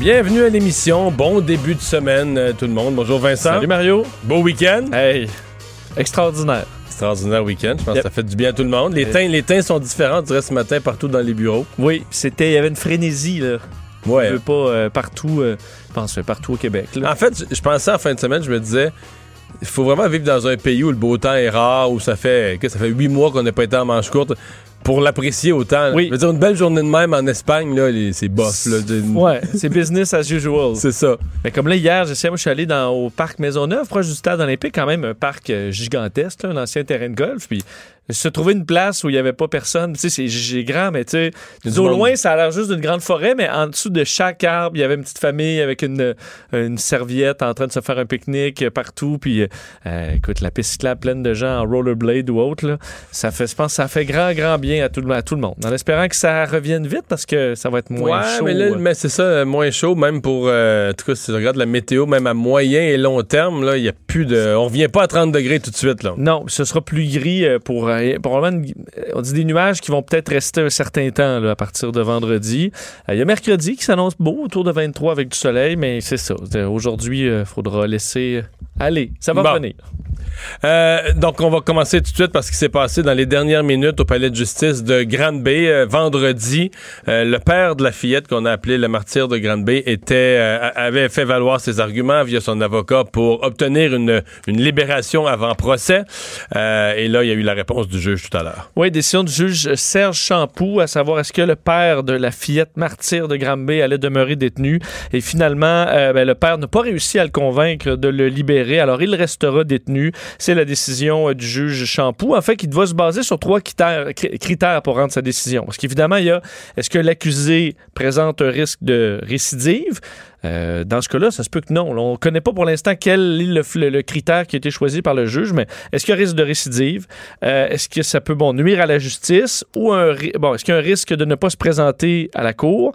Bienvenue à l'émission. Bon début de semaine, euh, tout le monde. Bonjour Vincent. Salut Mario. Beau week-end. Hey, extraordinaire. Extraordinaire week-end. Je pense Yep. que ça fait du bien à tout le monde. Les teints, les teints sont différents, je dirais, ce matin, partout dans les bureaux. Oui, c'était, il y avait une frénésie là. Ouais. Je veux pas euh, partout, euh, je pense partout au Québec. Là. En fait, je- je pensais en fin de semaine, je me disais, il faut vraiment vivre dans un pays où le beau temps est rare, où ça fait, que ça fait huit mois qu'on n'a pas été en manche courte pour l'apprécier autant. Oui. Je veux dire, une belle journée de même en Espagne, là, les- c'est bof. Là, Ouais, c'est business as usual. C'est ça. Mais comme là hier, je sais, moi je suis allé dans, au parc Maisonneuve, proche du stade olympique, quand même un parc euh, gigantesque, là, un ancien terrain de golf. Puis se trouver une place où il n'y avait pas personne. Tu sais, c'est grand, mais tu sais, au loin, ça a l'air juste d'une grande forêt, mais en dessous de chaque arbre, il y avait une petite famille avec une, une serviette en train de se faire un pique-nique euh, partout. Puis, euh, écoute, la piste cyclable pleine de gens en rollerblade ou autre, là, ça fait, je pense, que ça fait grand, grand bien à tout, le- à tout le monde. En espérant que ça revienne vite parce que ça va être moins ouais, chaud. mais là, mais c'est ça, euh, moins chaud, même pour, euh, en tout cas, si tu regardes la météo, même à moyen et long terme, là, il y a plus de, on revient pas à 30 degrés tout de suite, là. Non, ce sera plus gris euh, euh, probablement on dit des nuages qui vont peut-être rester un certain temps à partir de vendredi. Euh, Il y a mercredi qui s'annonce beau autour de 23 avec du soleil, mais c'est ça. Euh, Aujourd'hui, il faudra laisser aller. Ça va Bon. revenir. Euh, donc, on va commencer tout de suite parce qu'il s'est passé dans les dernières minutes au palais de justice de Grande-Bay. Euh, vendredi, euh, le père de la fillette qu'on a appelé le martyr de Grande-Bay était, euh, avait fait valoir ses arguments via son avocat pour obtenir une, une libération avant procès. Et là, il y a eu la réponse du juge tout à l'heure. Oui, décision du juge Serge Champoux à savoir est-ce que le père de la fillette martyre de Granby allait demeurer détenu. Et finalement, ben, le père n'a pas réussi à le convaincre de le libérer. Alors, il restera détenu. C'est la décision euh, du juge Champoux. En fait, qui doit se baser sur trois critères, cri- critères pour rendre sa décision. Parce qu'évidemment, il y a est-ce que l'accusé présente un risque de récidive? Euh, dans ce cas-là, ça se peut que non. On ne connaît pas pour l'instant quel est le, critère qui a été choisi par le juge, mais est-ce qu'il y a un risque de récidive? Euh, est-ce que ça peut bon, nuire à la justice? Ou bon, est-ce qu'il y a un risque de ne pas se présenter à la cour?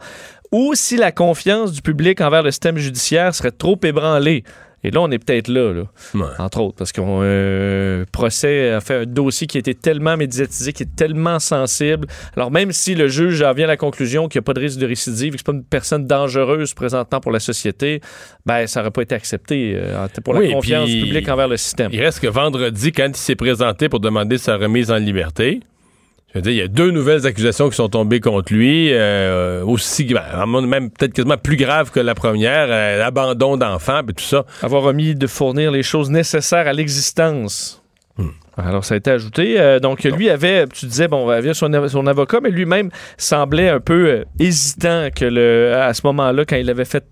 Ou si la confiance du public envers le système judiciaire serait trop ébranlée? Et là, on est peut-être là, là Ouais. entre autres, parce qu'on euh, procès a fait un dossier qui a été tellement médiatisé, qui est tellement sensible. Alors même si le juge en vient à la conclusion qu'il n'y a pas de risque de récidive, que c'est pas une personne dangereuse présentement pour la société, ben ça n'aurait pas été accepté euh, pour la Oui, confiance public envers le système. Il reste que vendredi, quand il s'est présenté pour demander sa remise en liberté, je veux dire, il y a deux nouvelles accusations qui sont tombées contre lui, euh, aussi, ben, même peut-être quasiment plus graves que la première, euh, abandon d'enfants, puis tout ça. Avoir omis de fournir les choses nécessaires à l'existence. Alors, ça a été ajouté. Euh, donc, lui avait, tu disais, bon, avait son, son avocat, mais lui-même semblait un peu euh, hésitant que le, à ce moment-là, quand il avait fait.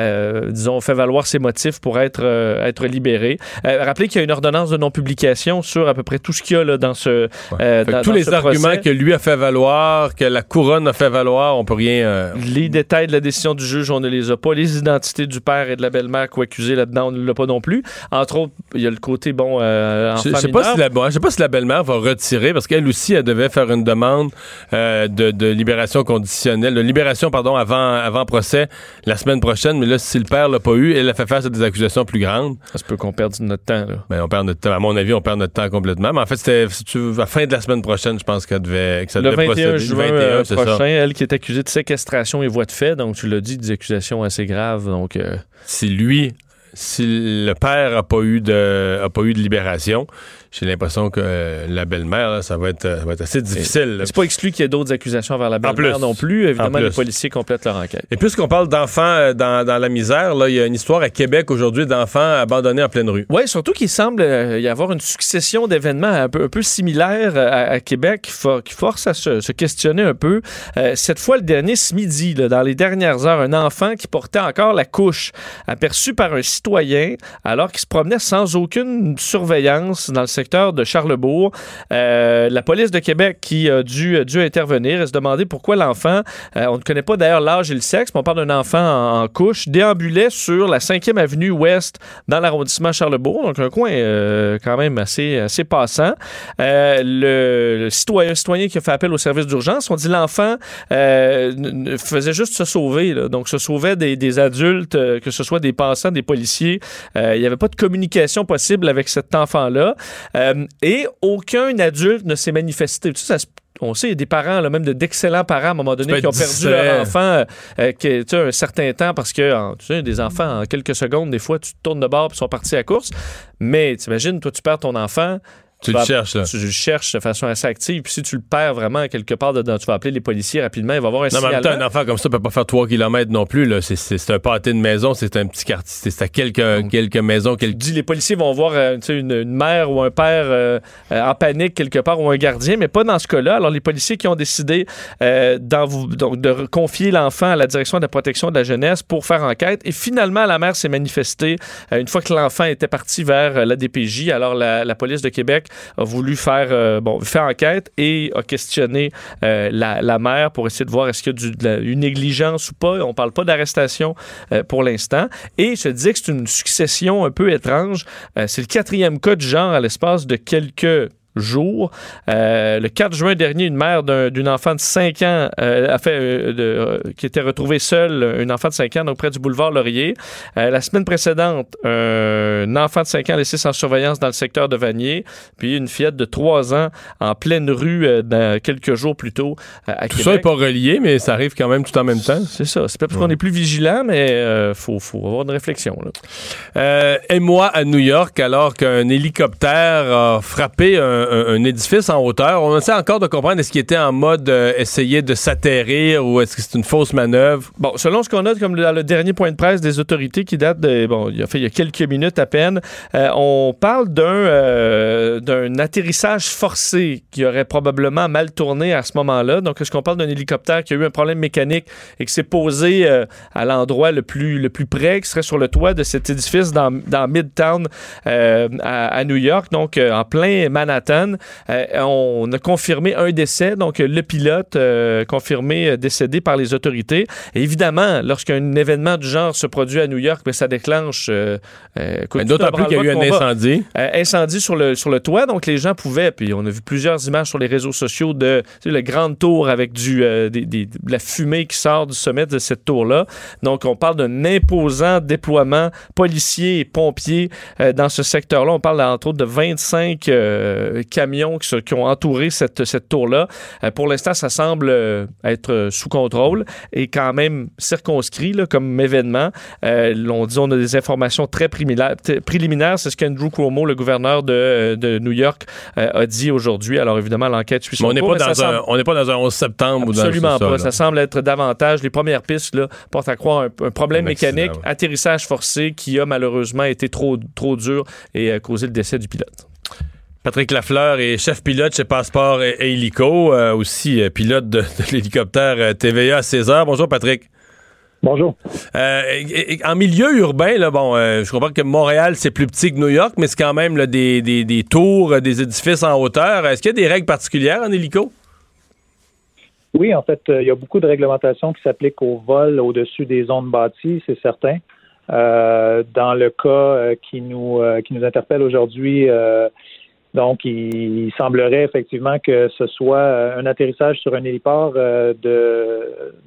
Euh, disons, fait valoir ses motifs pour être, euh, être libéré. Euh, rappelez qu'il y a une ordonnance de non-publication sur à peu près tout ce qu'il y a là, dans ce. dans- tous dans les ce arguments procès. que lui a fait valoir, que la couronne a fait valoir, on peut rien. Les détails de la décision du juge, on ne les a pas. Les identités du père et de la belle-mère co-accusés là-dedans, on ne l'a pas non plus. Entre autres, il y a le côté, bon, euh, Je je sais pas si la, bon, si la belle-mère va retirer parce qu'elle aussi elle devait faire une demande euh, de, de libération conditionnelle, de libération pardon avant avant procès la semaine prochaine. Mais là, si le père l'a pas eu, elle a fait face à des accusations plus grandes. Ça se peut qu'on perde notre temps, là. Ben, on perd notre temps. À mon avis, on perd notre temps complètement. Mais en fait, c'était à la fin de la semaine prochaine, je pense qu'elle devait que ça Le devait 21 procéder. juin Le 21, euh, prochain, ça. elle qui est accusée de séquestration et voie de fait, donc tu l'as dit, des accusations assez graves. Donc, euh, Si lui, si le père a pas eu de a pas eu de libération, j'ai l'impression que euh, la belle-mère, là, ça va être, euh, ça va être assez difficile. c'est pas exclu qu'il y ait d'autres accusations envers la belle-mère non plus. Évidemment, En les policiers complètent leur enquête. Et puisqu'on parle d'enfants euh, dans, dans la misère, là, il y a une histoire à Québec aujourd'hui d'enfants abandonnés en pleine rue. Oui, surtout qu'il semble y avoir une succession d'événements un peu, un peu similaires à, à Québec qui, for- qui force à se, se questionner un peu. Euh, cette fois, le dernier ce midi, là, dans les dernières heures, un enfant qui portait encore la couche, aperçu par un citoyen alors qu'il se promenait sans aucune surveillance dans le secteur de Charlebourg. Euh, la police de Québec qui a dû, dû intervenir et se demander pourquoi l'enfant, euh, on ne connaît pas d'ailleurs l'âge et le sexe, mais on parle d'un enfant en, couche, déambulait sur la 5e avenue ouest dans l'arrondissement Charlebourg, donc un coin euh, quand même assez, assez passant. Le, citoyen, citoyen qui a fait appel au service d'urgence, on dit l'enfant faisait juste se sauver, donc se sauvait des, des adultes, que ce soit des passants, des policiers. il n'y avait pas de communication possible avec cet enfant-là. Et aucun adulte ne s'est manifesté. Tu sais, ça on sait, il y a des parents, là, même d'excellents parents à un moment donné, qui ont perdu leur enfant euh, qui, tu sais, un certain temps parce que, en, tu sais, des enfants, en quelques secondes, des fois, tu te tournes de bord et ils sont partis à la course. Mais t'imagines, toi, tu perds ton enfant. Tu, le cherches, là. Tu le cherches de façon assez active. Puis si tu le perds vraiment quelque part dedans, tu vas appeler les policiers rapidement. Il va avoir un non, mais en même temps, un enfant comme ça peut pas faire 3 km non plus. Là. C'est, c'est, c'est un pâté de maison, c'est un petit quartier. C'est à quelques, Donc, quelques maisons. Quelques... Dis, les policiers vont voir euh, une, une, mère ou un père euh, en panique quelque part ou un gardien, mais pas dans ce cas-là. Alors, les policiers qui ont décidé euh, donc, de confier l'enfant à la direction de la protection de la jeunesse pour faire enquête. Et finalement, la mère s'est manifestée une fois que l'enfant était parti vers la DPJ. Alors, la, la police de Québec a voulu faire euh, bon, enquête et a questionné euh, la, la, mère pour essayer de voir est-ce qu'il y a du, une négligence ou pas. On parle pas d'arrestation euh, pour l'instant. Et je dis que c'est une succession un peu étrange. c'est le quatrième cas du genre à l'espace de quelques jours. Euh, le 4 juin dernier, une mère d'une un, enfant de 5 ans euh, a fait, euh, de, qui était retrouvée seule, une enfant de 5 ans, donc près du boulevard Laurier. la semaine précédente, un enfant de 5 ans laissé sans surveillance dans le secteur de Vanier, puis une fillette de 3 ans en pleine rue quelques jours plus tôt à tout Québec. ça n'est pas relié, mais ça arrive quand même tout en même temps. C'est ça. C'est pas parce ouais. qu'on est plus vigilant, mais il faut, faut, avoir une réflexion. et moi, à New York, alors qu'un hélicoptère a frappé un un, édifice en hauteur. On essaie encore de comprendre est-ce qu'il était en mode euh, essayer de s'atterrir ou est-ce que c'est une fausse manœuvre? Bon, selon ce qu'on a comme le, le, dernier point de presse des autorités qui date de bon, il a fait il y a quelques minutes à peine, euh, on parle d'un euh, d'un atterrissage forcé qui aurait probablement mal tourné à ce moment-là. Donc est-ce qu'on parle d'un hélicoptère qui a eu un problème mécanique et qui s'est posé à l'endroit le plus le plus près, qui serait sur le toit de cet édifice dans, dans Midtown à, New York, donc en plein Manhattan. Euh, on a confirmé un décès, donc le pilote euh, confirmé décédé par les autorités. Et évidemment, lorsqu'un événement du genre se produit à New York, mais ça déclenche. Euh, D'autant plus qu'il y a eu un incendie. incendie sur le, sur le toit, donc les gens pouvaient, puis on a vu plusieurs images sur les réseaux sociaux de tu sais, la grande tour avec du, des, des, de la fumée qui sort du sommet de cette tour-là. Donc on parle d'un imposant déploiement policiers et pompiers dans ce secteur-là. On parle entre autres de 25 camions qui, se, qui, ont entouré cette, cette tour-là. Euh, pour l'instant, ça semble euh, être sous contrôle et quand même circonscrit là, comme événement. Euh, on dit on a des informations très préliminaires. C'est ce qu'Andrew Cuomo, le gouverneur de, de New York, euh, a dit aujourd'hui. Alors évidemment, l'enquête suit son on n'est pas, dans un, on pas dans un 11 septembre Absolument ou dans pas. Ça, ça semble être davantage. Les premières pistes là, portent à croire un, un problème mécanique, ouais. atterrissage forcé qui a malheureusement été trop, trop dur et a causé le décès du pilote. Patrick Lafleur est chef pilote chez Passeport et, et Hélico, euh, aussi euh, pilote de, de l'hélicoptère euh, TVA à 16 heures. Bonjour Patrick. Bonjour. Euh, et, et, en milieu urbain, là, bon, je comprends que Montréal, c'est plus petit que New York, mais c'est quand même là, des, des, des, tours, des édifices en hauteur. Est-ce qu'il y a des règles particulières en hélico? Oui, en fait, il y a beaucoup de réglementations qui s'appliquent au vol au-dessus des zones bâties, c'est certain. Dans le cas qui nous qui nous interpelle aujourd'hui, donc, il, semblerait effectivement que ce soit un atterrissage sur un héliport euh,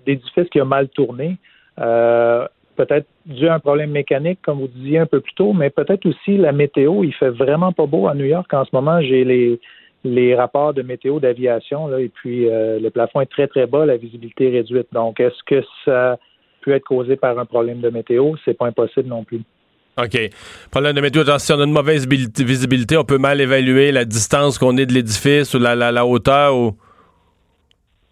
d'édifice qui a mal tourné. Euh, peut-être dû à un problème mécanique, comme vous disiez un peu plus tôt, mais peut-être aussi la météo. Il fait vraiment pas beau à New York en ce moment. J'ai les, les rapports de météo d'aviation, et puis euh, le plafond est très, très bas, la visibilité est réduite. Donc, est-ce que ça peut être causé par un problème de météo? C'est pas impossible non plus. OK. Problème de météo, si on a une mauvaise visibilité, on peut mal évaluer la distance qu'on est de l'édifice ou la, la, hauteur ou?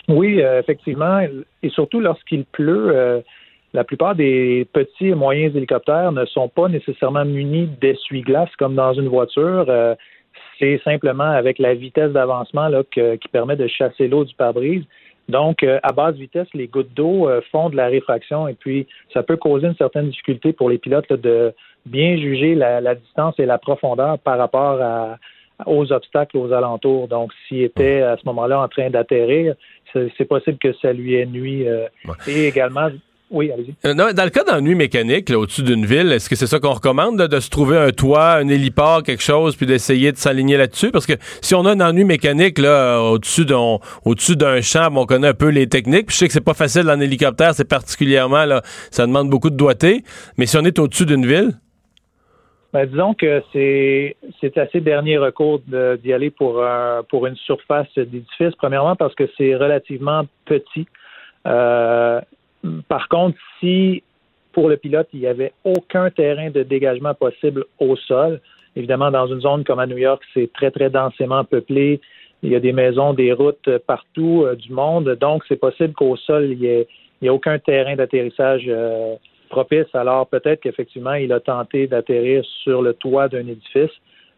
Oui, euh, effectivement. Et surtout lorsqu'il pleut, euh, la plupart des petits et moyens hélicoptères ne sont pas nécessairement munis d'essuie-glace comme dans une voiture. Euh, c'est simplement avec la vitesse d'avancement qui permet de chasser l'eau du pare-brise. Donc, à basse vitesse, les gouttes d'eau font de la réfraction et puis ça peut causer une certaine difficulté pour les pilotes de, bien juger la, la distance et la profondeur par rapport à, aux obstacles aux alentours. Donc, s'il était à ce moment-là en train d'atterrir, c'est possible que ça lui ait nuit. euh, Ouais. Et également, oui, allez-y. Euh, dans le cas d'ennui mécanique, au-dessus d'une ville, est-ce que c'est ça qu'on recommande, de se trouver un toit, un héliport, quelque chose, puis d'essayer de s'aligner là-dessus? Parce que si on a un ennui mécanique là, au-dessus d'un, au-dessus d'un champ, on connaît un peu les techniques. Puis je sais que c'est pas facile en hélicoptère, c'est particulièrement là, ça demande beaucoup de doigté. Mais si on est au-dessus d'une ville, Ben, disons que c'est assez dernier recours d'y aller pour un, pour une surface d'édifice. Premièrement parce que c'est relativement petit. Euh, par contre, si pour le pilote il n'y avait aucun terrain de dégagement possible au sol, évidemment dans une zone comme à New York, c'est très très densément peuplé. Il y a des maisons, des routes euh, partout euh, du monde, donc c'est possible qu'au sol il n'y ait, ait aucun terrain d'atterrissage. euh, propice. Alors peut-être qu'effectivement, il a tenté d'atterrir sur le toit d'un édifice,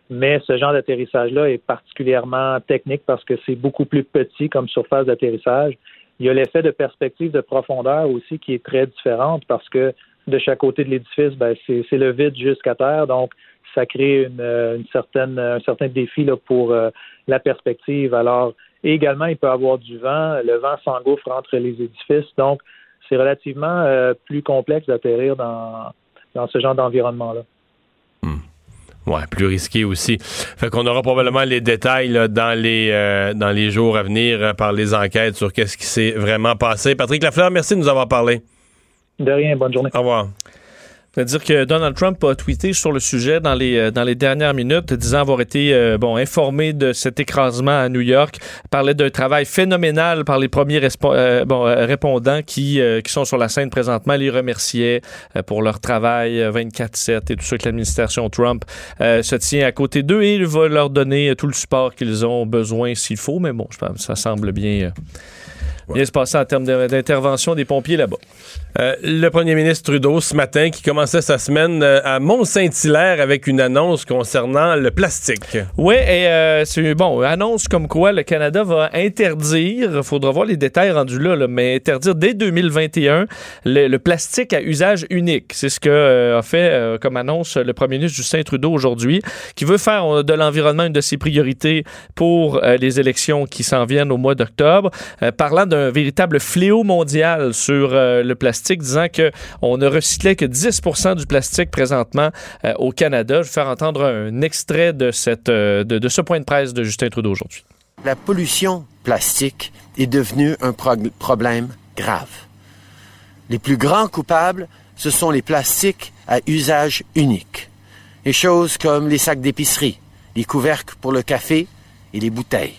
mais ce genre d'atterrissage-là est particulièrement technique parce que c'est beaucoup plus petit comme surface d'atterrissage. Il y a l'effet de perspective de profondeur aussi qui est très différente parce que de chaque côté de l'édifice, ben, c'est le vide jusqu'à terre, donc ça crée une, euh, certaine, un certain défi pour euh, la perspective. Alors, également, il peut avoir du vent. Le vent s'engouffre entre les édifices, donc c'est relativement euh, plus complexe d'atterrir dans, dans ce genre d'environnement-là. ouais, plus risqué aussi. Fait qu'on aura probablement les détails là, dans les euh, dans les jours à venir euh, par les enquêtes sur qu'est-ce qui s'est vraiment passé. Patrick Lafleur, merci de nous avoir parlé. De rien, bonne journée. Au revoir. C'est-à-dire que Donald Trump a tweeté sur le sujet dans les, euh, dans les dernières minutes, disant avoir été euh, bon, informé de cet écrasement à New York. Il parlait d'un travail phénoménal par les premiers euh, bon, euh, répondants qui, euh, qui sont sur la scène présentement. Il les remerciait euh, pour leur travail euh, 24-7 et tout ça que l'administration Trump euh, se tient à côté d'eux et il va leur donner tout le support qu'ils ont besoin s'il faut. Mais bon, je pense que ça semble bien, euh, bien se passer en termes d'intervention des pompiers là-bas. Euh, le premier ministre Trudeau, ce matin, qui commençait sa semaine euh, à Mont-Saint-Hilaire avec une annonce concernant le plastique. Oui, et euh, c'est bon, annonce comme quoi le Canada va interdire, faudra voir les détails rendus là, là, mais interdire dès 2021 le, le plastique à usage unique. C'est ce que euh, a fait comme annonce le premier ministre Justin Trudeau aujourd'hui, qui veut faire de l'environnement une de ses priorités pour les élections qui s'en viennent au mois d'octobre, parlant d'un véritable fléau mondial sur le plastique, disant que on ne recyclait que 10 du plastique présentement euh, au Canada. Je vais faire entendre un extrait de, cette, euh, de, ce point de presse de Justin Trudeau aujourd'hui. La pollution plastique est devenue un problème grave. Les plus grands coupables, ce sont les plastiques à usage unique. Les choses comme les sacs d'épicerie, les couvercles pour le café et les bouteilles.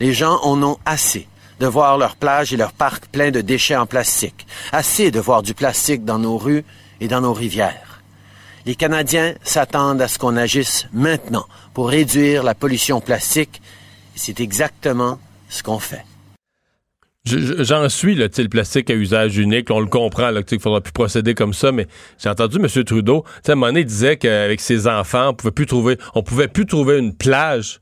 Les gens en ont assez de voir leurs plages et leurs parcs pleins de déchets en plastique. Assez de voir du plastique dans nos rues et dans nos rivières. Les Canadiens s'attendent à ce qu'on agisse maintenant pour réduire la pollution plastique c'est exactement ce qu'on fait. Je- je- J'en suis, là, le plastique à usage unique, on le comprend, là, qu'il faudra plus procéder comme ça, mais j'ai entendu M. Trudeau, à un moment disait qu'avec ses enfants, on pouvait plus trouver, on pouvait plus trouver une plage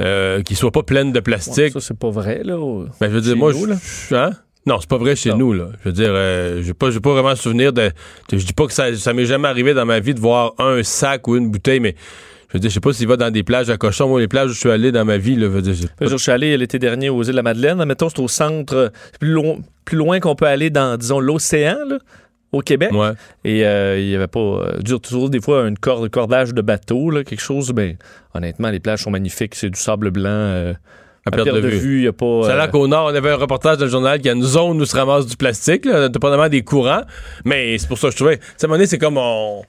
euh, qui soit pas pleine de plastique. Ça, c'est pas vrai, là. au- Ben, je veux dire, moi, nous, là. je- hein? Non, c'est pas vrai chez Non. nous, là. Je veux dire, euh, j'ai pas, j'ai pas vraiment souvenir de. Je dis pas que ça, ça m'est jamais arrivé dans ma vie de voir un sac ou une bouteille, mais je veux dire, je sais pas s'il va dans des plages à cochon. Moi, les plages où je suis allé dans ma vie, là, je veux dire, pas- Je suis allé l'été dernier aux îles de la Madeleine. Mettons, c'est au centre, plus loin, plus loin qu'on peut aller dans, disons, l'océan, là, au Québec. Ouais. Et euh, il y avait pas. Euh, dur, toujours des fois une corde, cordage de bateau, là, quelque chose. Ben, honnêtement, les plages sont magnifiques. C'est du sable blanc. euh, À perte de vue. il a pas. Euh, l'air qu'au nord, on avait un reportage dans le journal qu'il y a une zone où se ramasse du plastique, là, dépendamment des courants. Mais c'est pour ça que je trouvais. À un moment donné, c'est comme on.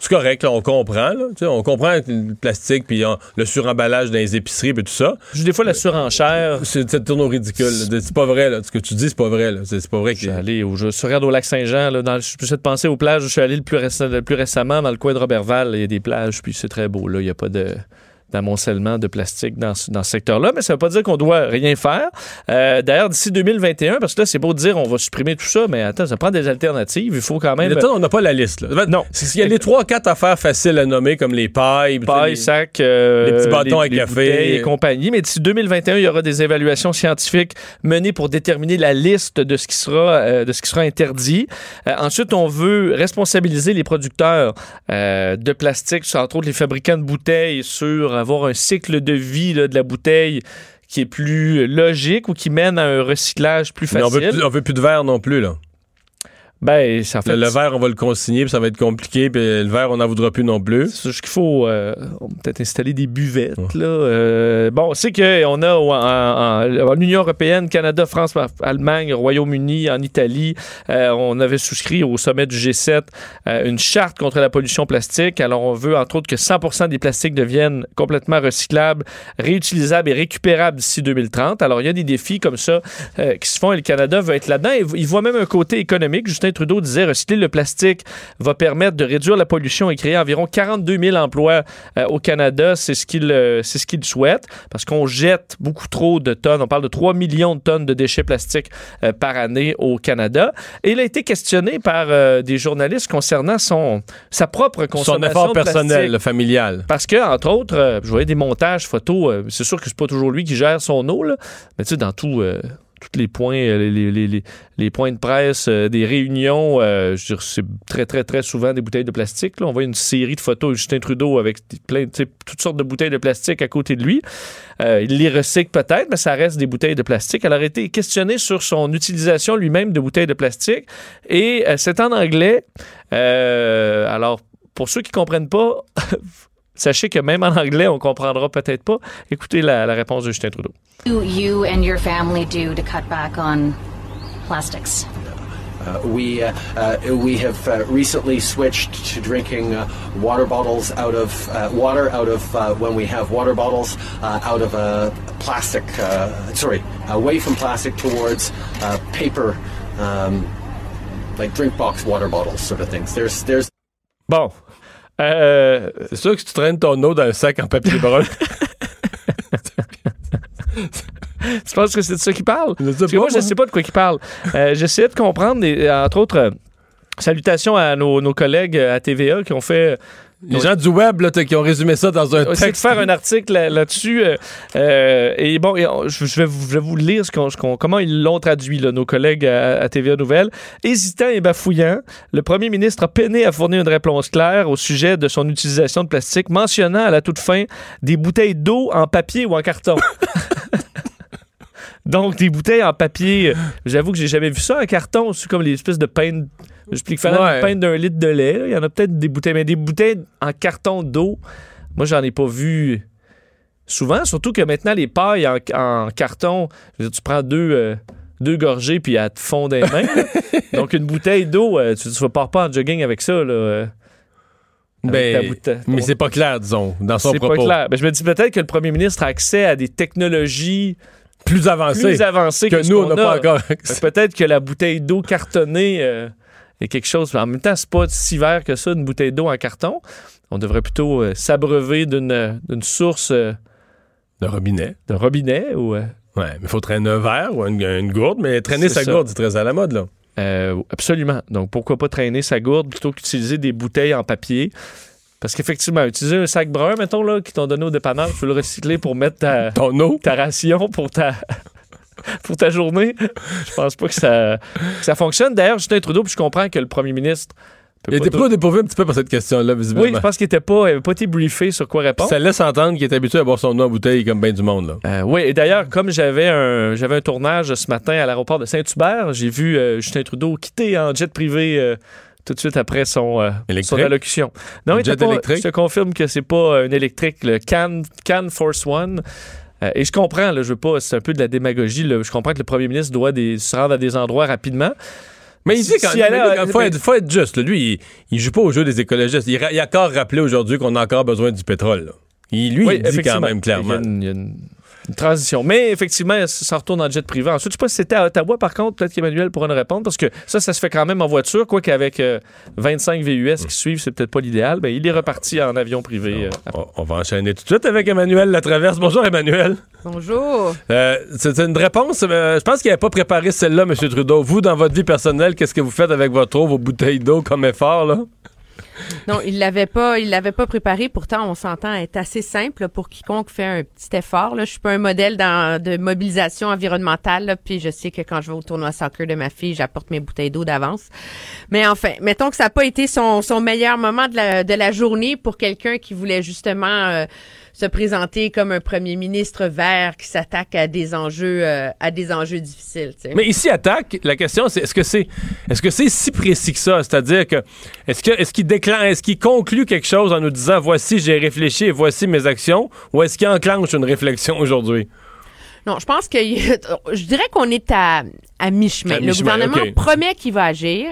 C'est correct, là, on comprend. Là, on comprend le plastique, puis on- le suremballage dans les épiceries, puis tout ça. juste des fois, la surenchère. C'est ça tourne au ridicule. C'est pas vrai. Là. Ce que tu dis, c'est pas vrai. là. C'est pas vrai Je que. suis allé au, je, regarde au lac Saint-Jean. Là, dans, je peux de penser aux plages. où Je suis allé le plus, récem- le plus récemment dans le coin de Robertval. Il y a des plages, puis c'est très beau. Là, il y a pas de. D'amoncellement de plastique dans, ce- dans ce secteur-là. Mais ça ne veut pas dire qu'on doit rien faire. Euh, D'ailleurs, d'ici 2021, parce que là, c'est beau de dire on va supprimer tout ça, mais attends, ça prend des alternatives. Il faut quand même. Mais là, on n'a pas la liste. Là. Non. Il y a les trois, quatre affaires faciles à nommer, comme les pailles. paille, les- sac, euh, les petits bâtons à les café. et compagnie. Mais d'ici 2021, il y aura des évaluations scientifiques menées pour déterminer la liste de ce qui sera, euh, de ce qui sera interdit. Ensuite, on veut responsabiliser les producteurs de plastique, entre autres les fabricants de bouteilles, sur avoir un cycle de vie là, de la bouteille qui est plus logique ou qui mène à un recyclage plus Mais on facile. veut, plus, on veut plus de verre non plus, là. Ben, ça en fait, Le, le verre, on va le consigner, puis ça va être compliqué, puis le verre, on n'en voudra plus non plus. C'est juste qu'il faut euh, peut-être installer des buvettes. Là. Euh, bon, c'est qu'on a en, en- en Union européenne, Canada, France, Allemagne, Royaume-Uni, en Italie, euh, on avait souscrit au sommet du G7 euh, une charte contre la pollution plastique. Alors, on veut entre autres que 100% des plastiques deviennent complètement recyclables, réutilisables et récupérables d'ici 2030. Alors, il y a des défis comme ça qui se font et le Canada veut être là-dedans. Il voit même un côté économique. Justin Trudeau disait recycler le plastique va permettre de réduire la pollution et créer environ 42 000 emplois euh, au Canada. C'est ce qu'il euh, c'est ce qu'il souhaite parce qu'on jette beaucoup trop de tonnes. On parle de 3 millions de tonnes de déchets plastiques euh, par année au Canada. Et il a été questionné par des journalistes concernant son, sa propre consommation Son effort de personnel, familial. Parce que, entre autres, je voyais des montages photos. c'est sûr que c'est pas toujours lui qui gère son eau, là, mais tu sais, dans tout. Tous les points, euh, les, points de presse, euh, des réunions, euh, c'est très, très, très souvent des bouteilles de plastique. Là. On voit une série de photos de Justin Trudeau avec plein, toutes sortes de bouteilles de plastique à côté de lui. Il les recycle peut-être, mais ça reste des bouteilles de plastique. Elle a été questionné sur son utilisation lui-même de bouteilles de plastique. Et c'est en anglais. Alors, pour ceux qui comprennent pas, sachez que même en anglais, on comprendra peut-être pas. Écoutez la, la réponse de Justin Trudeau. do you and your family do to cut back on plastics? Uh, we uh, uh, we have uh, recently switched to drinking uh, water bottles out of uh, water out of uh, when we have water bottles uh, out of a plastic. Uh, sorry, away from plastic towards uh, paper, um, like drink box water bottles, sort of things. There's there's Bon. Euh, C'est sûr que si tu traînes ton eau dans un sac en papier brun. tu penses que c'est de ça qu'il parle? Je Parce que moi, je moi. sais pas de quoi il parle. Euh, J'essayais de comprendre, et, entre autres, euh, salutations à nos, nos collègues euh, à TVA qui ont fait Les gens du web là, qui ont résumé ça dans un essaie de texte. faire un article là- là-dessus. euh, euh, et bon, et on- je, vais vous, je vais vous lire ce ce comment ils l'ont traduit, là, nos collègues à, à TVA Nouvelles. Hésitant et bafouillant, le premier ministre a peiné à fournir une réponse claire au sujet de son utilisation de plastique, mentionnant à la toute fin des bouteilles d'eau en papier ou en carton. Donc, des bouteilles en papier, euh, j'avoue que j'ai jamais vu ça en carton. C'est comme les espèces de pain. J'explique fallait Ouais. une pinte d'un litre de lait. Il y en a peut-être des bouteilles, mais des bouteilles en carton d'eau, moi, j'en ai pas vu souvent. Surtout que maintenant, les pailles en, en carton, je tu prends deux, euh, deux gorgées puis elles te fondent les mains. Donc, une bouteille d'eau, euh, tu ne vas pas en jogging avec ça. Là, euh, Ben, mais c'est pas clair, disons, dans son c'est propos. pas clair. Ben, je me dis peut-être que le premier ministre a accès à des technologies Plus avancé plus avancées que, nous, on n'a pas encore. Que Peut-être que la bouteille d'eau cartonnée euh, est quelque chose. En même temps, c'est pas si vert que ça, une bouteille d'eau en carton. On devrait plutôt euh, s'abreuver d'une d'une source euh, De robinet. de robinet ou. euh, Ouais, mais il faut traîner un verre ou une, une gourde, mais traîner sa ça. gourde, c'est très à la mode, là. euh, absolument. Donc, pourquoi pas traîner sa gourde plutôt qu'utiliser des bouteilles en papier? Parce qu'effectivement, utiliser un sac brun, mettons, là, qui t'ont donné au dépanneur, tu peux le recycler pour mettre ta, Ton eau. ta ration pour ta, pour ta journée. Je pense pas que ça, que ça fonctionne. D'ailleurs, Justin Trudeau, puis je comprends que le premier ministre. Il était pas dépourvu un petit peu par cette question-là, visiblement. Oui, je pense qu'il était pas, pas été briefé sur quoi répondre. Ça laisse entendre qu'il est habitué à boire son eau en bouteille comme bien du monde, là. Euh, oui, et d'ailleurs, comme j'avais un, j'avais un tournage ce matin à l'aéroport de Saint-Hubert, j'ai vu euh, Justin Trudeau quitter en jet privé euh, tout de suite après son, euh, son allocution. Non, il jet pas- électrique? Je te confirme que c'est pas un électrique, le Can, Can Force One. Euh, et je comprends, là, je veux pas, c'est un peu de la démagogie. là. je comprends que le premier ministre doit des- se rendre à des endroits rapidement. Mais il dit quand si a- il faut, être, faut être juste. là. Lui, il, il joue pas au jeu des écologistes. Il, a encore rappelé aujourd'hui qu'on a encore besoin du pétrole. Il, lui, Oui, il dit quand même clairement. Il y a une- il y a une- Une transition. Mais effectivement, ça retourne en jet privé. Ensuite, je sais pas si c'était à Ottawa, par contre, peut-être qu'Emmanuel pourra nous répondre, parce que ça, ça se fait quand même en voiture, quoi qu'avec euh, 25 VUS qui suivent, c'est peut-être pas l'idéal. Ben, il est reparti en avion privé. euh. On, on va enchaîner tout de suite avec Emmanuel Latraverse. Bonjour, Emmanuel. Bonjour. Euh, c'est une réponse. euh, je pense qu'il n'avait pas préparé celle-là, M. Trudeau. Vous, dans votre vie personnelle, qu'est-ce que vous faites avec votre eau, vos bouteilles d'eau comme effort, là? Non, il l'avait pas, il l'avait pas préparé. Pourtant, on s'entend être assez simple pour quiconque fait un petit effort. Là. Je suis pas un modèle de mobilisation environnementale. puis je sais que quand je vais au tournoi soccer de ma fille, j'apporte mes bouteilles d'eau d'avance. Mais enfin, mettons que ça n'a pas été son, meilleur moment de la, de la journée pour quelqu'un qui voulait justement euh, se présenter comme un premier ministre vert qui s'attaque à des enjeux euh, à des enjeux difficiles. Mais ici, attaque, la question, c'est est-ce que c'est est-ce que c'est si précis que ça? C'est-à-dire que est-ce que est-ce qu'il déclenche, est-ce qu'il conclut quelque chose en nous disant voici, j'ai réfléchi et voici mes actions, ou est-ce qu'il enclenche une réflexion aujourd'hui? Non, je pense que je dirais qu'on est à, à mi-chemin. À le gouvernement promet qu'il va agir,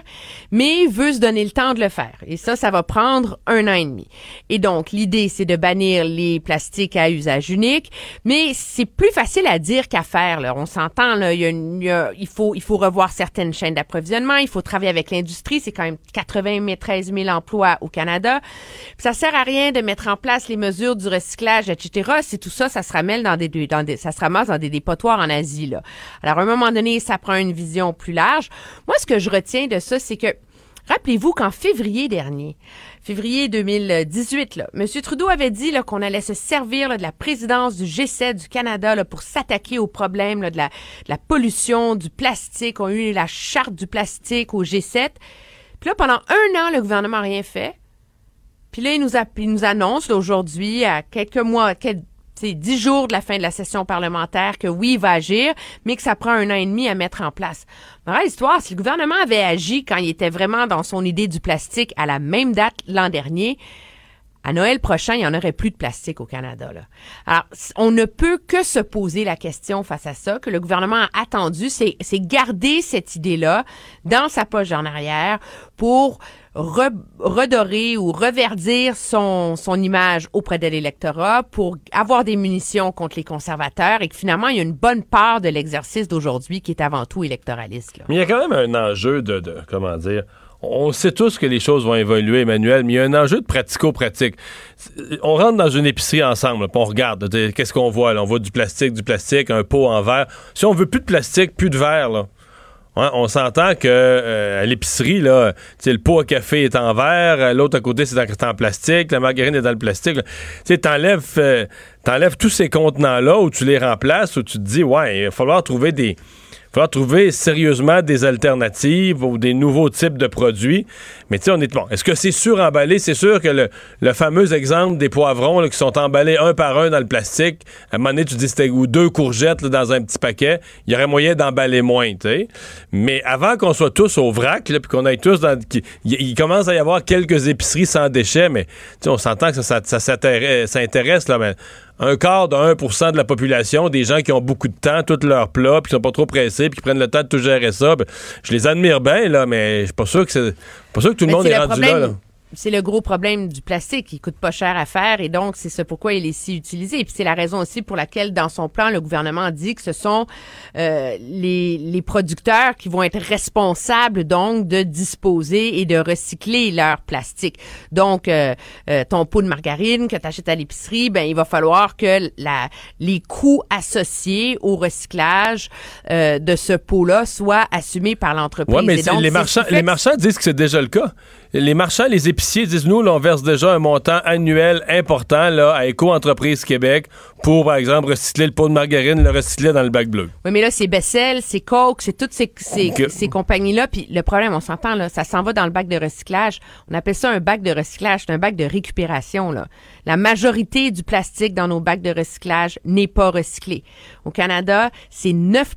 mais veut se donner le temps de le faire. Et ça, ça va prendre un an et demi. Et donc, l'idée, c'est de bannir les plastiques à usage unique, mais c'est plus facile à dire qu'à faire. Là. On s'entend, là, il, y a une- il y a- il faut, il faut revoir certaines chaînes d'approvisionnement, il faut travailler avec l'industrie. C'est quand même 80 13 000 emplois au Canada. Puis ça sert à rien de mettre en place les mesures du recyclage, etc. Si tout ça, ça se ramène dans des, dans des ça se ramasse dans des dépotoirs en Asie. Alors, à un moment donné, ça prend une vision plus large. Moi, ce que je retiens de ça, c'est que Rappelez-vous qu'en février dernier, février 2018, là, M. Trudeau avait dit qu'on allait se servir de la présidence du G7 du Canada pour s'attaquer au problème de, la, pollution, du plastique. On a eu la charte du plastique au G7. Puis là, pendant un an, le gouvernement n'a rien fait. Puis là, il nous, annonce aujourd'hui, à quelques mois, sais, dix jours de la fin de la session parlementaire, que oui, il va agir, mais que ça prend un an et demi à mettre en place. La vraie histoire, si le gouvernement avait agi quand il était vraiment dans son idée du plastique à la même date l'an dernier, à Noël prochain, il n'y en aurait plus de plastique au Canada. Là. Alors, on ne peut que se poser la question face à ça, que le gouvernement a attendu, c'est c'est garder cette idée-là dans sa poche en arrière pour re- redorer ou reverdir son, image auprès de l'électorat, pour avoir des munitions contre les conservateurs et que finalement, il y a une bonne part de l'exercice d'aujourd'hui qui est avant tout électoraliste. il y a quand même un enjeu de, comment dire, on sait tous que les choses vont évoluer, Emmanuel, mais il y a un enjeu de pratico-pratique. On rentre dans une épicerie ensemble, on regarde, qu'est-ce qu'on voit? On voit du plastique, du plastique, un pot en verre. Si on veut plus de plastique, plus de verre, là, On s'entend que euh, à l'épicerie, là, le pot à café est en verre, l'autre à côté c'est en, plastique, la margarine est dans le plastique. Tu t'enlèves, euh, t'enlèves tous ces contenants-là où tu les remplaces, où tu te dis, ouais, il va falloir trouver des, falloir trouver sérieusement des alternatives ou des nouveaux types de produits. Mais tu sais, bon. Est-ce que c'est suremballé? C'est sûr que le, le fameux exemple des poivrons qui sont emballés un par un dans le plastique, à un moment donné, tu dis ou deux courgettes dans un petit paquet, il y aurait moyen d'emballer moins. Mais avant qu'on soit tous au vrac, puis qu'on aille tous dans. Il, commence à y avoir quelques épiceries sans déchets, mais on s'entend que ça, ça, ça s'intéresse, intéresse, là, un quart de 1% de la population, des gens qui ont beaucoup de temps, tous leurs plats, puis qui sont pas trop pressés, puis qui prennent le temps de tout gérer ça. ben, je les admire bien, là, mais je suis pas sûr que c'est pas sûr que tout le monde est le rendu problème- là. là. C'est le gros problème du plastique. Il coûte pas cher à faire et donc c'est ce pourquoi il est si utilisé. Et puis c'est la raison aussi pour laquelle dans son plan, le gouvernement dit que ce sont euh, les, les producteurs qui vont être responsables donc de disposer et de recycler leur plastique. Donc euh, euh, ton pot de margarine que tu achètes à l'épicerie, ben il va falloir que la, les coûts associés au recyclage euh, de ce pot-là soient assumés par l'entreprise. Ouais, mais donc, les marchands, les marchands disent que c'est déjà le cas. Les marchands, les épiciers disent nous, là, on verse déjà un montant annuel important là, à Éco-Entreprise Québec pour, par exemple, recycler le pot de margarine, le recycler dans le bac bleu. Oui, mais là, c'est Bessel, c'est Coke, c'est toutes ces, ces, compagnies-là. Puis le problème, on s'entend, là, ça s'en va dans le bac de recyclage. On appelle ça un bac de recyclage. C'est un bac de récupération, là. La majorité du plastique dans nos bacs de recyclage n'est pas recyclé. Au Canada, c'est 9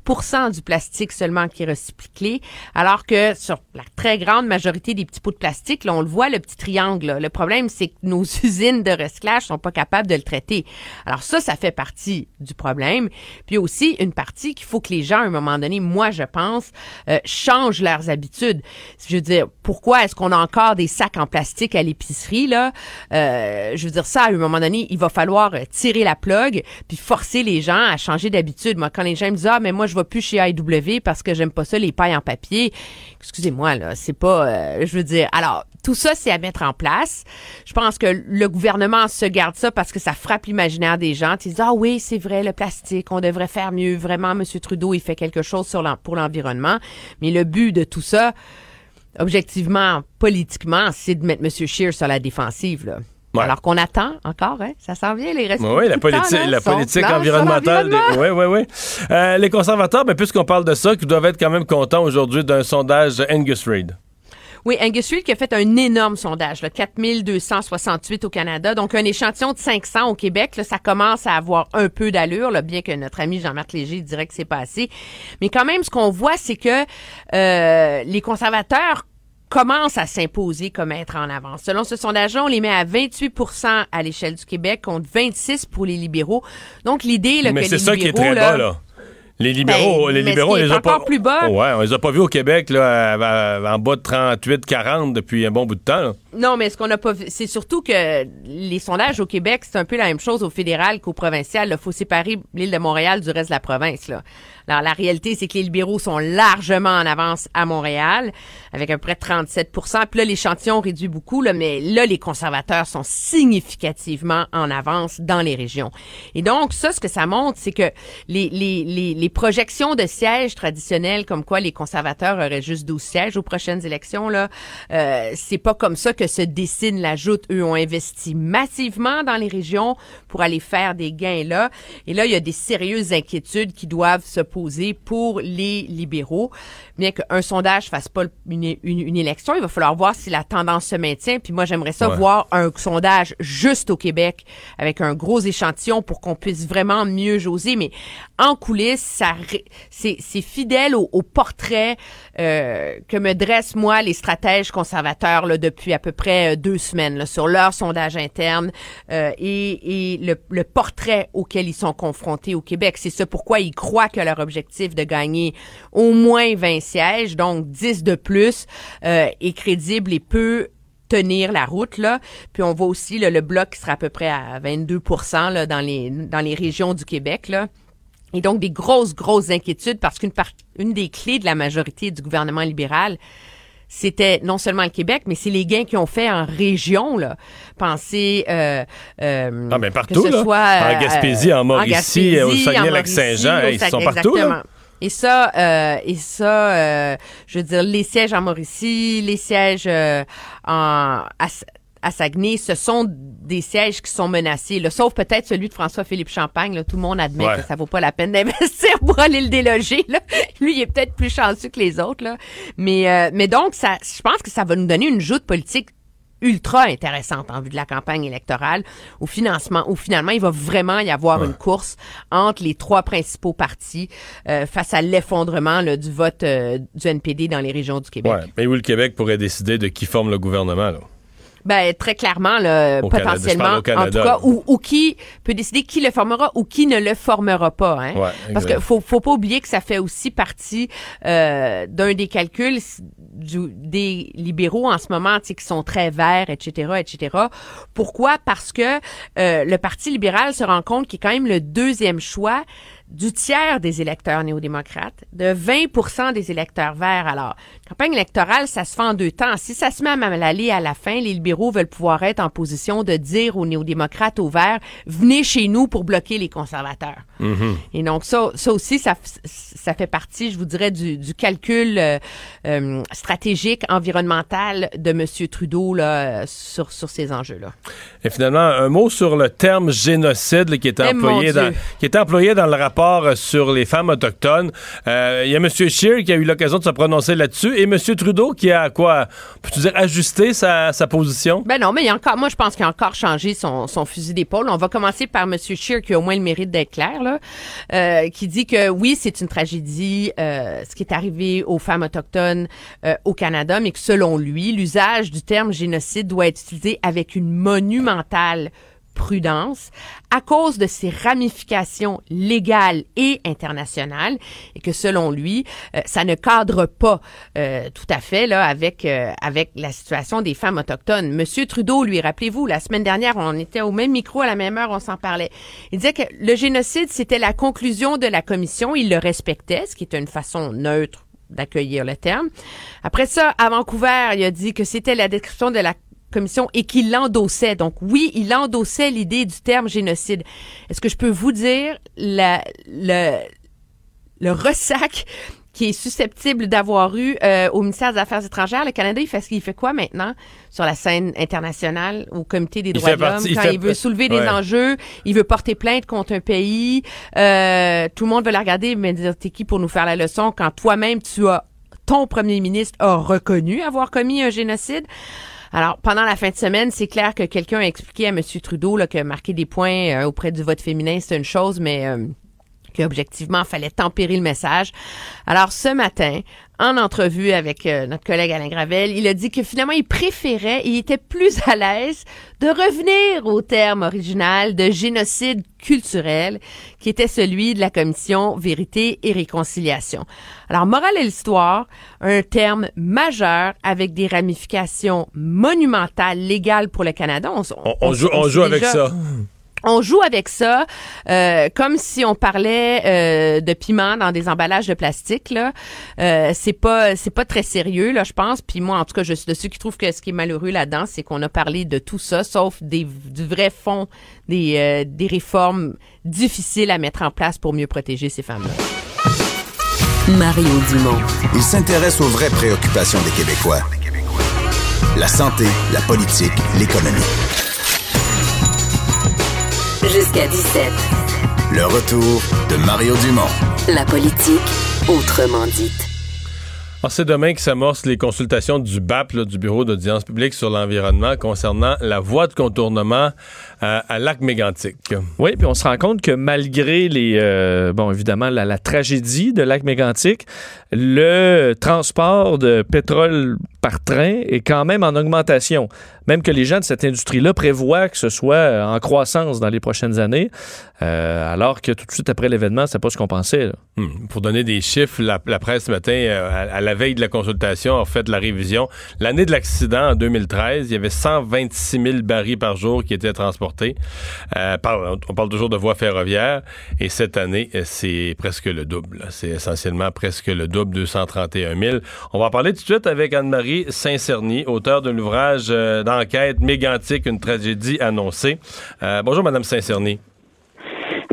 du plastique seulement qui est recyclé, alors que sur la très grande majorité des petits pots de plastique, là, on le voit, le petit triangle. là. Le problème, c'est que nos usines de recyclage sont pas capables de le traiter. Alors ça, ça fait partie du problème. Puis aussi une partie qu'il faut que les gens, à un moment donné, moi je pense, euh, changent leurs habitudes. Je veux dire, pourquoi est-ce qu'on a encore des sacs en plastique à l'épicerie là? Euh, Je veux dire ça, à un moment donné, il va falloir tirer la plug puis forcer les gens à changer d'habitude. Moi, quand les gens me disent ah mais moi je vais plus chez IW parce que j'aime pas ça les pailles en papier, excusez-moi là, c'est pas, euh, je veux dire, alors tout ça c'est à mettre en place. Je pense que le gouvernement se garde ça parce que ça frappe l'imaginaire des gens. Ils disent ah oui c'est vrai le plastique, on devrait faire mieux. Vraiment, Monsieur Trudeau il fait quelque chose sur pour l'environnement, mais le but de tout ça, objectivement, politiquement, c'est de mettre Monsieur Scheer sur la défensive là. Ouais. Alors qu'on attend encore, hein? Ça s'en vient, les restes Oui, la temps, politique, là, la environnementale. Oui, oui, oui. les conservateurs, ben, puisqu'on parle de ça, qui doivent être quand même contents aujourd'hui d'un sondage de Angus Reid. Oui, Angus Reid qui a fait un énorme sondage, là, 4268 au Canada, donc un échantillon de 500 au Québec. Là, ça commence à avoir un peu d'allure, là, bien que notre ami Jean-Marc Léger dirait que c'est pas assez. Mais quand même, ce qu'on voit, c'est que euh, les conservateurs commencent à s'imposer comme être en avance. Selon ce sondage-là, on les met à 28% à l'échelle du Québec contre 26 pour les libéraux. Donc l'idée là, Mais que c'est les ça qui est libéraux, très bas, là. Les libéraux, Ben, les libéraux, on les a pas. encore plus bas- Ouais, on les a pas vus au Québec, là, en bas de 38, 40 depuis un bon bout de temps, là. Non, mais ce qu'on n'a pas vu, c'est surtout que les sondages au Québec, c'est un peu la même chose au fédéral qu'au provincial. Il faut séparer l'île de Montréal du reste de la province. Là. Alors, la réalité, c'est que les libéraux sont largement en avance à Montréal, avec à peu près 37 Puis là, l'échantillon réduit beaucoup, là, mais là, les conservateurs sont significativement en avance dans les régions. Et donc, ça, ce que ça montre, c'est que les, les, les, les projections de sièges traditionnels, comme quoi les conservateurs auraient juste 12 sièges aux prochaines élections, là, euh, c'est pas comme ça que se dessine la joute. Eux ont investi massivement dans les régions pour aller faire des gains là. Et là, il y a des sérieuses inquiétudes qui doivent se poser pour les libéraux. Bien qu'un sondage fasse pas une, une, une élection, il va falloir voir si la tendance se maintient. Puis moi, j'aimerais ça Ouais. voir un sondage juste au Québec avec un gros échantillon pour qu'on puisse vraiment mieux joser. Mais en coulisses, c'est, fidèle au, au portrait euh, que me dressent, moi, les stratèges conservateurs là, depuis à peu près euh, deux semaines là, sur leur sondage interne euh, et, et le, le portrait auquel ils sont confrontés au Québec. C'est ça pourquoi ils croient que leur objectif de gagner au moins 20 sièges, donc 10 de plus, euh, est crédible et peut tenir la route là. Puis on voit aussi là, le bloc qui sera à peu près à 22 là, dans les dans les régions du Québec là. Et donc des grosses grosses inquiétudes parce qu'une part- une des clés de la majorité du gouvernement libéral c'était non seulement le Québec, mais c'est les gains qu'ils ont fait en région. Là. Pensez euh, euh, Ah, partout, que ce là. soit, En euh, Mauricie, en Gaspésie, au en Saguenay-Lac-Saint-Jean, Mauricie, au ils Sac- sont partout, là. Et ça, euh, et ça, euh, je veux dire, les sièges en Mauricie, les sièges euh, en à, à Saguenay, ce sont des sièges qui sont menacés. Là, sauf peut-être celui de François-Philippe Champagne. Là, tout le monde admet Ouais. que ça vaut pas la peine d'investir pour aller le déloger. Là. Lui, il est peut-être plus chanceux que les autres. Là. Mais, euh, mais donc, ça, je pense que ça va nous donner une joute politique ultra intéressante en vue de la campagne électorale au financement où finalement il va vraiment y avoir une course entre les trois principaux partis euh, face à l'effondrement là, du vote euh, du NPD dans les régions du Québec. Ouais. Mais où le Québec pourrait décider de qui forme le gouvernement, là. Ben très clairement là, Au Canada, potentiellement au en Canada, tout cas ou, ou qui peut décider qui le formera ou qui ne le formera pas hein. Ouais, Parce que faut faut pas oublier que ça fait aussi partie euh, d'un des calculs du- des libéraux en ce moment, tu sais, qui sont très verts, etc., etc. Pourquoi? Parce que euh, le Parti libéral se rend compte qu'il est quand même le deuxième choix du tiers des électeurs néo-démocrates, de 20% des électeurs verts. Alors, campagne électorale, ça se fait en deux temps. Si ça se met à mal aller à la fin, les libéraux veulent pouvoir être en position de dire aux néo-démocrates, aux verts, venez chez nous pour bloquer les conservateurs. Et donc, ça, ça aussi, ça, fait partie, je vous dirais, du, du calcul euh, euh, stratégique, environnemental de M. Trudeau là, sur, sur ces enjeux-là. Et finalement, un mot sur le terme génocide là, qui, est Eh, employé dans, qui est employé dans le rapport sur les femmes autochtones. Euh, Il y a M. Scheer qui a eu l'occasion de se prononcer là-dessus et M. Trudeau qui a quoi, peux-tu dire, ajusté sa, position? Ben non, mais il y a encore, moi je pense qu'il a encore changé son, son fusil d'épaule. On va commencer par M. Scheer qui a au moins le mérite d'être clair, là, euh, qui dit que oui, c'est une tragédie, euh, ce qui est arrivé aux femmes autochtones euh, au Canada, mais que selon lui, l'usage du terme génocide doit être utilisé avec une monumentale prudence à cause de ses ramifications légales et internationales et que selon lui, euh, ça ne cadre pas euh, tout à fait là avec euh, avec la situation des femmes autochtones. Monsieur Trudeau, lui, rappelez-vous, la semaine dernière, on était au même micro à la même heure, on s'en parlait. Il disait que le génocide, c'était la conclusion de la commission, il le respectait, ce qui est une façon neutre d'accueillir le terme. Après ça, à Vancouver, il a dit que c'était la description de la commission et qu'il l'endossait. Donc oui, il endossait l'idée du terme génocide. Est-ce que je peux vous dire la, le, le ressac qui est susceptible d'avoir eu euh, au ministère des Affaires étrangères? Le Canada, il fait, il fait quoi maintenant sur la scène internationale, au Comité des droits de l'homme, quand il, veut soulever des enjeux, il veut porter plainte contre un pays, euh, tout le monde veut la regarder, mais dire, t'es qui pour nous faire la leçon quand toi-même, tu as, ton premier ministre a reconnu avoir commis un génocide? Alors, pendant la fin de semaine, c'est clair que quelqu'un a expliqué à M. Trudeau là, que marquer des points euh, auprès du vote féminin, c'est une chose, mais euh, qu'objectivement, il fallait tempérer le message. Alors, ce matin, en entrevue avec euh, notre collègue Alain Gravel, il a dit que finalement, il préférait, il était plus à l'aise de revenir au terme original de génocide culturel, qui était celui de la commission Vérité et Réconciliation. Alors, morale et l'histoire, un terme majeur avec des ramifications monumentales légales pour le Canada. On, joue, on joue avec ça on joue avec ça euh, comme si on parlait euh, de piment dans des emballages de plastique là. Euh, c'est pas c'est pas très sérieux là, je pense. Puis moi, en tout cas, je suis de ceux qui trouvent que ce qui est malheureux là-dedans, c'est qu'on a parlé de tout ça, sauf des du vrai fond des euh, des réformes difficiles à mettre en place pour mieux protéger ces femmes-là. Mario Dumont. Il s'intéresse aux vraies préoccupations des Québécois. La santé, la politique, l'économie. Jusqu'à 17. Le retour de Mario Dumont. La politique, autrement dite. Alors, c'est demain que s'amorcent les consultations du BAP, du Bureau d'audience publique sur l'environnement, concernant la voie de contournement euh, à lac mégantic. Oui, puis on se rend compte que malgré les, euh, bon, évidemment, la, la, tragédie de lac mégantic, le transport de pétrole par train est quand même en augmentation. Même que les gens de cette industrie-là prévoient que ce soit euh, en croissance dans les prochaines années, euh, alors que tout de suite après l'événement, c'est pas ce qu'on pensait. Hmm. Pour donner des chiffres, la, presse ce matin, euh, à, la veille de la consultation, a fait la révision. L'année de l'accident, en 2013, il y avait 126 000 barils par jour qui étaient transportés. on parle toujours de voies ferroviaires. Et cette année, c'est presque le double. C'est essentiellement presque le double, 231 000. On va en parler tout de suite avec Anne-Marie Saint-Cerny, auteur de l'ouvrage euh, d'enquête Mégantique, une tragédie annoncée. Euh, bonjour, Madame Saint-Cerny.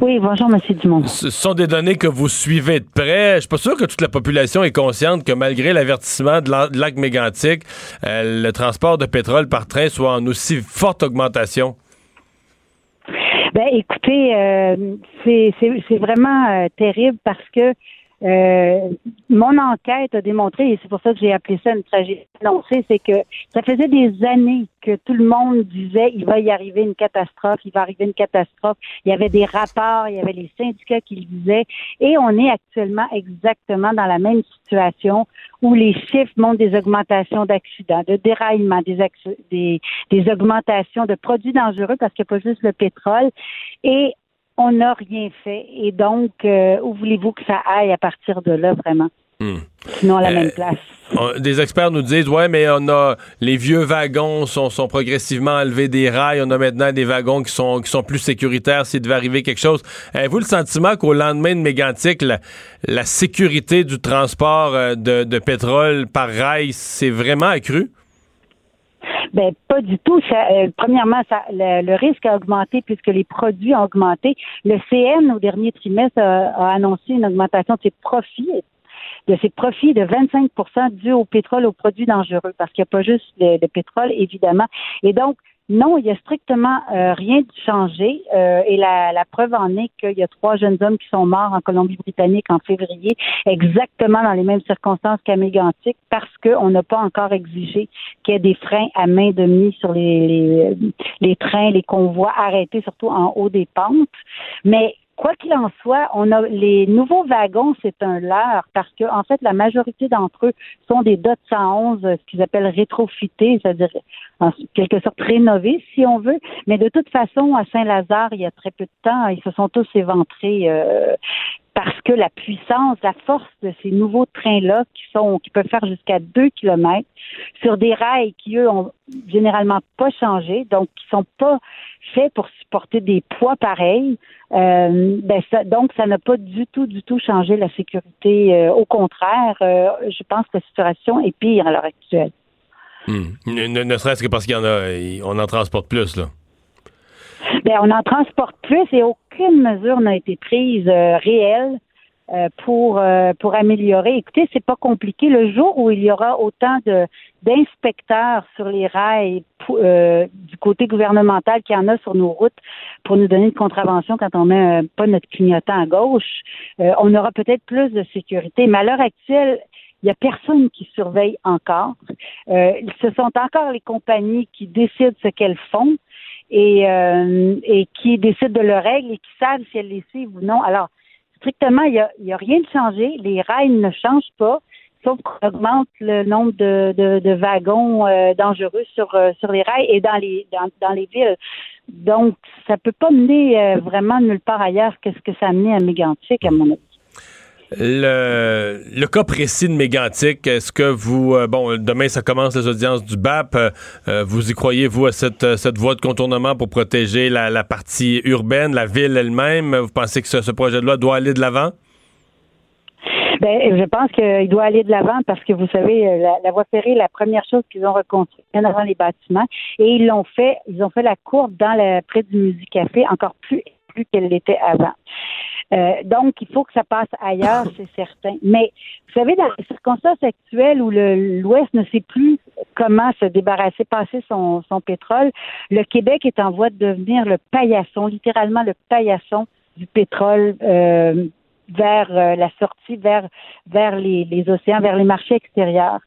Oui, bonjour, M. Dumont. Ce sont des données que vous suivez de près. Je suis pas sûr que toute la population est consciente que malgré l'avertissement de lac mégantique, euh, le transport de pétrole par train soit en aussi forte augmentation. Ben, écoutez, c'est vraiment terrible parce que euh, mon enquête a démontré, et c'est pour ça que j'ai appelé ça une tragédie annoncée, c'est que ça faisait des années que tout le monde disait il va y arriver une catastrophe, il va arriver une catastrophe. Il y avait des rapports, il y avait les syndicats qui le disaient, et on est actuellement exactement dans la même situation où les chiffres montrent des augmentations d'accidents, de déraillements, des, des, des augmentations de produits dangereux parce qu'il n'y a pas juste le pétrole. Et on n'a rien fait. Et donc, euh, où voulez-vous que ça aille à partir de là, vraiment? Hmm. Sinon, à la même euh, place. des experts nous disent, ouais, mais on a les vieux wagons sont, sont progressivement enlevés des rails. On a maintenant des wagons qui sont, qui sont plus sécuritaires s'il devait arriver quelque chose. Avez-vous le sentiment qu'au lendemain de Mégantic, la, la sécurité du transport euh, de, de pétrole par rail s'est vraiment accrue? Ben pas du tout. Ça, euh, premièrement, ça, le, risque a augmenté puisque les produits ont augmenté. Le CN au dernier trimestre a, annoncé une augmentation de ses profits de ses profits de 25% dû au pétrole, aux produits dangereux, parce qu'il n'y a pas juste le, pétrole, évidemment. Et donc, non, il n'y a strictement euh, rien de changé. Euh, et la, la, preuve en est qu'il y a trois jeunes hommes qui sont morts en Colombie-Britannique en février, exactement dans les mêmes circonstances qu'à Mégantic, parce qu'on n'a pas encore exigé qu'il y ait des freins à main de mise sur les, les, les trains, les convois arrêtés, surtout en haut des pentes. Mais Quoi qu'il en soit, on a les nouveaux wagons, c'est un leurre parce que en fait, la majorité d'entre eux sont des DOT 111, ce qu'ils appellent rétrofités, c'est-à-dire en quelque sorte rénovés, si on veut. Mais de toute façon, à Saint-Lazare, il y a très peu de temps, ils se sont tous éventrés. Euh, parce que la puissance, la force de ces nouveaux trains-là qui sont qui peuvent faire jusqu'à 2 km sur des rails qui, eux, ont généralement pas changé, donc qui sont pas faits pour supporter des poids pareils. Euh, ben ça, donc, ça n'a pas du tout, du tout changé la sécurité. Euh, au contraire, euh, je pense que la situation est pire à l'heure actuelle. Hmm. Ne, ne serait-ce que parce qu'il y en a, on en transporte plus, là. Bien, on en transporte plus et aucune mesure n'a été prise euh, réelle euh, pour euh, pour améliorer. Écoutez, c'est pas compliqué. Le jour où il y aura autant de d'inspecteurs sur les rails du côté gouvernemental qu'il y en a sur nos routes pour nous donner une contravention quand on met pas notre clignotant à gauche, on aura peut-être plus de sécurité. Mais à l'heure actuelle, il n'y a personne qui surveille encore. ce sont encore les compagnies qui décident ce qu'elles font et, euh, et qui décident de leurs règles et qui savent si elles les suivent ou non. Alors, strictement, il n'y a, y a rien de changé. Les rails ne changent pas, sauf qu'on augmente le nombre de, de, de wagons euh, dangereux sur, euh, sur les rails et dans les, dans, dans les villes. Donc, ça peut pas mener vraiment nulle part ailleurs qu'est-ce que ça a mené à Mégantic, à mon avis. Le, cas précis de Mégantic, est-ce que vous, euh, bon, demain ça commence les audiences du BAP, euh, euh, vous y croyez, vous, à cette, cette voie de contournement pour protéger la, partie urbaine, la ville elle-même? Vous pensez que ce, projet de loi doit aller de l'avant? Ben, je pense qu'il doit aller de l'avant parce que vous savez, la, voie ferrée, la première chose qu'ils ont reconstruite avant les bâtiments, et ils l'ont fait, ils ont fait la courbe dans la, près du Café encore plus, plus qu'elle l'était avant. Euh, donc, il faut que ça passe ailleurs, c'est certain. Mais vous savez, dans les circonstances actuelles où l'Ouest ne sait plus comment se débarrasser, passer son, son pétrole, le Québec est en voie de devenir le paillasson, littéralement le paillasson du pétrole. Euh, vers euh, la sortie vers vers les, les, océans, vers les marchés extérieurs.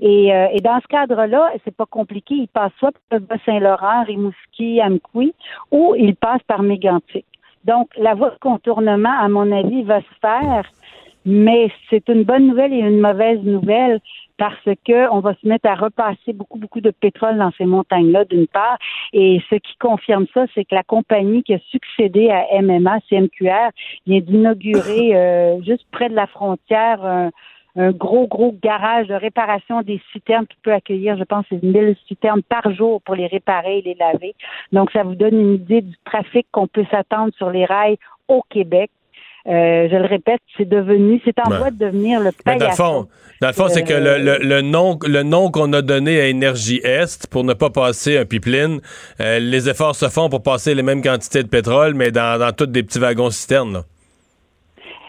Et, et dans ce cadre-là, c'est pas compliqué. Il passe soit par Bas-Saint-Laurent, Rimouski, Amqui, ou il passe par Mégantic. Donc, la voie de contournement, à mon avis, va se faire, mais c'est une bonne nouvelle et une mauvaise nouvelle parce que on va se mettre à repasser beaucoup, beaucoup de pétrole dans ces montagnes-là, d'une part. Et ce qui confirme ça, c'est que la compagnie qui a succédé à MMA, CMQR, vient d'inaugurer euh, juste près de la frontière gros, gros garage de réparation des citernes qui peut accueillir, je pense, 1000 citernes par jour pour les réparer et les laver. Donc, ça vous donne une idée du trafic qu'on peut s'attendre sur les rails au Québec. Euh, je le répète, c'est devenu, c'est en voie de devenir le paillasson. Dans le fond, dans le fond c'est que le, le, nom, le nom qu'on a donné à Énergie Est pour ne pas passer un pipeline, euh, les efforts se font pour passer les mêmes quantités de pétrole, mais dans, dans toutes des petits wagons citernes. Là.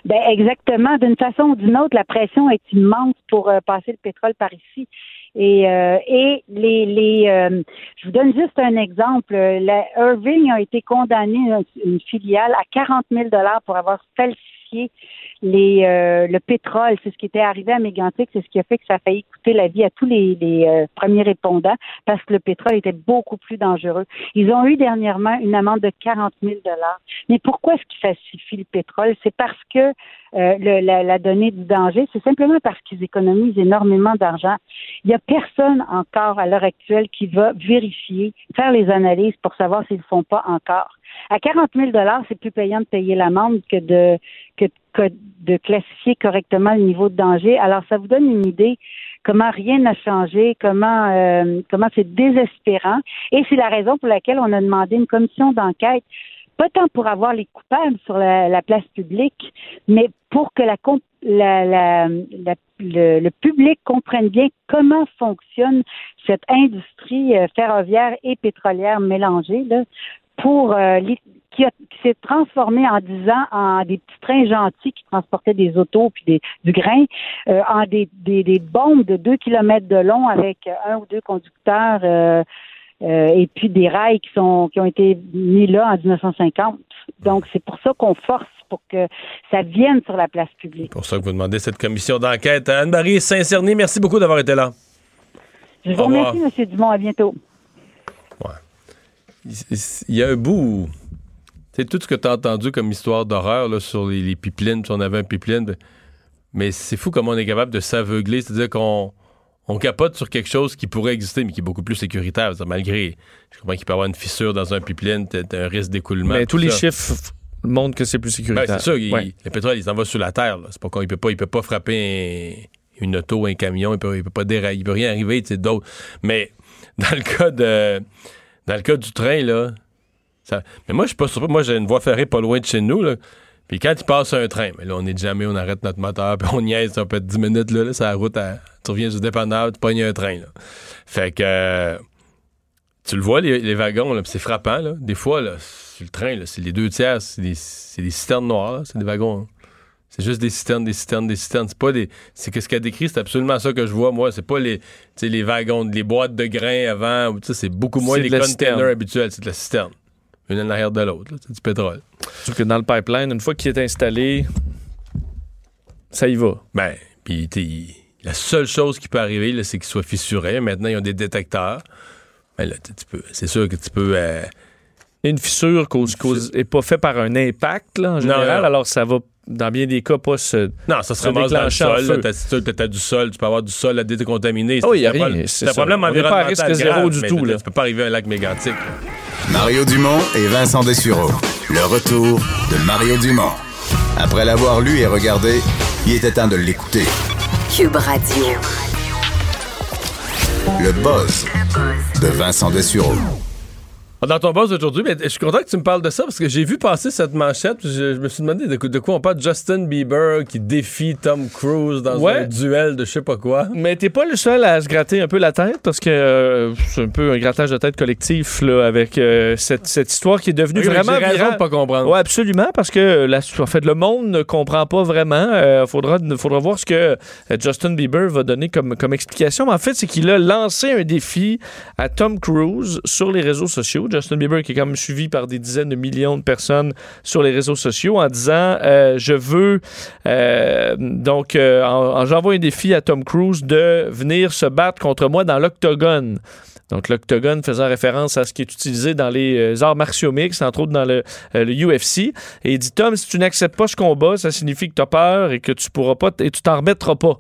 Ben exactement. D'une façon ou d'une autre, la pression est immense pour euh, passer le pétrole par ici. Et, euh, et les, les euh, je vous donne juste un exemple. La Irving a été condamné une, filiale à 40 000 dollars pour avoir falsifié les, euh, le pétrole, c'est ce qui était arrivé à Mégantic, c'est ce qui a fait que ça a failli coûter la vie à tous les, euh, premiers répondants parce que le pétrole était beaucoup plus dangereux. Ils ont eu dernièrement une amende de 40 000 dollars. Mais pourquoi est-ce qu'ils falsifient le pétrole? C'est parce que euh, le, la, la, donnée du danger, c'est simplement parce qu'ils économisent énormément d'argent. Il n'y a personne encore à l'heure actuelle qui va vérifier, faire les analyses pour savoir s'ils ne font pas encore. À 40 000 c'est plus payant de payer l'amende que de que, de classifier correctement le niveau de danger. Alors, ça vous donne une idée comment rien n'a changé, comment euh, comment c'est désespérant. Et c'est la raison pour laquelle on a demandé une commission d'enquête, pas tant pour avoir les coupables sur la, place publique, mais pour que la, la, le, le, public comprenne bien comment fonctionne cette industrie euh, ferroviaire et pétrolière mélangée là, pour euh, qui, s'est transformé en disant en des petits trains gentils qui transportaient des autos puis des, du grain euh, en des, des, des, bombes de deux kilomètres de long avec un ou deux conducteurs euh, et puis des rails qui sont qui ont été mis là en 1950. Donc c'est pour ça qu'on force pour que ça vienne sur la place publique. Pour ça que vous demandez cette commission d'enquête. Anne-Marie Saint-Cerny, merci beaucoup d'avoir été là. Je vous remercie, M. Dumont. À bientôt. Il y a un bout sais, tout ce que tu as entendu comme histoire d'horreur là, sur les, les pipelines, si on avait un pipeline, mais c'est fou comment on est capable de s'aveugler, c'est-à-dire qu'on on capote sur quelque chose qui pourrait exister, mais qui est beaucoup plus sécuritaire. Malgré, je comprends qu'il peut y avoir une fissure dans un pipeline, t'as t'as un risque d'écoulement. Mais tous les ça. chiffres montrent que c'est plus Ben, sécuritaire. c'est sûr, il- Ouais. le pétrole, il s'en va sur la terre. là. C'est pas qu'on- il peut pas, il peut pas frapper un- une auto, un camion, il peut, il peut pas dérailler, il peut rien arriver, tu sais, d'autres. Mais dans le cas de, dans le cas du train là, mais moi je suis pas surpris. Moi j'ai une voie ferrée pas loin de chez nous là. Puis quand il passe un train, là on est jamais, on arrête notre moteur, puis on niaise, ça peut être 10 minutes là, là c'est la route, à- tu reviens du dépanneur, tu pognes un train là. Fait que euh, tu le vois les, wagons là, c'est frappant là. Des fois là, sur le train là, c'est les deux tiers, c'est des, c'est des citernes noires, là, c'est des wagons. C'est juste des citernes, des citernes, des citernes. C'est pas des. C'est que ce qu'elle décrit, c'est absolument ça que je vois, moi. C'est pas les, les wagons, les boîtes de grains avant. C'est beaucoup moins les containers citerne. habituels. C'est de la citerne. Une en arrière de l'autre. C'est du pétrole. Sauf que dans le pipeline, une fois qu'il est installé, ça y va. Ben, puis la seule chose qui peut arriver, c'est qu'il soit fissuré. Maintenant, ils ont des détecteurs. Ben là, tu tu peux. C'est sûr que tu peux. euh, Une fissure cause, cause, est pas fait par un impact, là, en général, non. alors ça va, dans bien des cas, pas se. Non, ça se se ramasse dans le sol. T'as si tu as du sol, tu peux avoir du sol à décontaminer. Oh, il y a C'est un rien, c'est C'est un problème On n'est pas à environnemental risque zéro du tout, Tu peux pas arriver à un lac mégantique. Mario Dumont et Vincent Dessureau. Le retour de Mario Dumont. Après l'avoir lu et regardé, il était temps de l'écouter. Cube Radio. Le buzz de Vincent Dessureau. Dans ton boss aujourd'hui, mais je suis content que tu me parles de ça parce que j'ai vu passer cette manchette. Je, je me suis demandé de, de quoi on parle. Justin Bieber qui défie Tom Cruise dans Ouais. un duel de je sais pas quoi. Mais t'es pas le seul à se gratter un peu la tête parce que euh, c'est un peu un grattage de tête collectif là, avec euh, cette, cette histoire qui est devenue vraiment J'ai raison de pas comprendre. Oui, absolument, parce que la, en fait, le monde ne comprend pas vraiment. Il faudra, faudra voir ce que euh, Justin Bieber va donner comme, comme explication. Mais en fait, c'est qu'il a lancé un défi à Tom Cruise sur les réseaux sociaux. Justin Bieber, qui est quand même suivi par des dizaines de millions de personnes sur les réseaux sociaux, en disant euh, Je veux. euh, donc, euh, en- en- j'envoie un défi à Tom Cruise de venir se battre contre moi dans l'octogone. Donc, l'octogone faisant référence à ce qui est utilisé dans les arts martiaux mixtes, entre autres dans le, UFC. Et il dit Tom, si tu n'acceptes pas ce combat, ça signifie que tu as peur et que tu pourras pas et tu t'en remettras pas.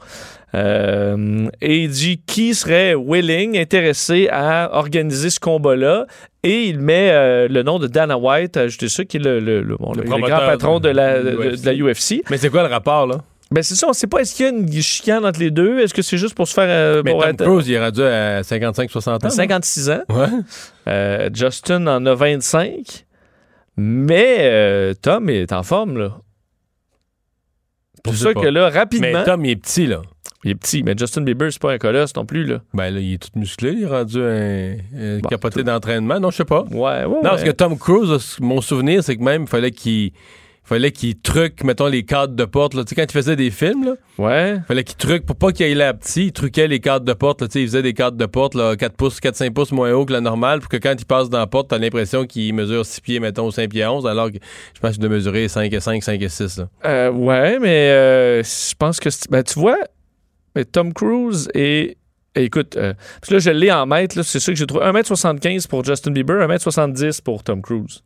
Euh, et il dit qui serait willing, intéressé à organiser ce combat-là. Et il met euh, le nom de Dana White, ajouté ça, qui est le, le- le- bon, le- le grand patron de la, de de- UFC. de la UFC. Mais c'est quoi le rapport, là? Ben c'est ça, on sait pas, est-ce qu'il y a une chicane entre les deux? Est-ce que c'est juste pour se faire... euh, Mais pour Tom être- Cruise, il est rendu à 55-60 ans. non? 56 ans. Ouais. Euh, Justin en a 25. Mais euh, Tom est en forme, là. C'est pour ça pas. que là, rapidement. Mais Tom, il est petit, là. Il est petit, mais Justin Bieber, c'est pas un colosse non plus, là. Ben là, il est tout musclé, il est rendu un, un Bon, capoté d'entraînement. Non, je sais pas. Ouais, ouais. Non, parce que Tom Cruise, mon souvenir, c'est que même, il fallait qu'il fallait qu'il truque, mettons, les cadres de porte. Là. Tu sais, quand il faisait des films, là, Ouais. fallait qu'il truque pour pas qu'il aille là petit. Il truquait les cadres de porte. Là, tu sais, il faisait des cadres de porte là, 4 pouces, 4-5 pouces moins haut que la normale pour que quand il passe dans la porte, t'as l'impression qu'il mesure 6 pieds, mettons, 5 pieds 11, alors que je pense qu'il doit mesurer 5 et 5, 5 et 6. Là. Euh, ouais, mais euh, je pense que... Ben, tu vois, mais Tom Cruise est... Écoute, euh, parce que là, je l'ai en mètres, là, c'est ça que j'ai trouvé. 1m75 pour Justin Bieber, 1m70 pour Tom Cruise.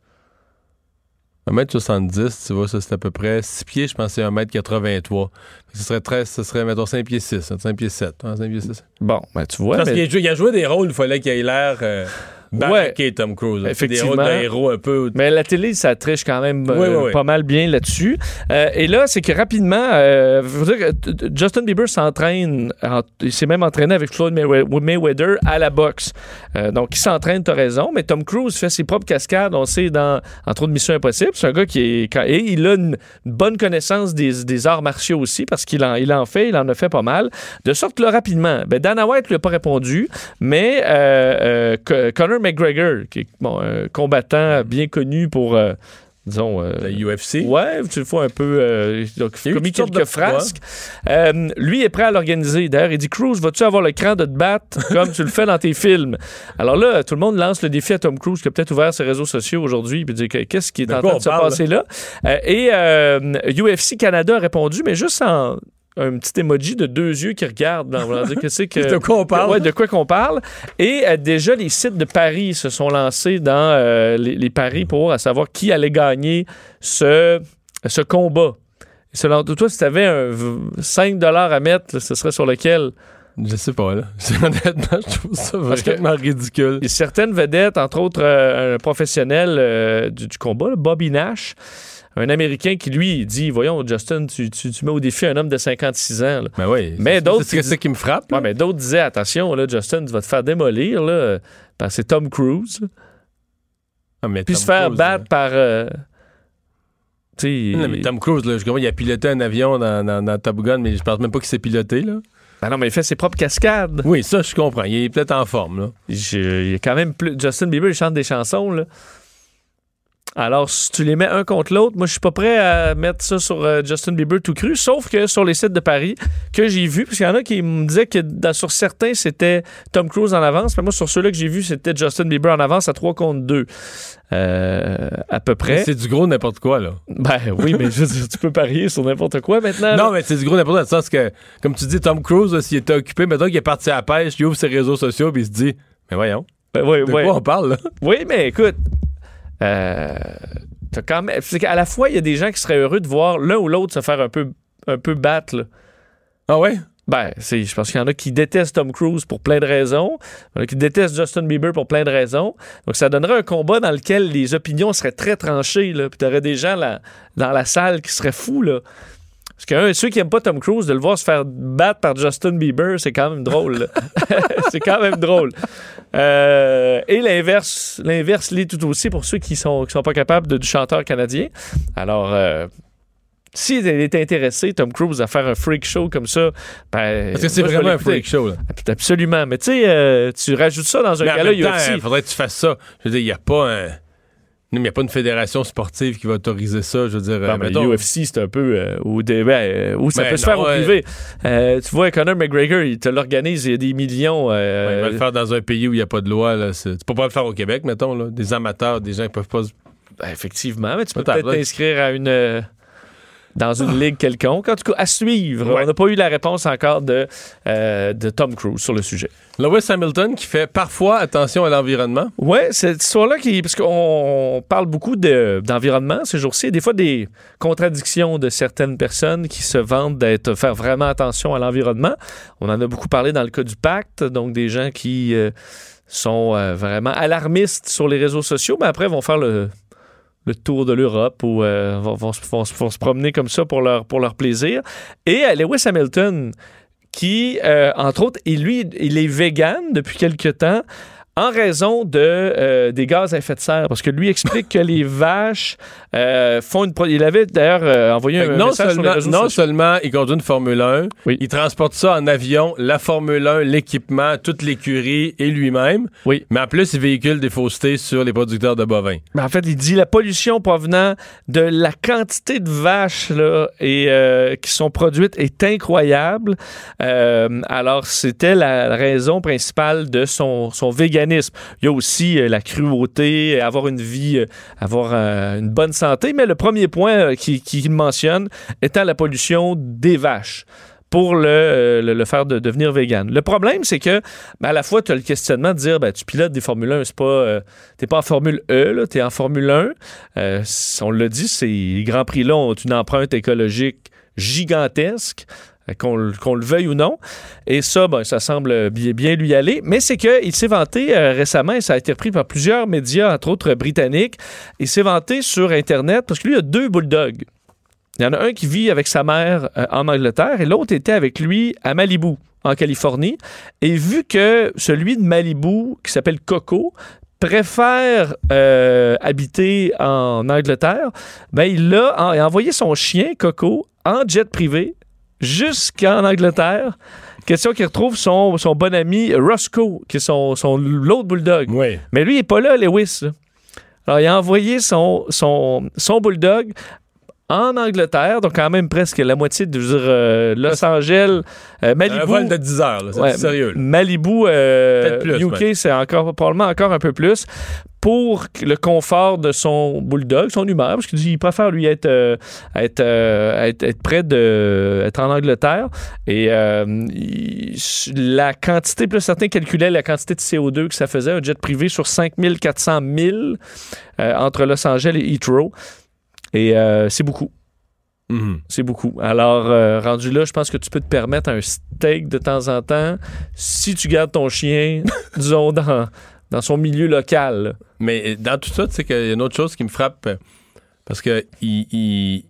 1m70, tu vois, ça c'est à peu près 6 pieds, je pense que c'est 1m83. Ce serait, très, ce serait, mettons, 5 pieds 6, 5 pieds 7. hein, 5 pieds 6. Bon, ben tu vois, Parce mais- qu'il a joué- il a joué des rôles, il fallait qu'il ait l'air euh, baraqué, Tom Cruise. Effectivement. Des rôles héros un peu. Mais la télé, ça triche quand même euh, Oui, oui, oui. pas mal bien là-dessus. Euh, et là, c'est que rapidement, euh, faut dire que t- t- Justin Bieber s'entraîne, en- il s'est même entraîné avec Floyd Maywe- Mayweather à la boxe. Donc, il s'entraîne, t'as raison, mais Tom Cruise fait ses propres cascades, on sait, dans, entre autres, Mission Impossible. C'est un gars qui est... Et il a une bonne connaissance des, des arts martiaux aussi, parce qu'il en, il en fait, il en a fait pas mal. De sorte que là, rapidement, ben, Dana White lui a pas répondu, mais Co- Conor McGregor, qui est bon, un combattant bien connu pour... euh, disons... euh, La UFC. Ouais, tu le vois un peu. euh, donc, Il a commis quelques de- frasques. Euh, lui est prêt à l'organiser. D'ailleurs, il dit Cruise, vas-tu avoir le cran de te battre comme tu le fais dans tes films? Alors là, tout le monde lance le défi à Tom Cruise qui a peut-être ouvert ses réseaux sociaux aujourd'hui puis dit que- qu'est-ce qui est De en train de se parle, passer là? Et UFC Canada a répondu, mais juste en un petit emoji de deux yeux qui regardent. On dire que c'est que De quoi on parle? Ouais, de quoi qu'on parle. Et euh, déjà, les sites de paris se sont lancés dans euh, les, les paris pour à savoir qui allait gagner ce, ce combat. Et selon toi, si tu avais un v- 5 à mettre, là, ce serait sur lequel? Je sais pas, là. Honnêtement, je trouve ça vraiment ridicule. Et certaines vedettes, entre autres euh, un professionnel euh, du, du combat, là, Bobby Nash, un Américain qui, lui, dit Voyons, Justin, tu, tu- tu mets au défi un homme de 56 ans. là. Ben oui. Mais c'est- d'autres C'est qui ça qui me frappe. Ouais, mais d'autres disaient Attention, là, Justin, tu vas te faire démolir, là, parce que c'est Tom Cruise. Ah, mais Puis Tom se faire Cruise, battre par. euh, tu sais. Non, mais Tom Cruise, là, je comprends, il a piloté un avion dans, dans, dans Top Gun, mais je pense même pas qu'il s'est piloté, là. Ben non, mais il fait ses propres cascades. Oui, ça, je comprends. Il est peut-être en forme, là. Je- il a quand même plus. Justin Bieber, il chante des chansons, là. Alors, si tu les mets un contre l'autre, moi, je suis pas prêt à mettre ça sur euh, Justin Bieber tout cru, sauf que sur les sites de Paris que j'ai vus, parce qu'il y en a qui me disaient que dans- sur certains, c'était Tom Cruise en avance, mais moi, sur ceux-là que j'ai vus, c'était Justin Bieber en avance à 3 contre 2. Euh, à peu près. C'est du gros n'importe quoi, là. Ben oui, mais je tu peux parier sur n'importe quoi maintenant. là. Non, mais c'est du gros n'importe quoi, dans le sens que, comme tu dis, Tom Cruise, s'il était occupé, maintenant qu'il est parti à la pêche, il ouvre ses réseaux sociaux, puis il se dit, mais voyons, Ben oui, de oui. quoi on parle, là? Oui, mais écoute, euh, t'as quand même. C'est qu'à la fois, il y a des gens qui seraient heureux de voir l'un ou l'autre se faire un peu, un peu battre. là. Ah ouais? Ben, je pense qu'il y en a qui détestent Tom Cruise pour plein de raisons. Il y en a qui détestent Justin Bieber pour plein de raisons. Donc, ça donnerait un combat dans lequel les opinions seraient très tranchées. Là, puis t'aurais des gens là, dans la salle qui seraient fous. Là. Parce que un, ceux qui n'aiment pas Tom Cruise, de le voir se faire battre par Justin Bieber, c'est quand même drôle. c'est quand même drôle. Euh, et l'inverse, l'inverse l'est tout aussi pour ceux qui sont, qui sont pas capables de, du chanteur canadien. Alors, euh, s'il est intéressé, Tom Cruise, à faire un freak show comme ça, ben, Parce que c'est vraiment un freak show, là. Absolument. Mais tu sais, euh, tu rajoutes ça dans un gala UFC. il faudrait que tu fasses ça. Je veux dire, il n'y a pas un. Non, mais il n'y a pas une fédération sportive qui va autoriser ça. Je veux dire, Non, euh, mais UFC, c'est un peu euh, où, des- ben, euh, où ça Ben peut se faire au privé. Euh, tu vois, Conor McGregor, il te l'organise, il y a des millions. Ouais, il va le faire dans un pays où il n'y a pas de loi. Là. Tu peux pas le faire au Québec, mettons. Là. Des amateurs, des gens qui peuvent pas. ben, effectivement, mais tu peux Peut-être, t'inscrire à une. Dans une ligue quelconque. En tout cas, à suivre. Ouais. On n'a pas eu la réponse encore de, euh, de Tom Cruise sur le sujet. Lewis Hamilton qui fait parfois attention à l'environnement. Ouais, cette histoire-là, qui, parce qu'on parle beaucoup de- d'environnement ces jours-ci, et des fois des contradictions de certaines personnes qui se vantent d'être faire vraiment attention à l'environnement. On en a beaucoup parlé dans le cas du pacte, donc des gens qui euh, sont euh, vraiment alarmistes sur les réseaux sociaux, mais après vont faire le, le tour de l'Europe ou euh, vont, vont se- vont se- vont se promener comme ça pour leur, pour leur plaisir. Et euh, Lewis Hamilton, qui, euh, entre autres, et lui, il est vegan depuis quelque temps en raison de, euh, des gaz à effet de serre. Parce que lui explique que les vaches euh, font une... pro- Il avait d'ailleurs euh, envoyé un non message sur les seulement, réseaux non sociaux. seulement il conduit une Formule 1, Oui. il transporte ça en avion, la Formule 1, l'équipement, toute l'écurie et lui-même. Oui. Mais en plus, il véhicule des faussetés sur les producteurs de bovins. En fait, il dit la pollution provenant de la quantité de vaches là, et, euh, qui sont produites est incroyable. Alors, c'était la raison principale de son, son véganisme. Il y a aussi la cruauté, avoir une vie, avoir une bonne mais le premier point euh, qu'il qui mentionne étant la pollution des vaches pour le, euh, le, le faire de devenir vegan. Le problème, c'est que ben, à la fois, tu as le questionnement de dire ben, tu pilotes des Formule 1, c'est pas. euh, t'es pas en Formule E, tu es en Formule 1. Euh, c- on l'a dit, ces Grands Prix-là ont une empreinte écologique gigantesque. Euh, Qu'on le- veuille ou non. Et ça, ben, ça semble bien, lui aller. Mais c'est qu'il s'est vanté euh, récemment, et ça a été repris par plusieurs médias, entre autres britanniques, il s'est vanté sur Internet parce que lui a deux bulldogs. Il y en a un qui vit avec sa mère euh, en Angleterre et l'autre était avec lui à Malibu, en Californie. Et vu que celui de Malibu, qui s'appelle Coco, préfère habiter en Angleterre, ben il a envoyé son chien, Coco, en jet privé jusqu'en Angleterre. Question qu'il retrouve son, son bon ami Roscoe, qui est son, son l'autre bulldog. Oui. Mais lui, il n'est pas là, Lewis. là. Alors, il a envoyé son, son, son bulldog en Angleterre, donc quand même presque la moitié de je veux dire, euh, Los Angeles, euh, Malibu. Un vol de 10 heures, là, c'est Ouais, sérieux. là. Malibu, euh, plus, UK, c'est encore probablement encore un peu plus pour le confort de son bulldog, son humeur, parce qu'il dit qu'il préfère lui être euh, être, euh, être être près de être en Angleterre et euh, il- la quantité, plus certains calculaient la quantité de CO2 que ça faisait un jet privé sur 5400 milles euh, entre Los Angeles et Heathrow et euh, c'est beaucoup. Mhm. C'est beaucoup. Alors, euh, rendu là, je pense que tu peux te permettre un steak de temps en temps si tu gardes ton chien, disons, dans, dans son milieu local. là. Mais dans tout ça, tu sais qu'il y a une autre chose qui me frappe. euh, Parce que il, il,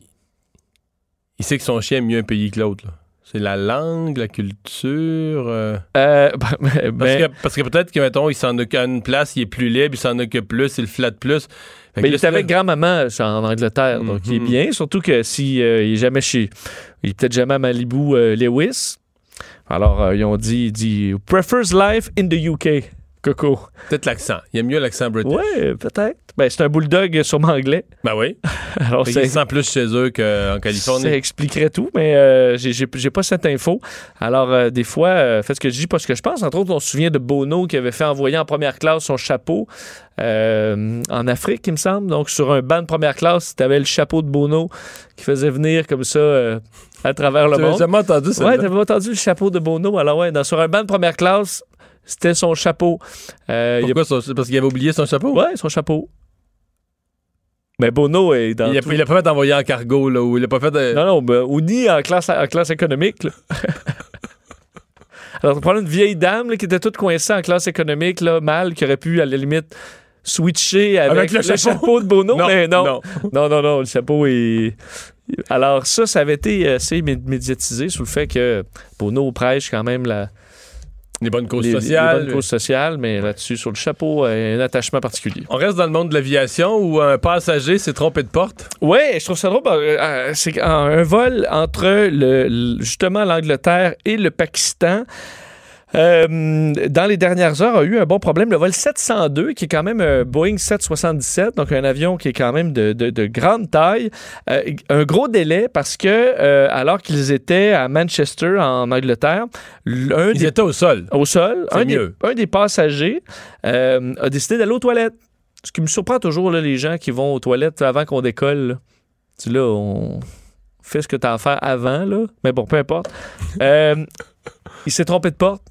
il sait que son chien est mieux un pays que l'autre. C'est la langue, la culture. euh, Euh, ben, ben, Parce que, parce que peut-être que, mettons, il s'en occupe à une place, il est plus libre, il s'en occupe plus, il flatte plus. Mais il est avec grand-maman en Angleterre, donc il est Mhm. bien. Surtout que si euh, il est jamais chez. Il est peut-être jamais à Malibu euh, Lewis. Alors, euh, ils ont dit, il dit Prefers life in the UK. Coco. Peut-être l'accent. Il aime mieux l'accent british. Ouais, peut-être. Ben, c'est un bulldog sûrement anglais. Ben oui. Alors, c'est- sent plus chez eux qu'en Californie. Ça expliquerait tout, mais euh, j'ai- pas cette info. Alors, euh, des fois, euh, faites ce que je dis, pas ce que je pense. Entre autres, on se souvient de Bono qui avait fait envoyer en première classe son chapeau euh, en Afrique, il me semble. Donc, sur un banc de première classe, tu avais le chapeau de Bono qui faisait venir comme ça à travers le monde. jamais entendu ça? Ouais, t'avais entendu le chapeau de Bono. Alors, ouais, dans, sur un banc de première classe, c'était son chapeau. Euh, a- Pourquoi? Parce qu'il avait oublié son chapeau? Ouais, son chapeau. Mais Bono est dans Il a, tout- il a pas fait envoyer en cargo, là, ou il a pas fait de... non, non, ben, ou ni en classe, en classe économique. là. Alors, on prend une vieille dame là, qui était toute coincée en classe économique, là, mal, qui aurait pu, à la limite, switcher avec, Avec le le, chapeau? chapeau. de Bono, Non, mais non. non. non. Non, non, le chapeau est... Alors, ça, ça avait été assez mé- médiatisé sous le fait que Bono prêche quand même la, Les bonnes causes les, les sociales. bonnes causes sociales, mais là-dessus, sur le chapeau, euh, un attachement particulier. On reste dans le monde de l'aviation où un passager s'est trompé de porte. Ouais, je trouve ça drôle. euh, c'est un, vol entre le- justement l'Angleterre et le Pakistan. Euh, dans les dernières heures, a eu un bon problème. Le vol 702, qui est quand même un Boeing 777, donc un avion qui est quand même de, de- de grande taille, euh, un gros délai parce que, euh, alors qu'ils étaient à Manchester, en Angleterre, l'un Ils des étaient au sol. au sol, un des, un des passagers euh, a décidé d'aller aux toilettes. Ce qui me surprend toujours, là, les gens qui vont aux toilettes avant qu'on décolle. Tu là, on fait ce que tu as à faire avant, là. mais bon, peu importe. Euh, il s'est trompé de porte.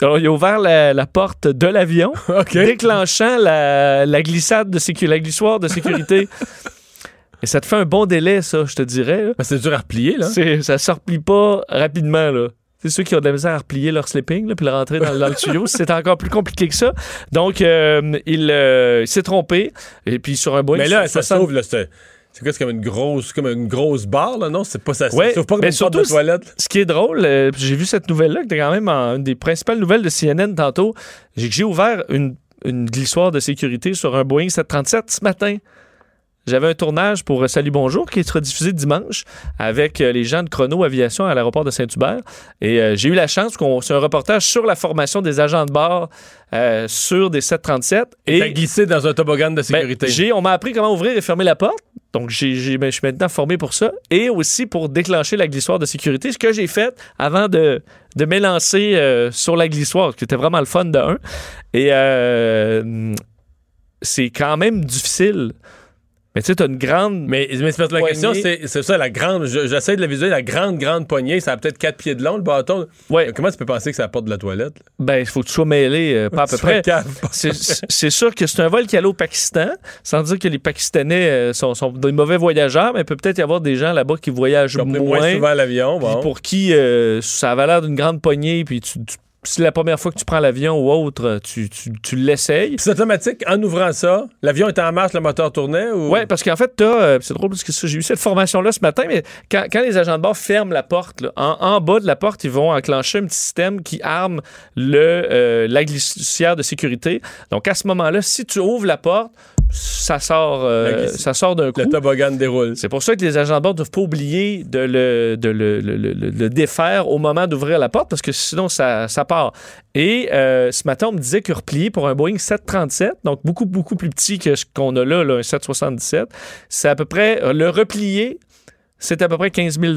Alors, il a ouvert la, la porte de l'avion, déclenchant la, la glissade de sécurité, la glissoire de sécurité. Et ça te fait un bon délai, ça, je te dirais. Ben, c'est dur à replier, là. Ça se replie pas rapidement, là. C'est ceux qui ont de la misère à replier leur sleeping, là, puis le rentrer dans, dans le tuyau. C'est encore plus compliqué que ça. Donc, euh, il, euh, il s'est trompé. Et puis, sur un Boeing... Mais là, ça 60 s'ouvre, là. C'est quoi? C'est comme une grosse, comme une grosse barre, là, non? C'est pas ça. Ouais, ça pas comme une porte de surtout, toilette. Ce qui est drôle, euh, j'ai vu cette nouvelle-là, qui était quand même en- une des principales nouvelles de CNN tantôt. J'ai ouvert une, une glissoire de sécurité sur un Boeing 737 ce matin. J'avais un tournage pour euh, Salut Bonjour qui sera diffusé dimanche avec euh, les gens de Chrono Aviation à l'aéroport de Saint-Hubert. Et euh, j'ai eu la chance qu'on c'est un reportage sur la formation des agents de bord euh, sur des 737. Et Et glissé dans un toboggan de ben, sécurité. j'ai- on m'a appris comment ouvrir et fermer la porte. Donc, j'ai, ben, je suis maintenant formé pour ça. Et aussi pour déclencher la glissoire de sécurité. Ce que j'ai fait avant de, de m'élancer euh, sur la glissoire, qui était vraiment le fun de un. Et euh, c'est quand même difficile. Mais tu sais, tu as une grande. Mais, mais c'est parce que la question, c'est c'est ça, la grande. je- J'essaie de la visualiser, la grande, grande poignée. Ça a peut-être 4 pieds de long, le bâton. Ouais. Comment tu peux penser que ça apporte de la toilette? là? Ben, il faut que tu sois mêlé, euh, pas à peu près. C'est- sûr que c'est un vol qui allait au Pakistan, sans dire que les Pakistanais euh, sont, sont des mauvais voyageurs, mais il peut peut-être y avoir des gens là-bas qui voyagent moins. moins souvent l'avion. Puis Bon. pour qui euh, ça avait l'air d'une grande poignée, puis tu, tu- c'est la première fois que tu prends l'avion ou autre, tu, tu, tu l'essayes. C'est automatique, en ouvrant ça, l'avion était en marche, le moteur tournait ou? Ouais, parce qu'en fait, t'as, euh, c'est drôle parce que j'ai eu cette formation-là ce matin, mais quand, quand les agents de bord ferment la porte, là, en, en bas de la porte, ils vont enclencher un petit système qui arme le, euh, la glissière de sécurité. Donc à ce moment-là, si tu ouvres la porte, ça sort, euh, ça sort d'un coup. Le toboggan déroule. C'est pour ça que les agents de bord ne doivent pas oublier de le, de le, le- défaire au moment d'ouvrir la porte parce que sinon ça, ça part. Et euh, ce matin, on me disait que replié pour un Boeing 737, donc beaucoup, beaucoup plus petit que ce qu'on a là, là, un 777, c'est à peu près, euh, le replier, c'est à peu près 15 000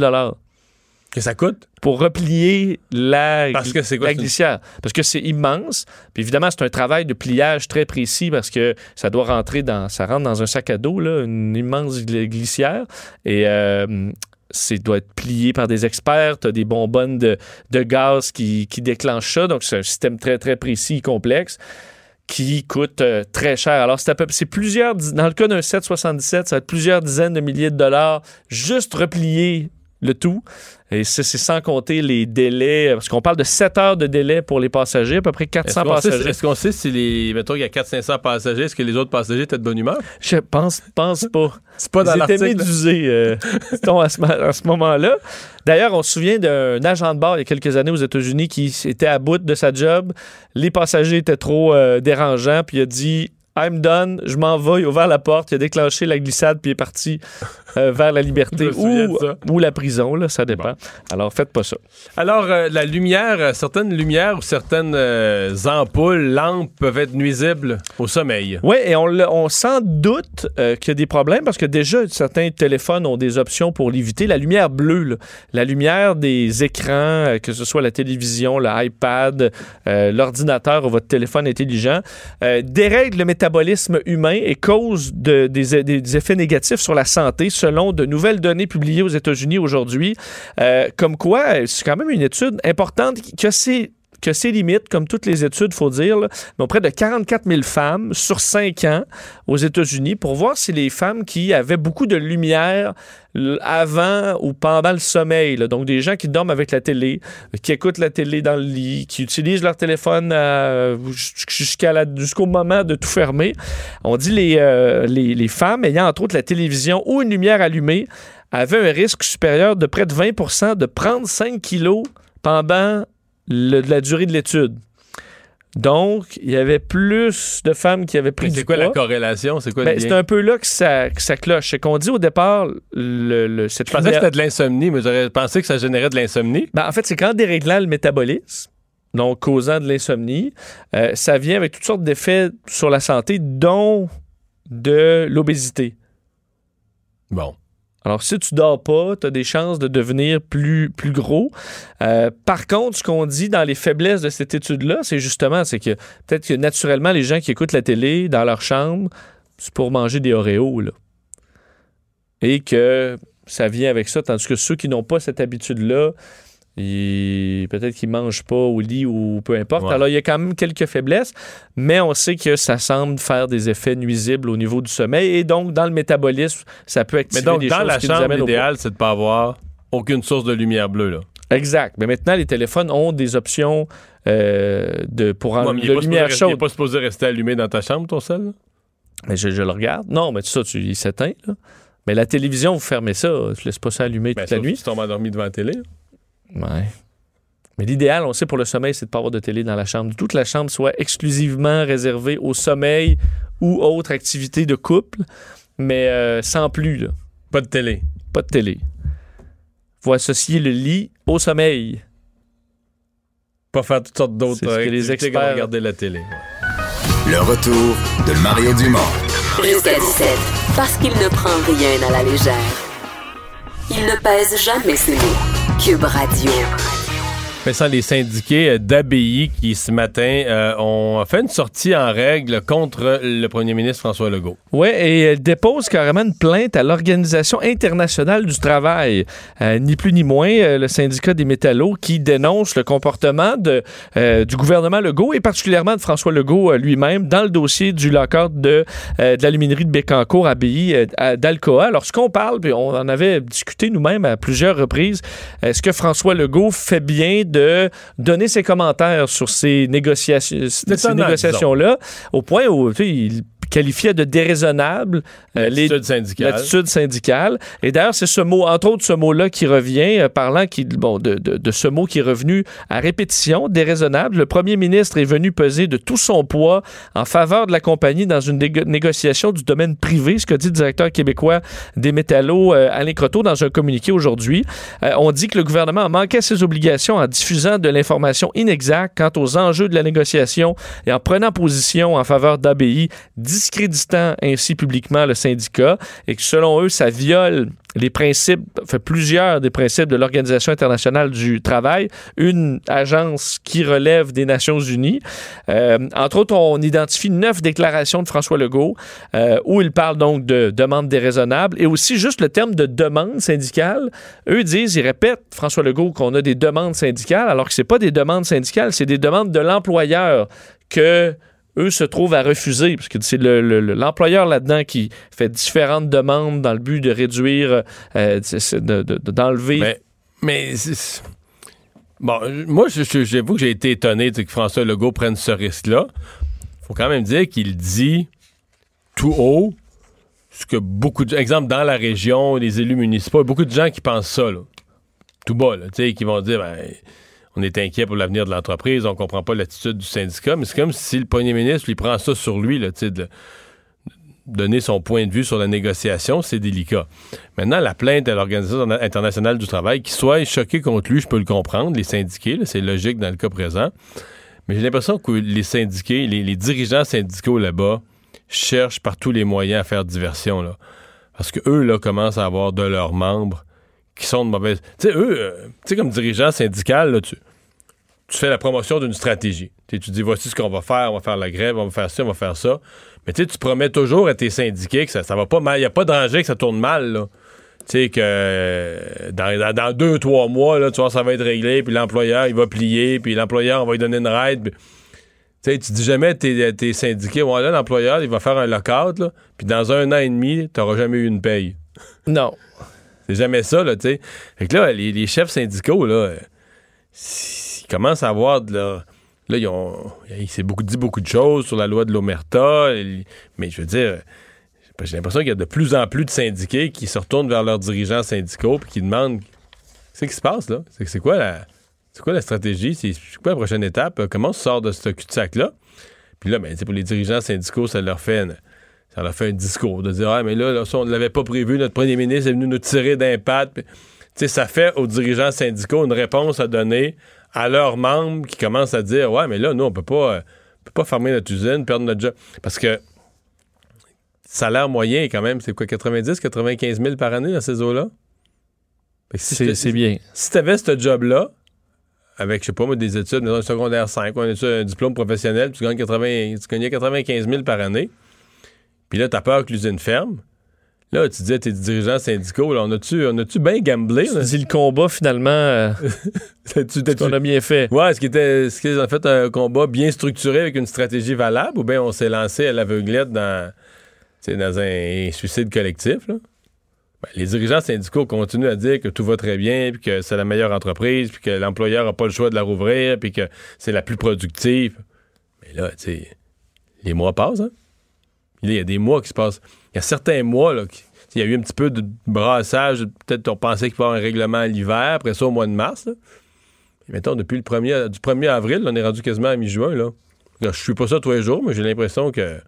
Que ça coûte? pour replier la, Parce que quoi, la glissière. Parce que c'est immense. Puis évidemment, c'est un travail de pliage très précis parce que ça doit rentrer dans, ça rentre dans un sac à dos, là, une immense gl- glissière. Et euh, c'est doit être plié par des experts. Tu as des bonbonnes de, de gaz qui, qui déclenchent ça. Donc, c'est un système très, très précis, complexe qui coûte euh, très cher. Alors, c'est plusieurs, dans le cas d'un 777, ça va être plusieurs dizaines de milliers de dollars juste replier le tout. Et ça, c'est sans compter les délais, parce qu'on parle de 7 heures de délai pour les passagers, à peu près Est-ce 400 qu'on sait, passagers. est-ce qu'on sait si les. Mettons qu'il y a 400-500 passagers, est-ce que les autres passagers étaient de bonne humeur? Je pense, pense pas. C'est pas dans Ils étaient l'article. médusés, euh, ce, à ce moment-là. D'ailleurs, on se souvient d'un agent de bord il y a quelques années aux États-Unis qui était à bout de sa job. Les passagers étaient trop euh, dérangeants, puis il a dit I'm done, je m'en vais. Il a ouvert la porte, il a déclenché la glissade, puis il est parti euh, vers la liberté ou, la prison, là, ça dépend. Alors, faites pas ça. Alors, euh, la lumière, euh, certaines lumières ou certaines euh, ampoules, lampes peuvent être nuisibles au sommeil. Oui, et on, on s'en doute qu'il y a des problèmes parce que déjà, certains téléphones ont des options pour l'éviter. La lumière bleue, là, la lumière des écrans, que ce soit la télévision, l'iPad, l'ordinateur ou votre téléphone intelligent, dérègle le humain et cause de- des, effets négatifs sur la santé selon de nouvelles données publiées aux États-Unis aujourd'hui. Euh, comme quoi, c'est quand même une étude importante que c'est que c'est limite, comme toutes les études, faut dire, là, mais auprès de 44 000 femmes sur 5 ans aux États-Unis pour voir si les femmes qui avaient beaucoup de lumière avant ou pendant le sommeil, donc des gens qui dorment avec la télé, qui écoutent la télé dans le lit, qui utilisent leur téléphone euh, jusqu'à jusqu'au moment de tout fermer. On dit les, euh, les, les femmes ayant entre autres la télévision ou une lumière allumée avaient un risque supérieur de près de 20% de prendre 5 kilos pendant le- la durée de l'étude. Donc, il y avait plus de femmes qui avaient pris Mais du C'est quoi la corrélation? C'est quoi Ben, c'est un peu là que ça, que ça cloche. C'est qu'on dit au départ, le, le- cette Je pensais que c'était de l'insomnie, mais j'aurais pensé que ça générait de l'insomnie. Ben, en fait, c'est qu'en déréglant le métabolisme, donc causant de l'insomnie, euh, ça vient avec toutes sortes d'effets sur la santé, dont de l'obésité. Bon. Alors, si tu dors pas, tu as des chances de devenir plus, plus gros. Euh, par contre, ce qu'on dit dans les faiblesses de cette étude-là, c'est justement, c'est que peut-être que naturellement, les gens qui écoutent la télé dans leur chambre, c'est pour manger des Oreos, là. Et que ça vient avec ça, tandis que ceux qui n'ont pas cette habitude-là, peut-être qu'ils mangent pas au lit ou peu importe. Ouais. Alors, il y a quand même quelques faiblesses, mais on sait que ça semble faire des effets nuisibles au niveau du sommeil et donc, dans le métabolisme, ça peut activer Mais donc, des dans choses la qui chambre, l'idéal, c'est de pas avoir aucune source de lumière bleue. Là. Exact. Mais maintenant, les téléphones ont des options euh, de, pour Ouais, en, mais il de lumière supposé rester- il est chaude. pas supposé rester allumé dans ta chambre, ton sel? Mais je, je le regarde. Non, mais tout ça, tu, il s'éteint. là. Mais la télévision, vous fermez ça. Tu laisses pas ça allumé Ben, toute la nuit. tu tombes endormi devant la télé. Ouais. Mais l'idéal, on sait pour le sommeil, c'est de ne pas avoir de télé dans la chambre. Toute la chambre soit exclusivement réservée au sommeil ou autre activité de couple, mais euh, sans plus. Là. Pas de télé. Pas de télé. faut associer le lit au sommeil. Pas faire toutes sortes d'autres C'est ce que les experts- regarder la télé. Le retour de Mario Dumont. Jusqu'à 17, parce qu'il ne prend rien à la légère. Il ne pèse jamais ses mots. Cube Radio. Sans les syndiqués euh, d'ABI qui, ce matin, euh, ont fait une sortie en règle contre le premier ministre François Legault. Oui, et elle dépose carrément une plainte à l'Organisation internationale du travail. Euh, ni plus ni moins, le syndicat des métallos qui dénonce le comportement du gouvernement Legault et particulièrement de François Legault lui-même dans le dossier du lock-out de, de l'aluminerie de Bécancour, ABI, d'Alcoa. Alors, ce qu'on parle, puis on en avait discuté nous-mêmes à plusieurs reprises, est-ce que François Legault fait bien de donner ses commentaires sur ces négociations-là, au point où il qualifiait de déraisonnable euh, L'attitude syndicale. Et d'ailleurs, c'est ce mot, entre autres, ce mot-là qui revient, euh, parlant qui, bon, de, de- de ce mot qui est revenu à répétition, déraisonnable. Le premier ministre est venu peser de tout son poids en faveur de la compagnie dans une négo- négociation du domaine privé, ce qu'a dit le directeur québécois des métallos, euh, Alain Croteau, dans un communiqué aujourd'hui. On dit que le gouvernement a manqué à ses obligations en diffusant de l'information inexacte quant aux enjeux de la négociation et en prenant position en faveur d'ABI, discréditant ainsi publiquement le syndicat et que selon eux, ça viole les principes, fait plusieurs des principes de l'Organisation internationale du travail, une agence qui relève des Nations unies. Euh, entre autres, on identifie neuf déclarations de François Legault euh, où il parle donc de demande déraisonnable et aussi juste le terme de demande syndicale. Eux disent, ils répètent, François Legault, qu'on a des demandes syndicales alors que c'est pas des demandes syndicales, c'est des demandes de l'employeur que eux se trouvent à refuser, parce que c'est le- le- l'employeur là-dedans qui fait différentes demandes dans le but de réduire, euh, d'enlever. Mais, bon, moi, j'avoue que j'ai été étonné que François Legault prenne ce risque-là. faut quand même dire qu'il dit tout haut ce que beaucoup de exemple dans la région, les élus municipaux, beaucoup de gens qui pensent ça, là. tout bas, là, qui vont dire ben, on est inquiet pour l'avenir de l'entreprise, on comprend pas l'attitude du syndicat, mais c'est comme si le premier ministre lui prend ça sur lui, là, de donner son point de vue sur la négociation, c'est délicat. Maintenant, la plainte à l'Organisation internationale du travail, qui soit choqué contre lui, je peux le comprendre, les syndiqués, c'est logique dans le cas présent. Mais j'ai l'impression que les syndiqués, les, les dirigeants syndicaux là-bas, cherchent par tous les moyens à faire diversion. Là. Parce que eux, là, commencent à avoir de leurs membres qui sont de mauvaises. Tu sais, eux, euh, tu sais, comme dirigeant syndical, là, tu, fais la promotion d'une stratégie. Tu dis voici ce qu'on va faire, on va faire la grève, on va faire ça, on va faire ça. Mais tu promets toujours à tes syndiqués que ça, va pas mal. Il n'y a pas de danger que ça tourne mal. Tu sais, que euh, dans, deux, trois mois, là, tu vois, ça va être réglé, puis l'employeur, il va plier, puis l'employeur, on va lui donner une raide. Tu tu dis jamais à tes, syndiqués, ouais, là, l'employeur, il va faire un lockout, puis dans un an et demi, tu n'auras jamais eu une paye. Non. C'est jamais ça, là, tu sais. Fait que là, les, chefs syndicaux, là, euh, ils commencent à avoir de leur. Là, ils ont. Il s'est beaucoup, dit beaucoup de choses sur la loi de l'Omerta, et- mais je veux dire. J'ai l'impression qu'il y a de plus en plus de syndiqués qui se retournent vers leurs dirigeants syndicaux puis qui demandent Qu'est-ce qui se passe là? C'est c'est quoi la. C'est quoi la stratégie? C'est c'est quoi la prochaine étape? Comment on sort de ce cul-de-sac-là? Puis là, ben, pour les dirigeants syndicaux, ça leur fait une- ça leur fait un discours de dire Ah, mais là, là, ça, on ne l'avait pas prévu, notre premier ministre est venu nous tirer Tu sais, ça fait aux dirigeants syndicaux une réponse à donner à leurs membres qui commencent à dire Ouais, mais là, nous, on peut pas, euh, on peut pas fermer notre usine, perdre notre job. Parce que salaire moyen, quand même, c'est quoi, 90, 95 000 par année dans ces eaux-là? Si C'est bien. si tu avais ce job-là, avec, je sais pas moi, des études, mettons, un secondaire 5, ou un, un diplôme professionnel, tu, gagnes 80, tu gagnais 95 000 par année, puis là, tu as peur que l'usine ferme. Là, tu disais tes dirigeants syndicaux, là, on a-tu on a-tu bien gamblé? Tu là? dis le combat, finalement, euh, t'as-tu- qu'on a bien fait. Ouais, est-ce qu'il était est-ce qu'ils ont fait un combat bien structuré avec une stratégie valable ou bien on s'est lancé à l'aveuglette dans, tu dans un suicide collectif? Là? Ben, les dirigeants syndicaux continuent à dire que tout va très bien, puis que c'est la meilleure entreprise, puis que l'employeur n'a pas le choix de la rouvrir, puis que c'est la plus productive. Mais là, tu sais, les mois passent, hein? Il y a des mois qui se passent. Il y a certains mois, là, qui- il y a eu un petit peu de brassage. Peut-être qu'on pensait qu'il y avoir un règlement à l'hiver, après ça au mois de mars. là. Et mettons, depuis le 1er, du 1er avril, on est rendu quasiment à mi-juin. Là. Là, je suis pas ça tous les jours, mais j'ai l'impression que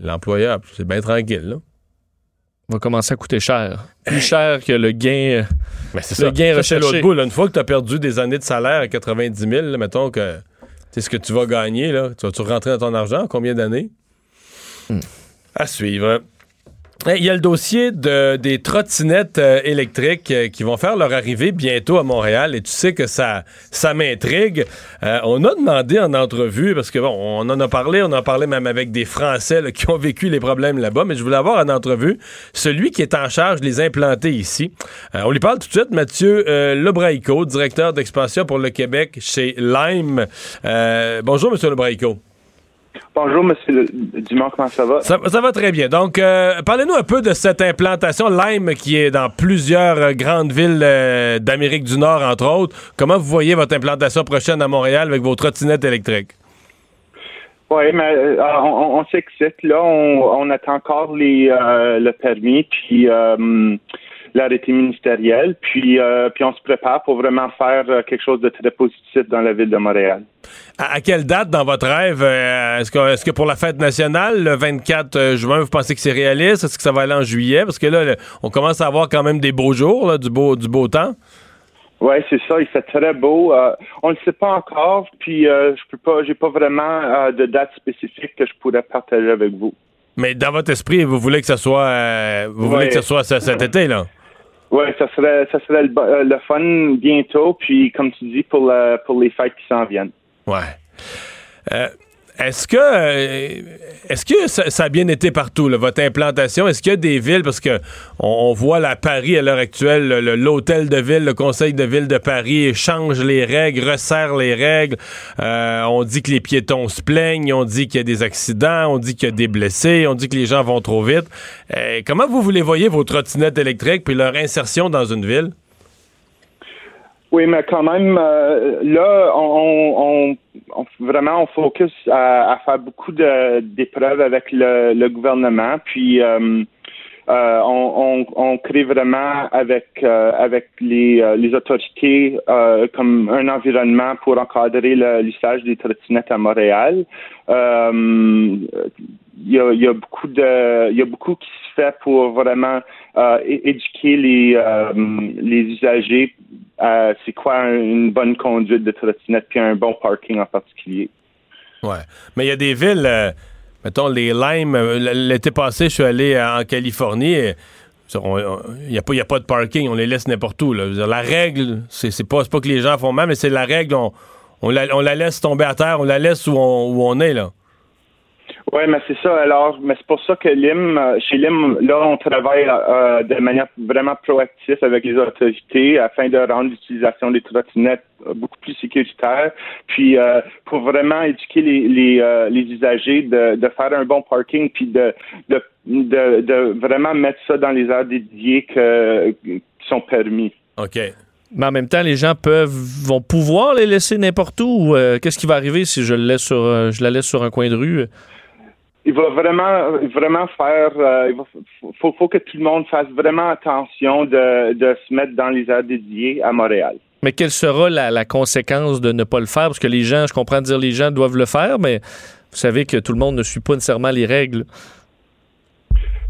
l'employeur, c'est bien tranquille. Là. va commencer à coûter cher. Plus cher que le gain. Mais c'est Le ça. gain Ça, recherché. l'autre bout. là. Une fois que tu as perdu des années de salaire à 90 000, là, mettons que c'est ce que tu vas gagner, là, tu vas-tu rentrer dans ton argent? Combien d'années? À suivre. Il y a le dossier de, des trottinettes euh, électriques euh, qui vont faire leur arrivée bientôt à Montréal et tu sais que ça, ça m'intrigue. Euh, on a demandé en entrevue, parce que bon, on en a parlé, on en a parlé même avec des Français qui ont vécu les problèmes là-bas, mais je voulais avoir en entrevue celui qui est en charge de les implanter ici. On lui parle tout de suite, Mathieu euh, Lebraico, directeur d'expansion pour le Québec chez Lime. Bonjour, Monsieur Lebraico. Bonjour, Monsieur Dumont, comment ça va? Ça, ça va très bien. Donc, euh, parlez-nous un peu de cette implantation Lime qui est dans plusieurs euh, grandes villes euh, d'Amérique du Nord, entre autres. Comment vous voyez votre implantation prochaine à Montréal avec vos trottinettes électriques? Oui, mais euh, on, on s'excite. Là, on, on attend encore les, le permis, puis euh, l'arrêté ministériel, puis, euh, puis on se prépare pour vraiment faire euh, quelque chose de très positif dans la ville de Montréal. À, à quelle date dans votre rêve? euh, est-ce, que, est-ce que pour la fête nationale, le 24 juin, vous pensez que c'est réaliste? Est-ce que ça va aller en juillet? Parce que là, le- on commence à avoir quand même des beaux jours, là, du, beau, du beau temps. Oui, c'est ça. Il fait très beau. Euh, on ne le sait pas encore, puis euh, je peux pas, j'ai pas vraiment euh, de date spécifique que je pourrais partager avec vous. Mais dans votre esprit, vous voulez que ça soit, vous voulez que ça soit ce- cet été, là? Oui, ça serait, ça serait le, euh, le fun bientôt, puis comme tu dis, pour, la- pour les fêtes qui s'en viennent. Ouais. Euh, est-ce que euh, est-ce que ça, a bien été partout, là, votre implantation? Est-ce qu'il y a des villes, parce que on, on voit à Paris à l'heure actuelle, le- le- l'hôtel de ville, le conseil de ville de Paris change les règles, resserre les règles. Euh, on dit que les piétons se plaignent, on dit qu'il y a des accidents, on dit qu'il y a des blessés, on dit que les gens vont trop vite. Euh, comment vous voulez voyez vos trottinettes électriques puis leur insertion dans une ville? Oui, mais quand même, euh, là, on, on, on- vraiment, on focus à, à faire beaucoup d'épreuves avec le, le gouvernement, puis euh, euh, on, on, crée vraiment avec euh, avec les, euh, les autorités euh, comme un environnement pour encadrer l'usage des trottinettes à Montréal. Il y a, il y a beaucoup de il y a beaucoup qui se fait pour vraiment euh, éduquer les euh, les usagers à c'est quoi un- une bonne conduite de trottinette puis un bon parking en particulier. Ouais. Mais il y a des villes, euh, mettons les Limes. L'été passé, je suis allé en Californie. Il n'y a, a pas de parking, on les laisse n'importe où. là. La règle, c'est pas, pas que les gens font mal, mais c'est la règle. On, on la, on la laisse tomber à terre, on la laisse où on, où on est. là. Oui, mais c'est ça. Alors, mais c'est pour ça que LIM, euh, chez LIM, là, on travaille euh, de manière vraiment proactive avec les autorités afin de rendre l'utilisation des trottinettes euh, beaucoup plus sécuritaire, puis euh, pour vraiment éduquer les, les, usagers de, de faire un bon parking, puis de, de, de, vraiment mettre ça dans les heures dédiées qui sont permis. OK. Mais en même temps, les gens peuvent vont pouvoir les laisser n'importe où. Qu'est-ce qui va arriver si je, le laisse sur, je la laisse sur un coin de rue? Il va vraiment vraiment faire euh, il faut, que tout le monde fasse vraiment attention de, se mettre dans les heures dédiées à Montréal. Mais quelle sera la, la conséquence de ne pas le faire? Parce que les gens, je comprends dire les gens doivent le faire, mais vous savez que tout le monde ne suit pas nécessairement les règles.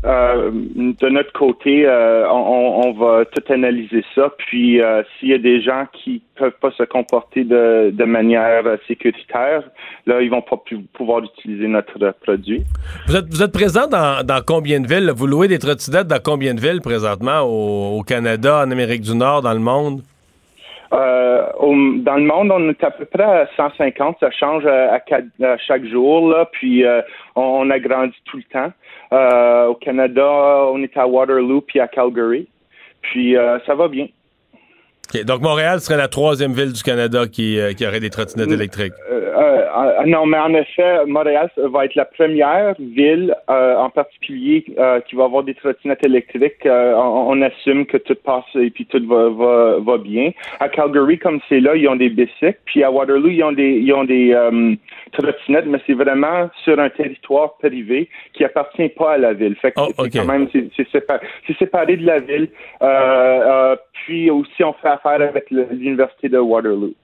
Euh, de notre côté, euh, on, va tout analyser ça. Puis, euh, s'il y a des gens qui peuvent pas se comporter de, de manière sécuritaire, là, ils vont pas pouvoir utiliser notre produit. Vous êtes, vous êtes présent dans, dans combien de villes? Vous louez des trottinettes dans combien de villes présentement au, au Canada, en Amérique du Nord, dans le monde? Euh, au- dans le monde, on est à peu près à 150. Ça change à, à chaque jour, là. Puis euh, on, on agrandit tout le temps. Euh, au Canada, on est à Waterloo puis à Calgary. Puis euh, ça va bien. Donc, Montréal serait la troisième ville du Canada qui, euh, qui aurait des trottinettes électriques. Euh, euh, non, mais en effet, Montréal va être la première ville euh, en particulier euh, qui va avoir des trottinettes électriques. Euh, on, on assume que tout passe et puis tout va, va, va bien. À Calgary, comme c'est là, ils ont des bicycles. Puis à Waterloo, ils ont des, ils ont des euh, trottinettes, mais c'est vraiment sur un territoire privé qui appartient pas à la ville. Fait que c'est quand même c'est, séparé, c'est séparé de la ville. Euh, euh, puis aussi, on fait affaire avec l'université de Waterloo.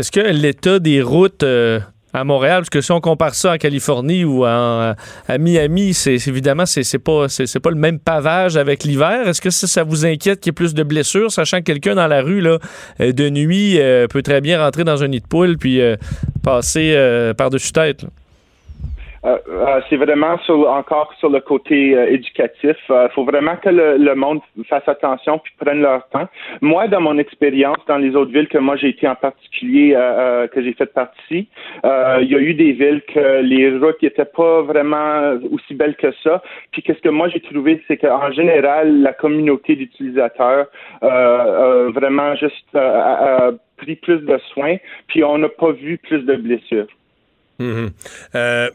Est-ce que l'état des routes euh, à Montréal, parce que si on compare ça en Californie ou en- à Miami, c'est évidemment c'est pas pas le même pavage avec l'hiver. Est-ce que ça, ça vous inquiète qu'il y ait plus de blessures, sachant que quelqu'un dans la rue là euh, de nuit euh, peut très bien rentrer dans un nid de poule puis euh, passer euh, par dessus tête. là? Euh, euh, c'est vraiment encore sur le côté euh, éducatif. Il faut vraiment que le, monde fasse attention puis prenne leur temps. Moi, dans mon expérience dans les autres villes que moi j'ai été en particulier, que j'ai fait partie, il y a eu des villes que les routes n'étaient pas vraiment aussi belles que ça. Puis qu'est-ce que moi j'ai trouvé, c'est qu'en général, la communauté d'utilisateurs vraiment juste a- pris plus de soins, puis on n'a pas vu plus de blessures. Mhm. Euh,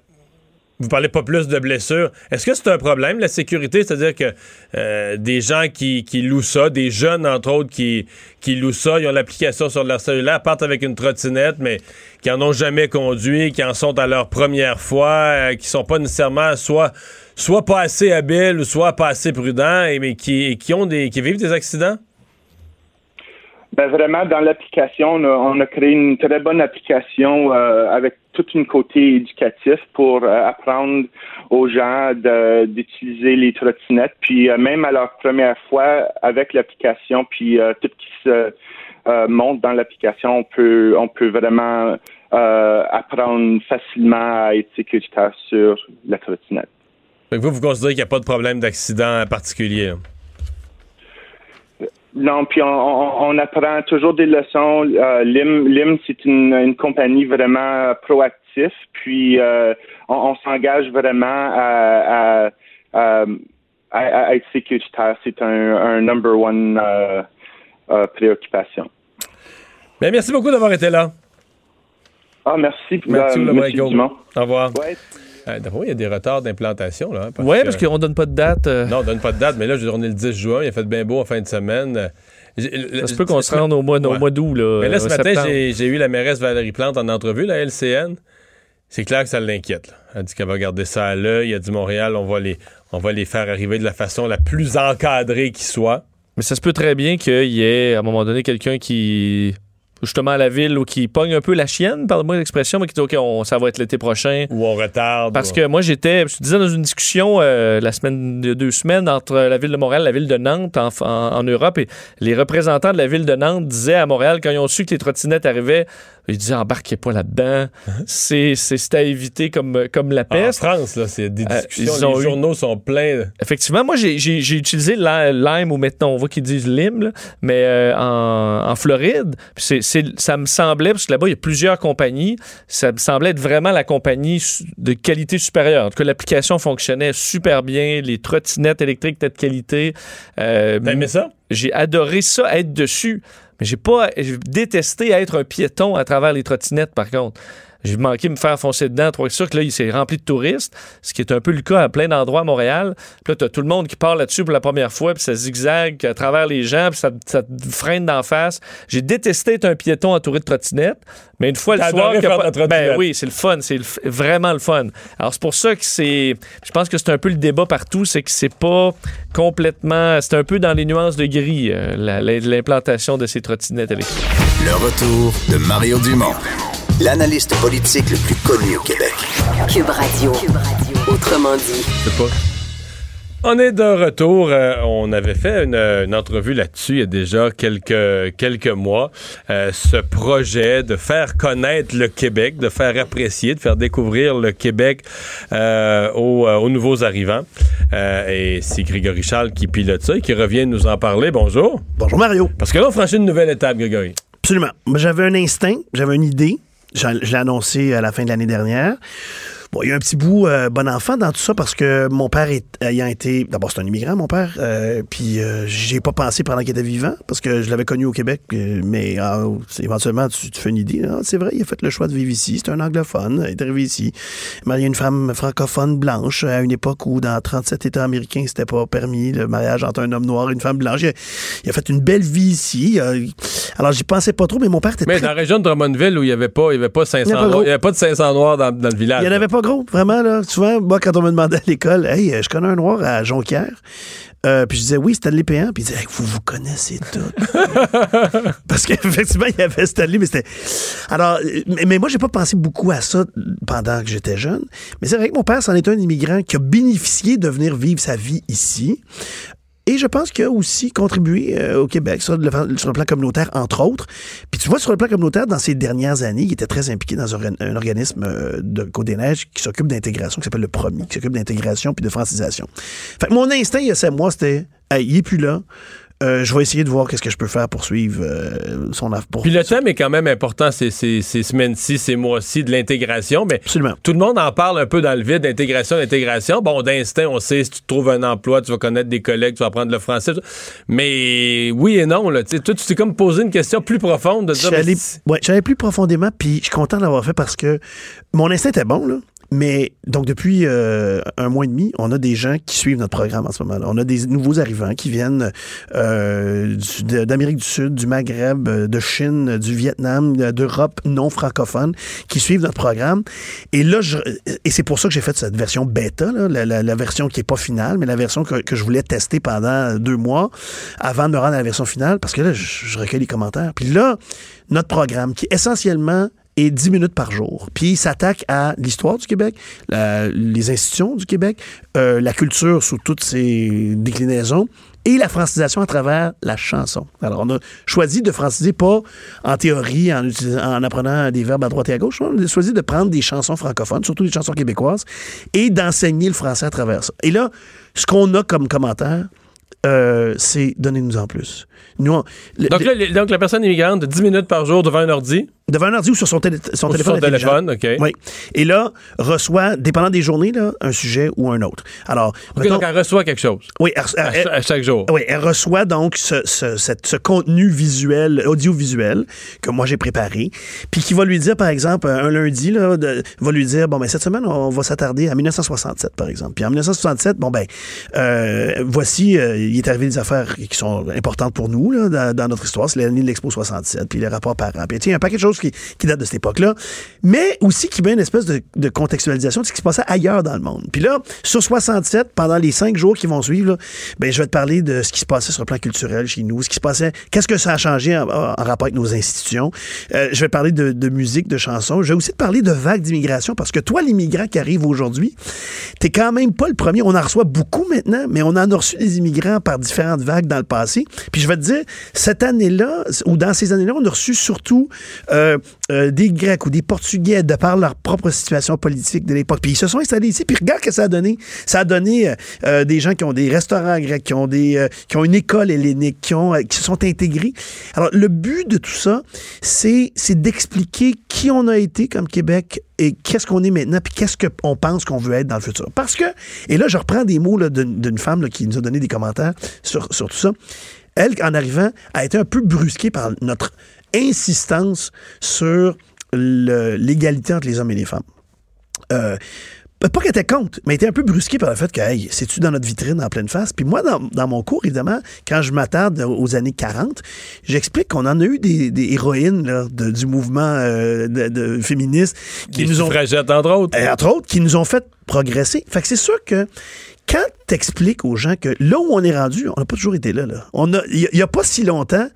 vous parlez pas plus de blessures. Est-ce que c'est un problème, la sécurité? C'est-à-dire que euh, des gens qui, qui louent ça, des jeunes, entre autres, qui, qui louent ça, ils ont l'application sur leur cellulaire, partent avec une trottinette, mais qui en ont jamais conduit, qui en sont à leur première fois, euh, qui sont pas nécessairement soit soit pas assez habiles ou soit pas assez prudents, et, mais qui, qui ont des qui vivent des accidents? Ben vraiment, dans l'application, on a, on a créé une très bonne application euh, avec toute une côté éducatif pour euh, apprendre aux gens d'utiliser les trottinettes. Puis euh, même à leur première fois avec l'application, puis euh, tout ce qui se euh, monte dans l'application, on peut on peut vraiment apprendre facilement à être sécuritaire sur la trottinette. Vous, vous considérez qu'il n'y a pas de problème d'accident particulier? Non, puis on, on- on apprend toujours des leçons. Euh, LIM, LIM c'est une, une compagnie vraiment proactive, puis euh, on, on s'engage vraiment à, à, à- à- à être sécuritaire. C'est un, un number one euh, préoccupation. Ben, merci beaucoup d'avoir été là. Ah, merci, Merci. Au revoir. Ouais. Euh, d'après moi, il y a des retards d'implantation. Là, hein, Ouais, parce qu'on donne pas de date. euh. Non, on donne pas de date, mais là, je veux dire, on est le 10 juin, il a fait bien beau en fin de semaine. Ça se peut qu'on se rende au mois, Ouais. mois d'août. Là, Mais là, ce euh, matin, j'ai eu la mairesse Valérie Plante en entrevue, la LCN. C'est clair que ça l'inquiète. Elle dit qu'elle va garder ça à l'œil. Elle a dit Montréal, on va, les, on va les faire arriver de la façon la plus encadrée qui soit. Mais ça se peut très bien qu'il y ait, à un moment donné, quelqu'un qui, justement, à la ville, ou qui pogne un peu la chienne, pardon-moi l'expression, mais qui dit, OK, on- ça va être l'été prochain. Ou on retarde. Parce que moi, j'étais, je te disais, dans une discussion euh, la semaine, a deux semaines, entre la ville de Montréal et la ville de Nantes en, en- en Europe, et les représentants de la ville de Nantes disaient à Montréal, quand ils ont su que les trottinettes arrivaient, ils disaient, embarquez pas là-dedans. c'est, c'est, à éviter comme, comme la Ah, en peste. France, là, c'est des Euh, discussions. ils ont les eu- journaux sont pleins. Effectivement, moi, j'ai, utilisé Lime ou maintenant on voit qu'ils disent Lime, là, mais euh, en, en Floride. Ça me semblait, parce que là-bas, il y a plusieurs compagnies, ça me semblait être vraiment la compagnie de qualité supérieure. En tout cas, l'application fonctionnait super bien, les trottinettes électriques étaient de qualité. Euh, T'as aimé ça? j'ai adoré ça, être dessus. Mais j'ai pas j'ai détesté être un piéton à travers les trottinettes, par contre. J'ai manqué de me faire foncer dedans. Trop sûr que là, il s'est rempli de touristes, ce qui est un peu le cas à plein d'endroits à Montréal. Puis là, t'as tout le monde qui part là-dessus pour la première fois, puis ça zigzague à travers les gens, puis ça, ça te freine d'en face. J'ai détesté être un piéton entouré de trottinettes, mais une fois le soir... pas- de la trottinette. Ben oui, c'est le fun, c'est f- vraiment le fun. Alors c'est pour ça que c'est, je pense que c'est un peu le débat partout, c'est que c'est pas complètement, c'est un peu dans les nuances de gris euh, la- la- l'implantation de ces trottinettes électriques. Le retour de Mario Dumont, l'analyste politique le plus connu au Québec. Cube Radio. Autrement dit. Je sais pas. On est de retour. Euh, on avait fait une, une entrevue là-dessus il y a déjà quelques, quelques mois. Euh, ce projet de faire connaître le Québec, de faire apprécier, de faire découvrir le Québec euh, aux, euh, aux nouveaux arrivants. Euh, et c'est Grégory Charles qui pilote ça et qui revient nous en parler. Bonjour. Bonjour Mario. Parce que là, on franchit une nouvelle étape, Grégory. Absolument. J'avais un instinct, j'avais une idée. Je l'ai annoncé à la fin de l'année dernière. Bon, il y a un petit bout euh, bon enfant dans tout ça parce que mon père est- ayant été. D'abord, c'est un immigrant, mon père. euh, puis, euh, j'ai pas pensé pendant qu'il était vivant parce que je l'avais connu au Québec. euh, mais ah, éventuellement, tu, tu fais une idée. Ah, c'est vrai, il a fait le choix de vivre ici. C'est un anglophone. Il est arrivé ici. Marié une femme francophone blanche à une époque où, dans 37 États américains, c'était pas permis le mariage entre un homme noir et une femme blanche. Il a, il a fait une belle vie ici. alors, j'y pensais pas trop, mais mon père était Mais très dans la région de Drummondville, où il n'y avait, pas- il y avait pas 500 Il y avait pas noirs- il y avait pas de 500 noirs dans, dans le village. Il n'y en avait pas gros, vraiment. Là. Souvent, moi, quand on me demandait à l'école, hey, euh, je connais un noir à Jonquière. Euh, puis je disais, oui, Stanley Péan. Puis il disait, Hey, vous vous connaissez tout. Parce qu'effectivement, il y avait Stanley, mais c'était. Alors, mais, mais moi, j'ai pas pensé beaucoup à ça pendant que j'étais jeune. Mais c'est vrai que mon père, c'en est un immigrant qui a bénéficié de venir vivre sa vie ici. Et je pense qu'il a aussi contribué euh, au Québec sur le, sur le plan communautaire, entre autres. Puis tu vois, sur le plan communautaire, dans ces dernières années, il était très impliqué dans un, un organisme euh, de Côte-des-Neiges qui s'occupe d'intégration, qui s'appelle le PROMI, qui s'occupe d'intégration puis de francisation. Fait que mon instinct, il y a sept mois, c'était, hey, il est plus là. Euh, je vais essayer de voir qu'est-ce que je peux faire pour suivre euh, son affaire. Puis le thème est quand même important ces, ces, ces semaines-ci, ces mois-ci de l'intégration, mais Absolument. tout le monde en parle un peu dans le vide, d'intégration, d'intégration. Bon, d'instinct, on sait, si tu trouves un emploi, tu vas connaître des collègues, tu vas apprendre le français. Mais oui et non, là. Tu sais, toi, tu t'es comme posé une question plus profonde de dire, J'allais ouais, plus profondément, puis je suis content de l'avoir fait parce que mon instinct était bon, là. Mais donc depuis euh, un mois et demi, on a des gens qui suivent notre programme en ce moment-là. On a des nouveaux arrivants qui viennent euh, d'Amérique du Sud, du Maghreb, euh, de Chine, du Vietnam, de- d'Europe non francophone, qui suivent notre programme. Et là, je- et c'est pour ça que j'ai fait cette version bêta, là, la, la- la version qui est pas finale, mais la version que, que je voulais tester pendant deux mois avant de me rendre à la version finale, parce que là, je, je recueille les commentaires. Puis là, notre programme, qui essentiellement est 10 minutes par jour. Puis il s'attaque à l'histoire du Québec, la- les institutions du Québec, euh, la culture sous toutes ses déclinaisons et la francisation à travers la chanson. Alors, on a choisi de franciser pas en théorie, en, apprenant des verbes à droite et à gauche. On a choisi de prendre des chansons francophones, surtout des chansons québécoises, et d'enseigner le français à travers ça. Et là, ce qu'on a comme commentaire, euh, c'est donnez-nous en plus. Nous, on- le- Donc, là, les- donc la personne immigrante de 10 minutes par jour devant un ordi. Devant un ordi ou sur son, télé- son téléphone. son téléphone, OK. Oui. Et là, reçoit, dépendant des journées, là, un sujet ou un autre. Alors, mettons- donc elle reçoit quelque chose. oui, elle, À, elle- cha- à chaque jour. oui, elle reçoit donc ce, ce- cette- ce contenu visuel, audiovisuel que moi j'ai préparé, puis qui va lui dire, par exemple, un lundi, là, de- va lui dire, bon, ben cette semaine, on va s'attarder à 1967, par exemple. Puis en 1967, bon, ben, euh, voici, euh, il est arrivé des affaires qui sont importantes pour nous, là, dans, dans notre histoire. C'est l'année de l'Expo 67, puis les rapports parents. Puis, il y a un paquet de choses qui, qui datent de cette époque-là, mais aussi qui met une espèce de, contextualisation de ce qui se passait ailleurs dans le monde. Puis là, sur 67, pendant les cinq jours qui vont suivre, ben, je vais te parler de ce qui se passait sur le plan culturel chez nous, ce qui se passait, qu'est-ce que ça a changé en, rapport avec nos institutions. Euh, je vais parler de, de musique, de chansons. Je vais aussi te parler de vagues d'immigration parce que toi, l'immigrant qui arrive aujourd'hui, t'es quand même pas le premier. On en reçoit beaucoup maintenant, mais on en a reçu des immigrants par différentes vagues dans le passé. Puis je vais te dire, cette année-là, ou dans ces années-là, on a reçu surtout euh, euh, des Grecs ou des Portugais de par leur propre situation politique de l'époque. Puis ils se sont installés ici. Puis regarde ce que ça a donné. Ça a donné euh, euh, des gens qui ont des restaurants grecs, qui ont des, euh, qui ont une école hellénique, qui ont, euh, qui se sont intégrés. Alors le but de tout ça, c'est, d'expliquer qui on a été comme Québec et qu'est-ce qu'on est maintenant, puis qu'est-ce qu'on pense qu'on veut être dans le futur. Parce que, et là, je reprends des mots d'une, femme qui nous a donné des commentaires sur, sur tout ça. Elle, en arrivant, a été un peu brusquée par notre insistance sur l'égalité entre les hommes et les femmes. Euh, pas qu'elle était contre, mais elle était un peu brusquée par le fait que, hey, c'est-tu dans notre vitrine en pleine face? Puis moi, dans, dans mon cours, évidemment, quand je m'attarde aux années 40, j'explique qu'on en a eu des, des héroïnes là, de- du mouvement euh, de, de féministe qui Des nous ont entre autres. euh, entre autres, qui nous ont fait progresser. Fait que c'est sûr que quand t'expliques aux gens que là où on est rendu, on n'a pas toujours été là. là. On a, il n'y a, pas si longtemps.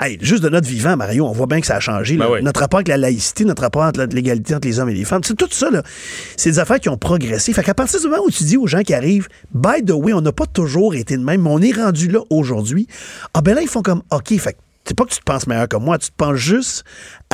Hey, juste de notre vivant, Mario, on voit bien que ça a changé. Ben oui. Notre rapport avec la laïcité, notre rapport la- l'égalité entre les hommes et les femmes, c'est tout ça, là. C'est des affaires qui ont progressé. Fait qu'à partir du moment où tu dis aux gens qui arrivent, by the way, on n'a pas toujours été de même, mais on est rendu là aujourd'hui. Ah ben là, ils font comme, OK, fait c'est pas que tu te penses meilleur que moi, tu te penses juste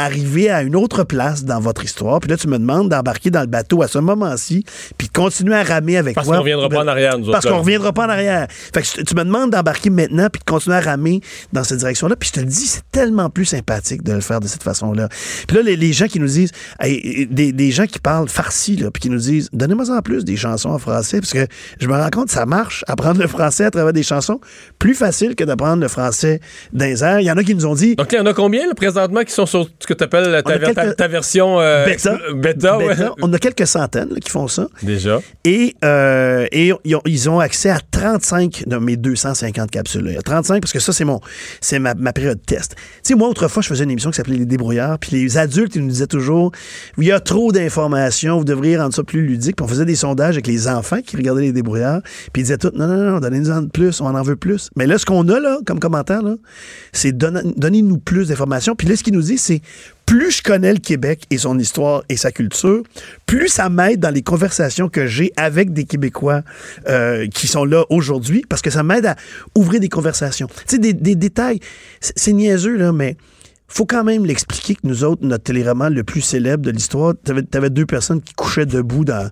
arriver à une autre place dans votre histoire. Puis là, tu me demandes d'embarquer dans le bateau à ce moment-ci, puis de continuer à ramer avec Parce moi. qu'on reviendra pas en arrière, nous Parce qu'on reviendra pas en arrière. Fait que tu- me demandes d'embarquer maintenant, puis de continuer à ramer dans cette direction-là. Puis je te le dis, c'est tellement plus sympathique de le faire de cette façon-là. Puis là, les, les gens qui nous disent, hey, des, des gens qui parlent farci, là, puis qui nous disent, donnez-moi en plus des chansons en français, parce que je me rends compte, ça marche, apprendre le français à travers des chansons, plus facile que d'apprendre le français dans les airs. Il y en a qui nous ont dit, Donc, il y en a combien, là, présentement, qui sont sur que tu appelles ta, quelques- version euh, Bêta. expl- bêta, ouais. Bêta. On a quelques centaines là, qui font ça. Déjà. Et, euh, et ils, ont, ils ont accès à 35 de mes 250 capsules. Il y a 35 parce que ça, c'est mon c'est ma, ma période test. Tu sais, moi, autrefois, je faisais une émission qui s'appelait Les débrouillards. Puis les adultes, ils nous disaient toujours il y a trop d'informations, vous devriez rendre ça plus ludique. Puis on faisait des sondages avec les enfants qui regardaient les débrouillards. Puis ils disaient tout non, non, non, donnez-nous plus, on en veut plus. Mais là, ce qu'on a là, comme commentaire, là, c'est donne- donnez-nous plus d'informations. Puis là, ce qu'ils nous disent, c'est plus je connais le Québec et son histoire et sa culture, plus ça m'aide dans les conversations que j'ai avec des Québécois euh, qui sont là aujourd'hui, parce que ça m'aide à ouvrir des conversations. Tu sais, des, des détails, c'est niaiseux, là, mais faut quand même l'expliquer que nous autres, notre téléroman le plus célèbre de l'histoire, t'avais avais deux personnes qui couchaient debout dans...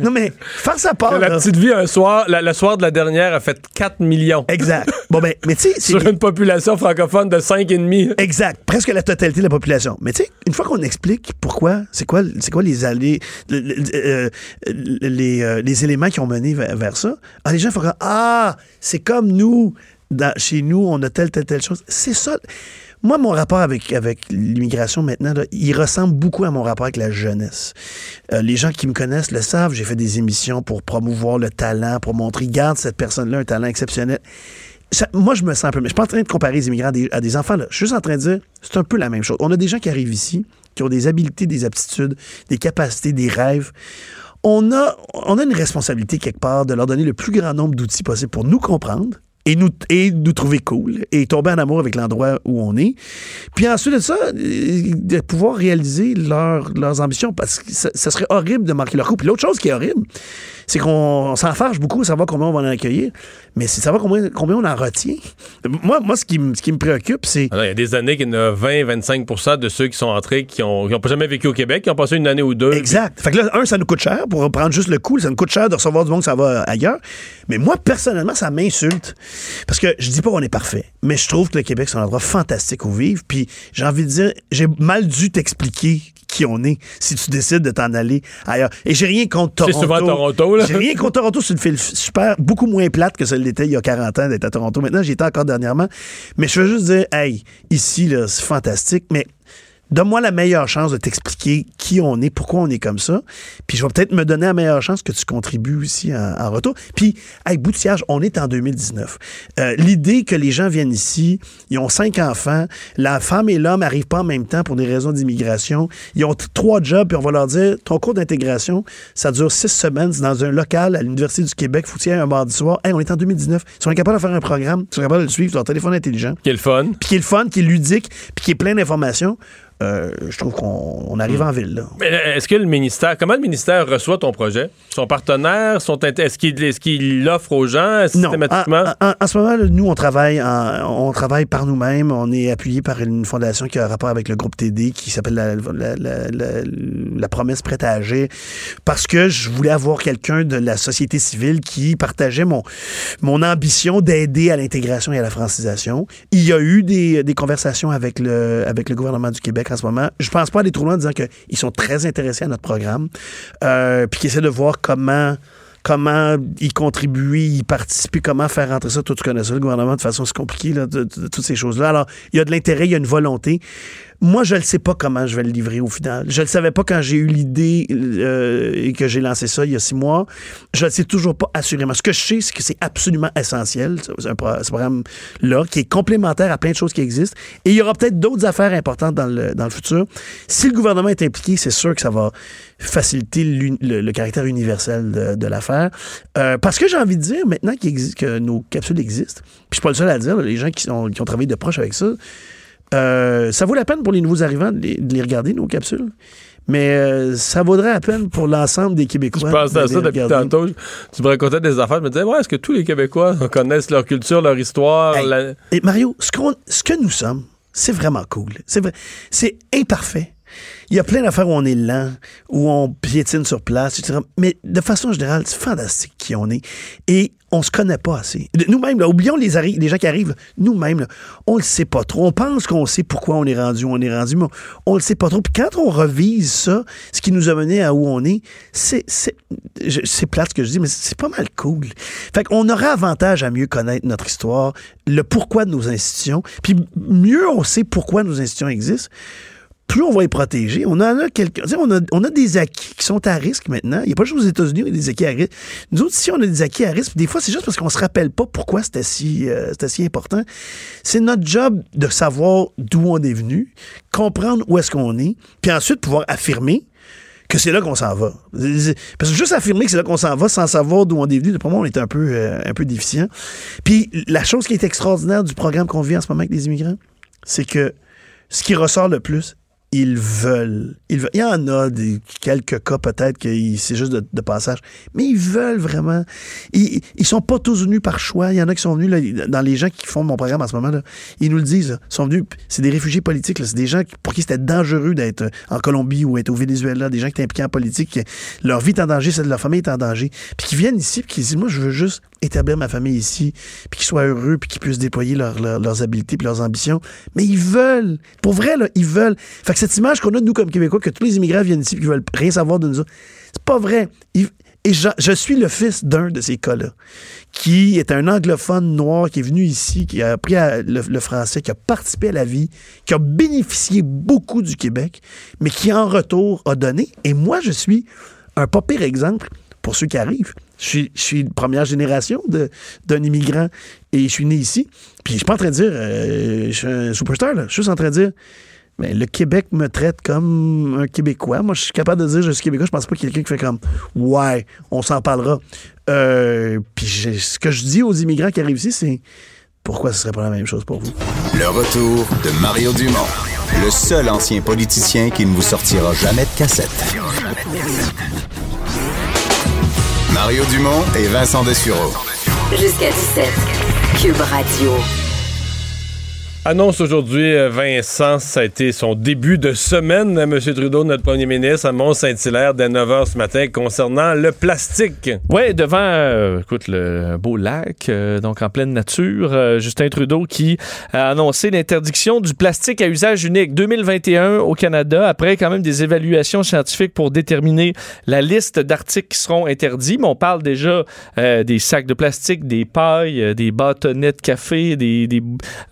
Non mais, faire sa part, La là. petite vie, un soir, la- le soir de la dernière, a fait 4 millions. Exact. Bon, ben, mais tu sais, c'est- Sur une population francophone de 5,5. Exact. Presque la totalité de la population. Mais tu sais, une fois qu'on explique pourquoi, c'est quoi, c'est quoi les allées, euh, les, euh, les éléments qui ont mené vers, vers ça, ah, les gens font ah, c'est comme nous, dans- chez nous, on a telle, telle, telle chose. C'est ça. Moi, mon rapport avec, avec l'immigration maintenant, là, il ressemble beaucoup à mon rapport avec la jeunesse. Euh, les gens qui me connaissent le savent, j'ai fait des émissions pour promouvoir le talent, pour montrer, garde cette personne-là, un talent exceptionnel. Ça- moi, je me sens un peu. Mais je suis pas en train de comparer les immigrants à des, enfants. Je suis juste en train de dire, c'est un peu la même chose. On a des gens qui arrivent ici, qui ont des habiletés, des aptitudes, des capacités, des rêves. On a, on a une responsabilité quelque part de leur donner le plus grand nombre d'outils possible pour nous comprendre et nous, et nous trouver cool et tomber en amour avec l'endroit où on est. Puis ensuite de ça, euh, de pouvoir réaliser leur- leurs ambitions parce que ça, ça serait horrible de manquer leur coup. Puis l'autre chose qui est horrible, c'est qu'on on s'en fâche beaucoup à savoir combien on va en accueillir, mais c'est savoir combien, combien on en retient. Moi, moi ce, qui, me- ce qui me préoccupe, c'est il y a des années qu'il y en a 20-25% de ceux qui sont entrés qui ont, qui ont pas jamais vécu au Québec, qui ont passé une année ou deux. Exact. Fait que là, un, ça nous coûte cher pour prendre juste le coup. Ça nous coûte cher de recevoir du monde, ça va ailleurs. Mais moi, personnellement, ça m'insulte. Parce que je dis pas qu'on est parfait, mais je trouve que le Québec, c'est un endroit fantastique où vivre. Puis j'ai envie de dire, j'ai mal dû t'expliquer qui on est si tu décides de t'en aller ailleurs. Et j'ai rien contre C'est Toronto. souvent Toronto, là. J'ai rien contre Toronto. C'est une ville super, beaucoup moins plate que ça l'était il y a 40 ans d'être à Toronto. Maintenant, j'y étais encore dernièrement. Mais je veux juste dire, hey, ici, c'est fantastique. Mais Donne-moi la meilleure chance de t'expliquer qui on est, pourquoi on est comme ça. Puis je vais peut-être me donner la meilleure chance que tu contribues aussi en, en retour. Puis, hey, bout de siège, on est en 2019. Euh, L'idée que les gens viennent ici, ils ont cinq enfants, la femme et l'homme n'arrivent pas en même temps pour des raisons d'immigration. Ils ont trois jobs, puis on va leur dire, ton cours d'intégration, ça dure six semaines, dans un local à l'Université du Québec, faut un mardi soir. Hey, on est en 2019. Ils sont incapables de faire un programme, ils sont capables de le suivre sur leur téléphone intelligent. Qui est le fun. Puis qui est le fun, qui est ludique, puis qui est plein d'informations. Euh, je trouve qu'on on arrive en ville, euh, est-ce que le ministère, comment le ministère reçoit ton projet? Son partenaire, son est-ce qu'il qu'il l'offre aux gens systématiquement? En, en- en ce moment, nous, on travaille, en- on travaille par nous-mêmes. On est appuyé par une fondation qui a un rapport avec le groupe TD qui s'appelle la, la- la- la- la promesse prête à agir. Parce que je voulais avoir quelqu'un de la société civile qui partageait mon, mon ambition d'aider à l'intégration et à la francisation. Il y a eu des, des conversations avec le, avec le gouvernement du Québec en ce moment. Je pense pas aller trop loin en disant qu'ils sont très intéressés à notre programme, euh, puis qu'ils essaient de voir comment comment y contribuer, y participer, comment faire rentrer ça. Toi, tu connais ça, le gouvernement, de façon, c'est compliqué, de toutes ces choses-là. Alors, il y a de l'intérêt, il y a une volonté. Moi, je ne sais pas comment je vais le livrer au final. Je ne le savais pas quand j'ai eu l'idée euh, et que j'ai lancé ça il y a six mois. Je ne le sais toujours pas assurément. Ce que je sais, c'est que c'est absolument essentiel, ce, programme-là, qui est complémentaire à plein de choses qui existent. Et il y aura peut-être d'autres affaires importantes dans le, dans le futur. Si le gouvernement est impliqué, c'est sûr que ça va faciliter le, caractère universel de, l'affaire. Euh, parce que j'ai envie de dire, maintenant existe, que nos capsules existent, puis je suis pas le seul à le dire, les gens qui, sont, qui ont travaillé de proche avec ça, euh, ça vaut la peine pour les nouveaux arrivants de les, de les regarder, nos capsules. Mais euh, ça vaudrait la peine pour l'ensemble des Québécois. Je pense de à ça depuis regarder. tantôt. Tu me racontais des affaires, je me disais, ouais, est-ce que tous les Québécois connaissent leur culture, leur histoire? Hey, la- Et Mario, ce, que nous sommes, c'est vraiment cool. C'est vrai. C'est imparfait. Il y a plein d'affaires où on est lent, où on piétine sur place, etc. Mais de façon générale, c'est fantastique qui on est. Et on se connaît pas assez. Nous-mêmes, oublions les, les gens qui arrivent, nous-mêmes, on le sait pas trop. On pense qu'on sait pourquoi on est rendu on est rendu, mais on, on le sait pas trop. Puis quand on revise ça, ce qui nous a mené à où on est, c'est plate ce que je dis, mais c'est pas mal cool. Fait qu'on aura avantage à mieux connaître notre histoire, le pourquoi de nos institutions, puis mieux on sait pourquoi nos institutions existent, plus on va les protéger. On en a quelques, on a, on a des acquis qui sont à risque maintenant. Il n'y a pas juste aux États-Unis il y a des acquis à risque. Nous autres, ici, on a des acquis à risque. Des fois, c'est juste parce qu'on se rappelle pas pourquoi c'était si, euh, si important. C'est notre job de savoir d'où on est venu, comprendre où est-ce qu'on est, puis ensuite pouvoir affirmer que c'est là qu'on s'en va. Parce que juste affirmer que c'est là qu'on s'en va sans savoir d'où on est venu, pour moi, on est un peu, euh, un peu déficient. Puis la chose qui est extraordinaire du programme qu'on vit en ce moment avec les immigrants, c'est que ce qui ressort le plus, ils veulent. Il y en a des, quelques cas peut-être que c'est juste de, passage, mais ils veulent vraiment. Ils, ils sont pas tous venus par choix. Il y en a qui sont venus, là, dans les gens qui font mon programme en ce moment, là, ils nous le disent. là. Ils sont venus, c'est des réfugiés politiques. C'est des gens pour qui c'était dangereux d'être en Colombie ou être au Venezuela, des gens qui étaient impliqués en politique. que Leur vie est en danger, celle de leur famille est en danger. Puis qui viennent ici, puis qui disent, moi, je veux juste établir ma famille ici, puis qu'ils soient heureux, puis qu'ils puissent déployer leur- leurs habiletés puis leurs ambitions. Mais ils veulent. Pour vrai, là, ils veulent. Fait que cette image qu'on a nous comme Québécois, que tous les immigrants viennent ici et qu'ils veulent rien savoir de nous autres, c'est pas vrai. Et je, suis le fils d'un de ces cas-là, qui est un anglophone noir qui est venu ici, qui a appris le, français, qui a participé à la vie, qui a bénéficié beaucoup du Québec, mais qui en retour a donné. Et moi, je suis un pas pire exemple pour ceux qui arrivent. Je suis, je première génération d'un immigrant et je suis né ici. Puis je suis pas en train de dire, euh, je suis un superstar, là. Je suis juste en train de dire, mais le Québec me traite comme un Québécois. Moi, je suis capable de dire je suis Québécois. Je pense pas qu'il y ait quelqu'un qui fait comme Ouais, on s'en parlera. Euh, puis ce que je dis aux immigrants qui arrivent ici, c'est pourquoi ce serait pas la même chose pour vous? Le retour de Mario Dumont, le seul ancien politicien qui ne vous sortira jamais de cassette. Mario Dumont et Vincent Dessureau. Jusqu'à 17. Cube Radio. Annonce aujourd'hui, euh, Vincent, ça a été son début de semaine, euh, M. Trudeau, notre premier ministre, à Mont-Saint-Hilaire, dès 9 h ce matin, concernant le plastique. Oui, devant, euh, écoute, le beau lac, donc en pleine nature, Justin Trudeau qui a annoncé l'interdiction du plastique à usage unique 2021 au Canada, après quand même des évaluations scientifiques pour déterminer la liste d'articles qui seront interdits. Mais on parle déjà des sacs de plastique, des pailles, des bâtonnets de café, des, des...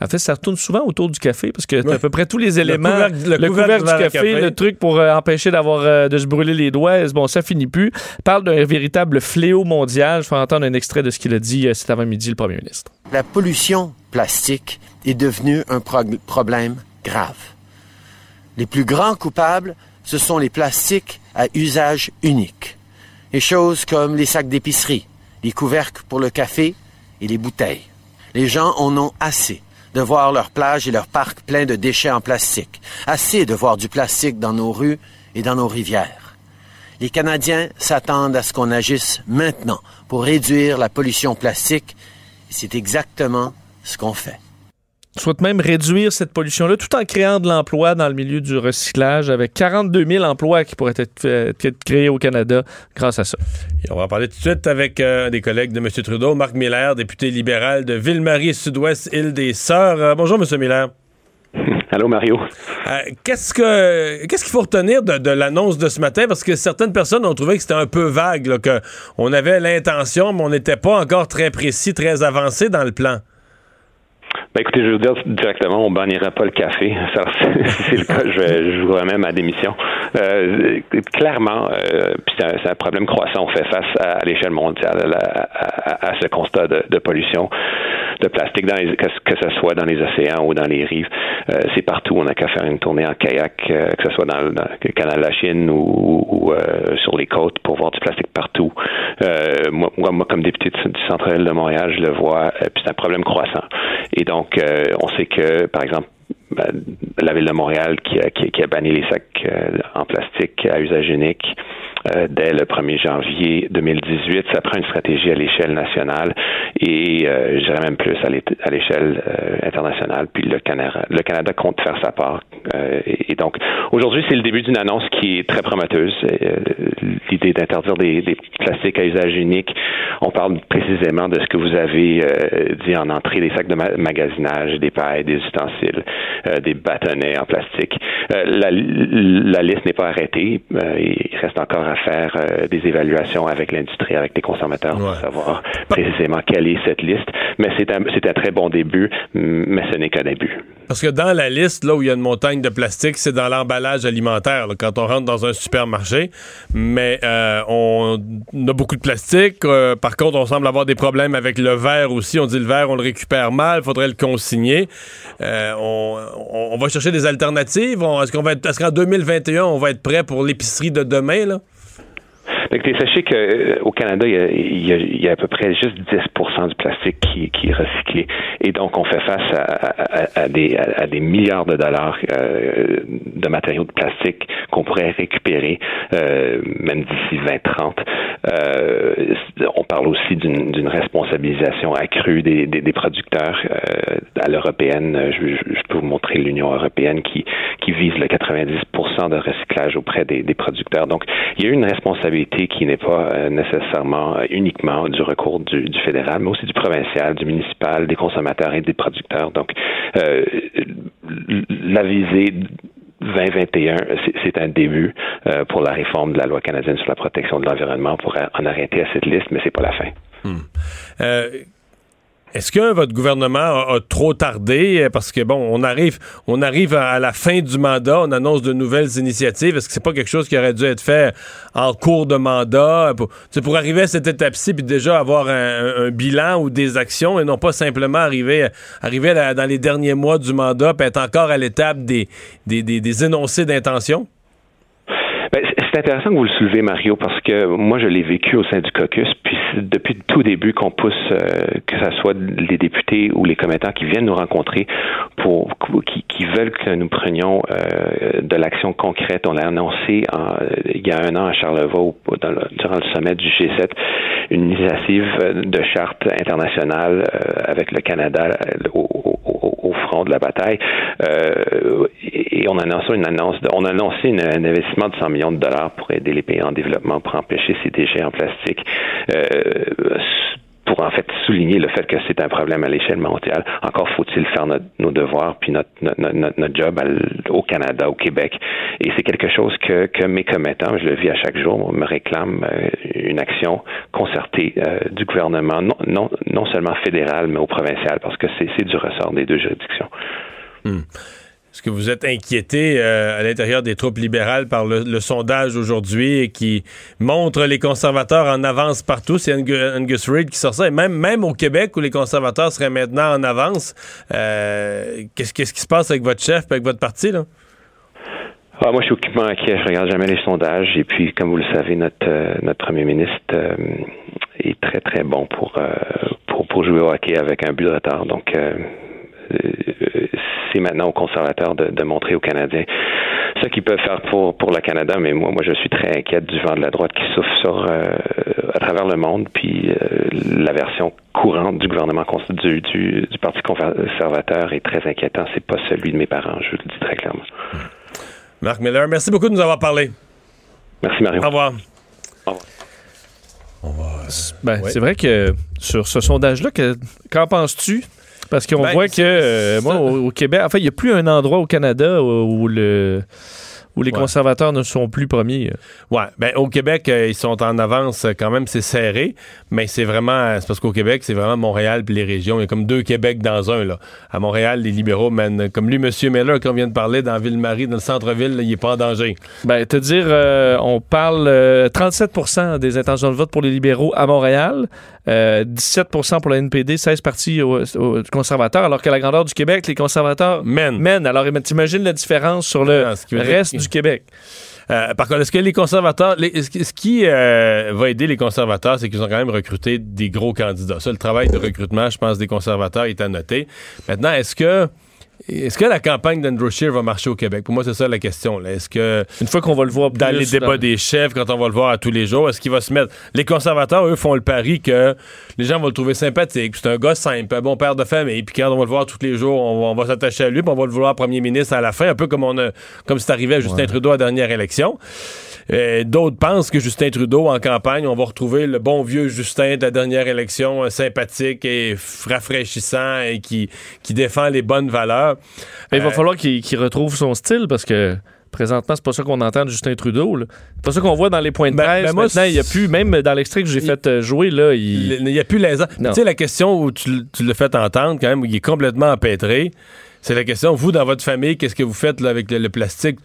En fait, ça retourne souvent autour du café parce que t'as à peu près tous les éléments. couvercle- le le couvercle couvercle du café, café. le truc pour euh, empêcher d'avoir euh, de se brûler les doigts. Bon, ça finit plus. Parle d'un véritable fléau mondial. Je vais entendre un extrait de ce qu'il a dit euh, cet avant-midi, le premier ministre. La pollution plastique est devenue un problème grave. Les plus grands coupables, ce sont les plastiques à usage unique. Les choses comme les sacs d'épicerie, les couvercles pour le café et les bouteilles. Les gens en ont assez de voir leurs plages et leurs parcs pleins de déchets en plastique. Assez de voir du plastique dans nos rues et dans nos rivières. Les Canadiens s'attendent à ce qu'on agisse maintenant pour réduire la pollution plastique c'est exactement ce qu'on fait. Souhaite même réduire cette pollution-là tout en créant de l'emploi dans le milieu du recyclage avec 42 000 emplois qui pourraient être, être créés au Canada grâce à ça. Et on va en parler tout de suite avec euh, des collègues de M. Trudeau, Marc Miller, député libéral de Ville-Marie, Sud-Ouest, île des Sœurs. Euh, bonjour, M. Miller. Allô, Mario. Euh, qu'est-ce que qu'est-ce qu'il faut retenir de, de l'annonce de ce matin? Parce que certaines personnes ont trouvé que c'était un peu vague, là, que on avait l'intention, mais on n'était pas encore très précis, très avancé dans le plan. Ben écoutez, je vais vous dire directement, on bannira pas le café. Ça, c'est le cas, je, je vous remets ma démission. Euh, clairement, euh, puis c'est un, c'est un problème croissant. On fait face à, à l'échelle mondiale à, à- à ce constat de, de pollution de plastique, dans les- que, ce soit dans les océans ou dans les rives. Euh, c'est partout. On n'a qu'à faire une tournée en kayak, euh, que ce soit dans, le- dans le canal de la Chine ou, ou, euh, sur les côtes pour voir du plastique partout. Euh, moi, moi, comme député du centre-ville de Montréal, je le vois, puis c'est un problème croissant. Donc, euh, on sait que, par exemple, la ville de Montréal qui a, qui, qui a banni les sacs euh, en plastique à usage unique euh, dès le 1er janvier 2018. Ça prend une stratégie à l'échelle nationale et euh, je dirais même plus à l'é- à l'échelle euh, internationale. Puis le Canada, le Canada compte faire sa part. Euh, et, et donc, aujourd'hui, c'est le début d'une annonce qui est très prometteuse. Euh, L'idée d'interdire des, des plastiques à usage unique. On parle précisément de ce que vous avez dit en entrée, des sacs de ma- magasinage, des pailles, des ustensiles, des bâtonnets en plastique. Euh, la, la liste n'est pas arrêtée. Euh, il reste encore à faire euh, des évaluations avec l'industrie, avec les consommateurs pour savoir précisément quelle est cette liste. Mais c'est un, c'est un très bon début, mais ce n'est qu'un début. Parce que dans la liste, là où il y a une montagne de plastique, c'est dans l'emballage alimentaire, là, quand on rentre dans un supermarché. Mais euh, on a beaucoup de plastique. Euh, par contre, on semble avoir des problèmes avec le verre aussi. On dit le verre, on le récupère mal, faudrait le consigner. Euh, on, on- va chercher des alternatives? Est-ce qu'on va être, est-ce qu'en 2021, on va être prêt pour l'épicerie de demain, là? Sachez qu'au Canada, il y, a, il, y a, il y a à peu près juste 10% du plastique qui, qui est recyclé. Et donc, on fait face à, à- à des, des milliards de dollars euh, de matériaux de plastique qu'on pourrait récupérer, euh, même d'ici 2030. Euh, on parle aussi d'une responsabilisation accrue des, des, des producteurs euh, à l'européenne. Je, je, peux vous montrer l'Union européenne qui, qui vise le 90% de recyclage auprès des, des, producteurs. Donc, il y a une responsabilité qui n'est pas euh, nécessairement uniquement du recours du, fédéral, mais aussi du provincial, du municipal, des consommateurs et des producteurs. Donc, euh, la visée 2021, c'est un début euh, pour la réforme de la loi canadienne sur la protection de l'environnement pour en arrêter à cette liste, mais c'est pas la fin. Hmm. Euh, est-ce que votre gouvernement a, trop tardé? Parce que, bon, on arrive, on arrive à, la fin du mandat, on annonce de nouvelles initiatives. Est-ce que c'est pas quelque chose qui aurait dû être fait en cours de mandat? Pour, pour arriver à cette étape-ci, puis déjà avoir un, bilan ou des actions et non pas simplement arriver, arriver dans les derniers mois du mandat puis être encore à l'étape des, des, des énoncés d'intention? C'est intéressant que vous le soulevez, Mario, parce que moi, je l'ai vécu au sein du caucus, puis depuis le tout début qu'on pousse, euh, que ce soit les députés ou les commettants qui viennent nous rencontrer pour qui, qui veulent que nous prenions euh, de l'action concrète. On l'a annoncé en, il y a un an à Charlevoix, dans le, durant le sommet du G7, une initiative de charte internationale euh, avec le Canada au, au, front de la bataille. et on a annoncé une annonce, on un investissement de 100 millions de dollars pour aider les pays en développement pour empêcher ces déchets en plastique. Euh, pour en fait souligner le fait que c'est un problème à l'échelle mondiale. Encore faut-il faire nos devoirs puis notre, notre, notre job au Canada, au Québec. Et c'est quelque chose que, que mes commettants, je le vis à chaque jour, me réclament euh, une action concertée euh, du gouvernement, non, non, non seulement fédéral, mais au provincial, parce que c'est du ressort des deux juridictions. Hmm. Est-ce que vous êtes inquiété euh, à l'intérieur des troupes libérales par le, sondage aujourd'hui qui montre les conservateurs en avance partout? C'est Angus Reid qui sort ça. Et même, même au Québec, où les conservateurs seraient maintenant en avance, euh, qu'est-ce, qui se passe avec votre chef et avec votre parti? Là? Ah, moi, je suis occupé inquiet. Je regarde jamais les sondages. Et puis, comme vous le savez, notre, euh, notre premier ministre est très, très bon pour, pour, pour jouer au hockey avec un but de retard. Donc, c'est maintenant aux conservateurs de, de, montrer aux Canadiens ce qu'ils peuvent faire pour, pour le Canada. Mais moi, moi, je suis très inquiète du vent de la droite qui souffle sur, euh, à travers le monde. Puis euh, la version courante du gouvernement du, du, du, Parti conservateur est très inquiétant. C'est pas celui de mes parents, je le dis très clairement. Marc Miller, merci beaucoup de nous avoir parlé. Merci, Mario. Au revoir. Au revoir. Ben, C'est vrai que sur ce sondage-là, qu'en penses-tu? Parce qu'on Ben, voit que, euh, moi, au, au Québec, enfin, il n'y a plus un endroit au Canada où, où le, où les Ouais. conservateurs ne sont plus premiers. Ouais, ben au Québec, euh, ils sont en avance euh, quand même, c'est serré, mais c'est vraiment, c'est parce qu'au Québec, c'est vraiment Montréal puis les régions. Il y a comme deux Québec dans un, là. À Montréal, les libéraux mènent, comme lui, M. Miller, qu'on vient de parler, dans Ville-Marie, dans le centre-ville, il est pas en danger. Ben, te dire, euh, on parle euh, 37% des intentions de vote pour les libéraux à Montréal, euh, 17% pour la NPD, 16 partis aux, aux conservateurs, alors qu'à la grandeur du Québec, les conservateurs mènent. mènent. Alors, t'imagines la différence sur le Ah, reste du Québec? Euh, par contre, est-ce que les conservateurs, les- ce qui- ce qui euh, va aider les conservateurs, c'est qu'ils ont quand même recruté des gros candidats. Ça, le travail de recrutement, je pense, des conservateurs est à noter. Maintenant, est-ce que est-ce que la campagne d'Andrew Scheer va marcher au Québec? Pour moi, c'est ça la question. là. Est-ce que Une fois qu'on va le voir dans les débats dans- des chefs, quand on va le voir à tous les jours, est-ce qu'il va se mettre. Les conservateurs, eux, font le pari que les gens vont le trouver sympathique. C'est un gars simple, un bon père de famille. Puis quand on va le voir tous les jours, on va, on va s'attacher à lui, puis on va le vouloir premier ministre à la fin, un peu comme on a, comme c'est arrivé à Justin Trudeau à la dernière élection. Euh, D'autres pensent que Justin Trudeau, en campagne, on va retrouver le bon vieux Justin de la dernière élection, euh, sympathique et rafraîchissant et qui, qui défend les bonnes valeurs. Mais il va Euh, falloir qu'il retrouve son style parce que présentement, c'est pas ça qu'on entend de Justin Trudeau. C'est pas ça qu'on voit dans les points de Ben- presse. ben moi, Maintenant, il y a plus, même dans l'extrait que j'ai fait jouer, là, il. N'y a plus les Tu sais, la question où tu, l- tu l'as fait entendre, quand même, où il est complètement empêtré, c'est la question, vous, dans votre famille, qu'est-ce que vous faites là, avec le, le plastique?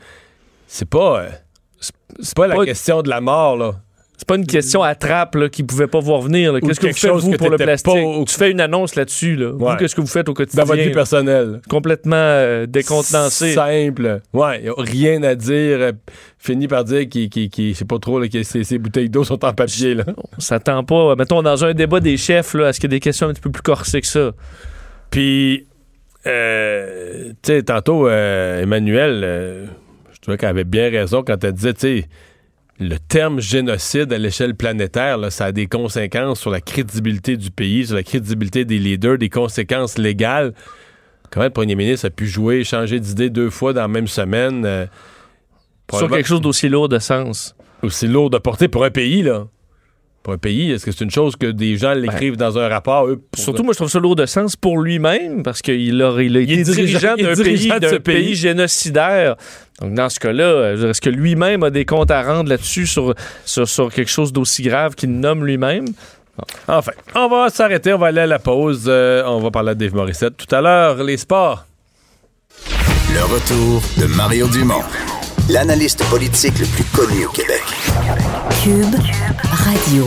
C'est pas, euh, c'est- pas la pas- question de la mort, là. C'est pas une question à trappe là, qu'ils pouvaient pas voir venir. Qu'est-ce que vous faites, chose vous, que pour le plastique? au- Tu fais une annonce là-dessus. Là. Ouais. qu'est-ce que vous faites au quotidien? Dans votre vie personnelle. Complètement euh, décontenancé. Simple. Ouais, a rien à dire. euh, Fini par dire qu'il, qu'il- qu'il- je sais pas trop, là, que ces, ces bouteilles d'eau sont en papier, là. On s'attend pas, mettons, dans un débat des chefs, là, à ce qu'il y ait des questions un petit peu plus corsées que ça? Puis, euh, tu sais, tantôt, euh, Emmanuel, je trouvais qu'elle avait bien raison quand elle disait, tu sais, le terme génocide à l'échelle planétaire, là, ça a des conséquences sur la crédibilité du pays, sur la crédibilité des leaders, des conséquences légales. Comment le premier ministre a pu jouer, changer d'idée deux fois dans la même semaine? euh, Sur quelque chose d'aussi lourd de sens. Aussi lourd de porter pour un pays, là. Pour un pays, est-ce que c'est une chose que des gens l'écrivent dans un rapport, eux? pour- Ben, Surtout, moi, je trouve ça lourd de sens pour lui-même, parce qu'il a, il a été dirigeant- dirigeant il est d'un pays, pays. pays. génocidaire. Donc, dans ce cas-là, euh, est-ce que lui-même a des comptes à rendre là-dessus sur, sur, sur quelque chose d'aussi grave qu'il nomme lui-même? Enfin, on va s'arrêter, on va aller à la pause. euh, on va parler à Dave Morissette tout à l'heure. Les sports. Le retour de Mario Dumont, l'analyste politique le plus connu au Québec. Cube Radio.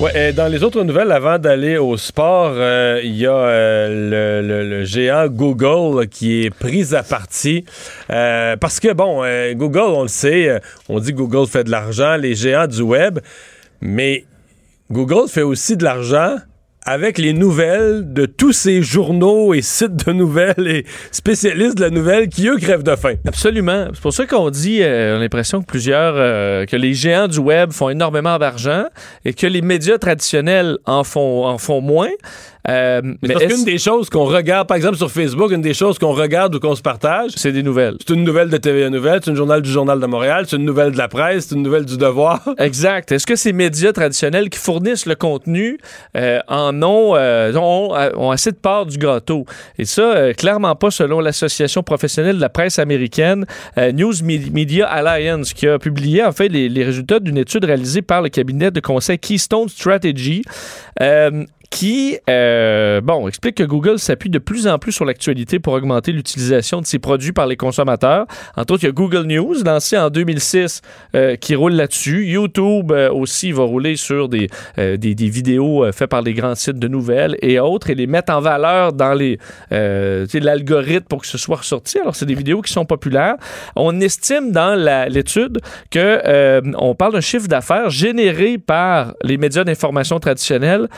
Ouais, dans les autres nouvelles, avant d'aller au sport, euh, il y a euh, le, le- le géant Google qui est pris à partie. Euh, parce que, bon, euh, Google, on le sait, on dit que Google fait de l'argent, les géants du web, mais Google fait aussi de l'argent avec les nouvelles de tous ces journaux et sites de nouvelles et spécialistes de la nouvelle qui, eux, crèvent de faim. Absolument. C'est pour ça qu'on dit, euh, on a l'impression que plusieurs, euh, que les géants du web font énormément d'argent et que les médias traditionnels en font, en font moins. Euh, Mais parce qu'une des choses qu'on regarde, par exemple sur Facebook, une des choses qu'on regarde ou qu'on se partage, c'est des nouvelles. C'est une nouvelle de TVA Nouvelle, c'est une journal du Journal de Montréal, c'est une nouvelle de la presse, c'est une nouvelle du Devoir. Exact. Est-ce que ces médias traditionnels qui fournissent le contenu euh, en ont, euh, ont, ont assez de part du gâteau? Et ça, euh, clairement pas selon l'Association professionnelle de la presse américaine euh, News Me- Media Alliance, qui a publié en fait les, les résultats d'une étude réalisée par le cabinet de conseil Keystone Strategy. Qui, euh, bon, explique que Google s'appuie de plus en plus sur l'actualité pour augmenter l'utilisation de ses produits par les consommateurs. Entre autres, il y a Google News, lancé en 2006, euh, qui roule là-dessus. YouTube euh, aussi va rouler sur des, euh, des, des vidéos euh, faites par les grands sites de nouvelles et autres et les mettre en valeur dans les euh, l'algorithme pour que ce soit ressorti. Alors, c'est des vidéos qui sont populaires. On estime dans l'étude que on parle d'un chiffre d'affaires généré par les médias d'information traditionnels,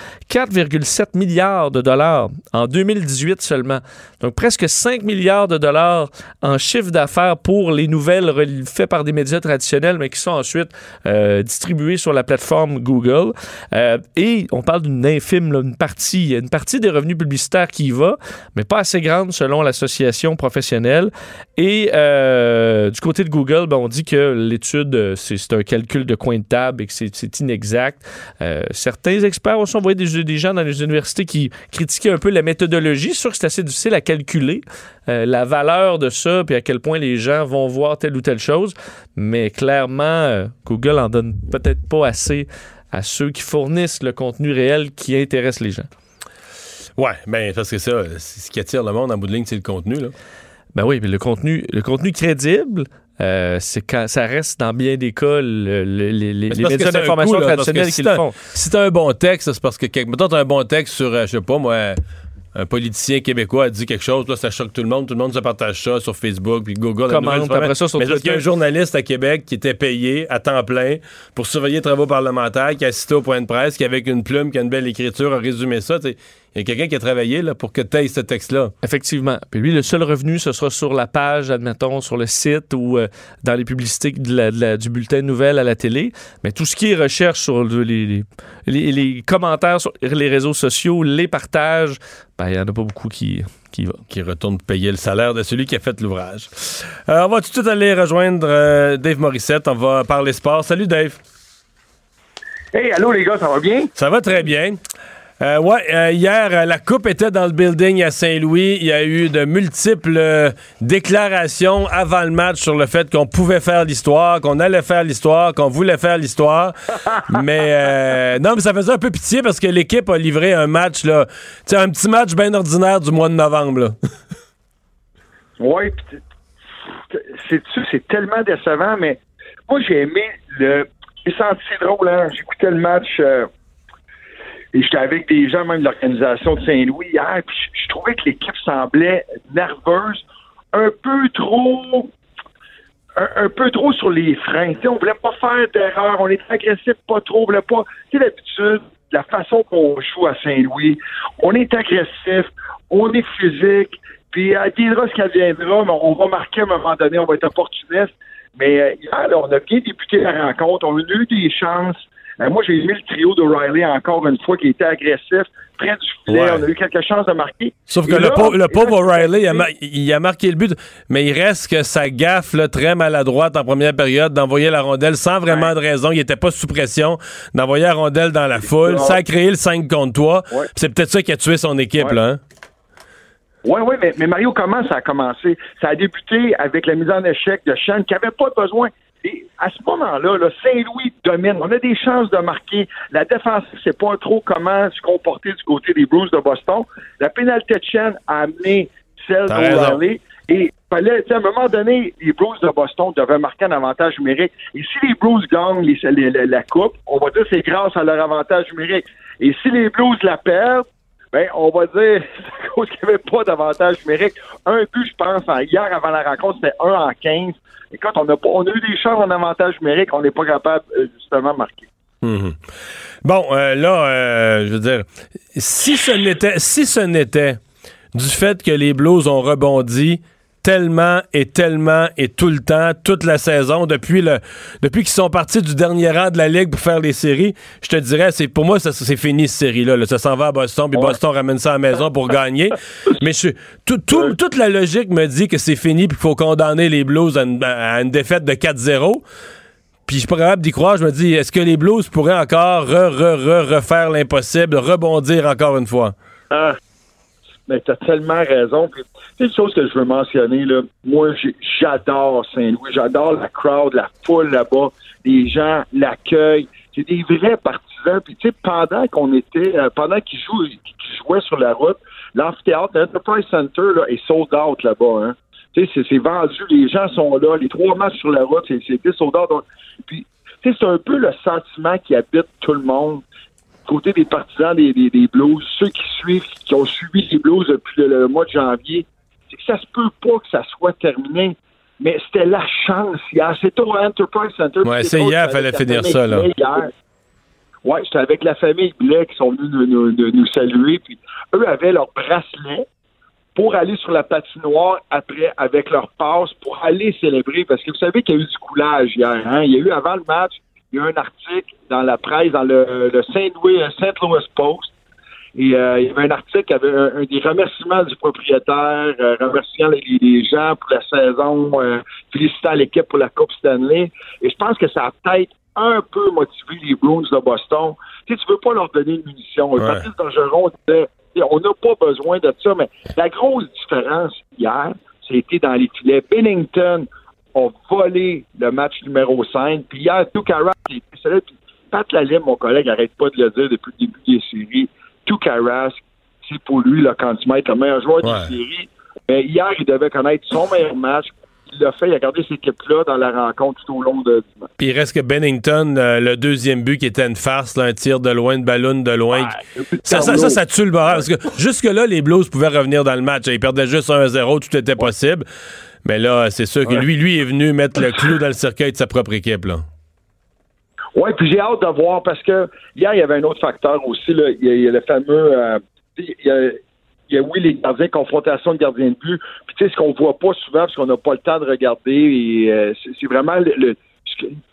4,7 milliards de dollars en 2018 seulement. Donc, presque 5 milliards de dollars en chiffre d'affaires pour les nouvelles faites par des médias traditionnels, mais qui sont ensuite euh, distribuées sur la plateforme Google. Euh, et on parle d'une infime, une partie, une partie des revenus publicitaires qui y va, mais pas assez grande selon l'association professionnelle. Et euh, du côté de Google, ben, on dit que l'étude, c'est un calcul de coin de table et que c'est inexact. Certains experts aussi, on voyait des, des gens dans les universités qui critiquaient un peu la méthodologie. C'est sûr que c'est assez difficile à calculer euh, la valeur de ça, puis à quel point les gens vont voir telle ou telle chose. Mais clairement, euh, Google en donne peut-être pas assez à ceux qui fournissent le contenu réel qui intéresse les gens. Ouais, ben parce que ça, ce qui attire le monde en bout de ligne, c'est le contenu. Là. Ben oui, mais le contenu, le contenu crédible, euh, quand ça reste dans bien des cas le- le- les, les- médias d'information traditionnels si qui le t'as- font. Si t'as un bon texte, c'est parce que, mettons, t'as un bon texte sur, euh, je sais pas, moi, un politicien québécois a dit quelque chose, là, ça choque tout le monde, tout le monde se partage ça sur Facebook, puis Google. Commente, après ça, sur Mais qu'il y a un journaliste à Québec qui était payé à temps plein pour surveiller les travaux parlementaires, qui a assisté au point de presse, qui avec une plume, qui a une belle écriture, a résumé ça. Il y a quelqu'un qui a travaillé là, pour que tu aies ce texte-là. Effectivement. Puis lui, le seul revenu, ce sera sur la page, admettons, sur le site ou euh, dans les publicités de la- de la- du bulletin de nouvelles à la télé. Mais tout ce qui est recherche sur le- les, les- les- les commentaires sur les réseaux sociaux, les partages, ben, il n'y en a pas beaucoup qui, qui y va. Qui retourne payer le salaire de celui qui a fait l'ouvrage. Euh, on va tout de suite aller rejoindre euh, Dave Morissette. On va parler sport. Salut Dave. Hey, allô les gars, ça va bien? Ça va très bien. Euh, ouais, euh, hier, euh, la coupe était dans le building à Saint-Louis. Il y a eu de multiples euh, déclarations avant le match sur le fait qu'on pouvait faire l'histoire, qu'on allait faire l'histoire, qu'on voulait faire l'histoire. mais euh, non, mais ça faisait un peu pitié parce que l'équipe a livré un match là, un petit match bien ordinaire du mois de novembre. Là. Ouais, pis t- c'est c'est tellement décevant, mais moi j'ai aimé le. J'ai senti drôle, hein. J'écoutais le match et j'étais avec des gens même de l'organisation de Saint-Louis hier, puis je- trouvais que l'équipe semblait nerveuse, un peu trop. Un, peu trop sur les freins. Tu sais, on voulait pas faire d'erreur, on était agressif pas trop, on voulait pas. Tu sais, d'habitude, la façon qu'on joue à Saint-Louis, on est agressif, on est physique, puis elle viendra ce qu'elle viendra, mais on va marquer à un moment donné, on va être opportuniste. Mais euh, on a bien débuté la rencontre. On a eu des chances. Euh, moi, j'ai aimé le trio d'O'Reilly encore une fois qui était agressif, près du filet. Ouais. On a eu quelque chose de marquer. Sauf que le, pauvre, le pauvre là, O'Reilly, il a, ma- il a marqué le but, mais il reste que sa gaffe là, très maladroite en première période d'envoyer la rondelle sans vraiment de raison. Il était pas sous pression d'envoyer la rondelle dans la foule. Ça a créé le 5 contre 3. Ouais. C'est peut-être ça qui a tué son équipe. Là, hein? Oui, oui, mais, mais Mario, comment ça a commencé? Ça a débuté avec la mise en échec de Sean qui n'avait pas besoin. Et à ce moment-là, là, Saint-Louis domine. On a des chances de marquer. La défense ne sait pas trop comment se comporter du côté des Blues de Boston. La pénalité de Sean a amené celle d'O'Reilly. Et fallait, à un moment donné, les Blues de Boston devaient marquer un avantage numérique. Et si les Blues gagnent les- les- la, la coupe, on va dire que c'est grâce à leur avantage numérique. Et si les Blues la perdent, ben, on va dire, à cause qu'il n'y avait pas d'avantage numérique. Un but, je pense, en- hier avant la rencontre, c'était 1 en 15. Écoute, on a, on a eu des chances en avantage numérique, on n'est pas capable, euh, justement, de marquer. Mhm. Bon, euh, là, euh, je veux dire, si ce n'était, si ce n'était du fait que les Blues ont rebondi tellement et tellement et tout le temps, toute la saison, depuis le, depuis qu'ils sont partis du dernier rang de la ligue pour faire les séries, je te dirais, c'est pour moi, c'est fini cette série-là. là. Ça s'en va à Boston, puis Boston ramène ça à la maison pour gagner. Mais je, tout, tout- toute la logique me dit que c'est fini, puis qu'il faut condamner les Blues à une, à une défaite de 4-0. Puis je suis pas capable d'y croire. Je me dis, est-ce que les Blues pourraient encore re, re, re, refaire l'impossible, rebondir encore une fois? Ah, mais tu as tellement raison. C'est une chose que je veux mentionner. Là. Moi, j'adore Saint-Louis. J'adore la crowd, la foule là-bas, les gens, l'accueil. C'est des vrais partisans. Puis, tu sais, pendant qu'on était, euh, pendant qu'ils jouent- qu'ils jouaient sur la route, l'amphithéâtre, l'Enterprise Center là, est sold out là-bas. Hein. Tu sais, c'est- vendu. Les gens sont là. Les trois matchs sur la route, c'est sold out. Donc, Puis, c'est un peu le sentiment qui habite tout le monde côté des partisans des, des, des Blues, ceux qui suivent, qui ont suivi les Blues depuis le, le mois de janvier, c'est que ça se peut pas que ça soit terminé. Mais c'était la chance hier. C'était au Enterprise Center. Ouais, c'est hier, fallait la finir ça, là. Hier. Ouais, c'était avec la famille Blais qui sont venus nous, nous- nous- nous saluer. Puis eux avaient leur bracelet pour aller sur la patinoire après avec leur passe pour aller célébrer. Parce que vous savez qu'il y a eu du coulage hier. Hein? Il y a eu avant le match, il y a eu un article dans la presse, dans le, le Saint Louis, Saint Louis Post. Et euh, il y avait un article avait un, un des remerciements du propriétaire, euh, remerciant les, les gens pour la saison, euh, félicitant l'équipe pour la Coupe Stanley. Et je pense que ça a peut-être un peu motivé les Bruins de Boston. Tu sais, tu veux pas leur donner une munition. Ouais. Patrice Bergeron disait, on n'a pas besoin de ça, mais la grosse différence hier, c'était dans les filets. Bennington a volé le match numéro 5. Puis hier, Tukara, puis Pat mon collègue, arrête pas de le dire depuis le début des séries. Tukara, c'est pour lui, là, quand tu mets le meilleur joueur Ouais. des séries. Mais hier, il devait connaître son meilleur match. Il l'a fait, il a gardé cette équipe-là dans la rencontre tout au long de, du match. Puis il reste que Bennington, euh, le deuxième but qui était une farce, là, un tir de loin, de ballon de loin. ça, ça, ça, ça tue le barrage. Parce que jusque-là, les Blues pouvaient revenir dans le match. Ils perdaient juste 1-0, tout était possible. Mais là, c'est sûr que Ouais. lui, lui est venu mettre le clou dans le cercueil de sa propre équipe. Là. Oui, puis j'ai hâte de voir parce que hier, il y avait un autre facteur aussi. Là. Il, y a, il y a le fameux. euh, il, y a, il y a, oui, les gardiens, confrontation de gardiens de but. Puis, tu sais, ce qu'on voit pas souvent parce qu'on n'a pas le temps de regarder, et, euh, c'est, vraiment le, le-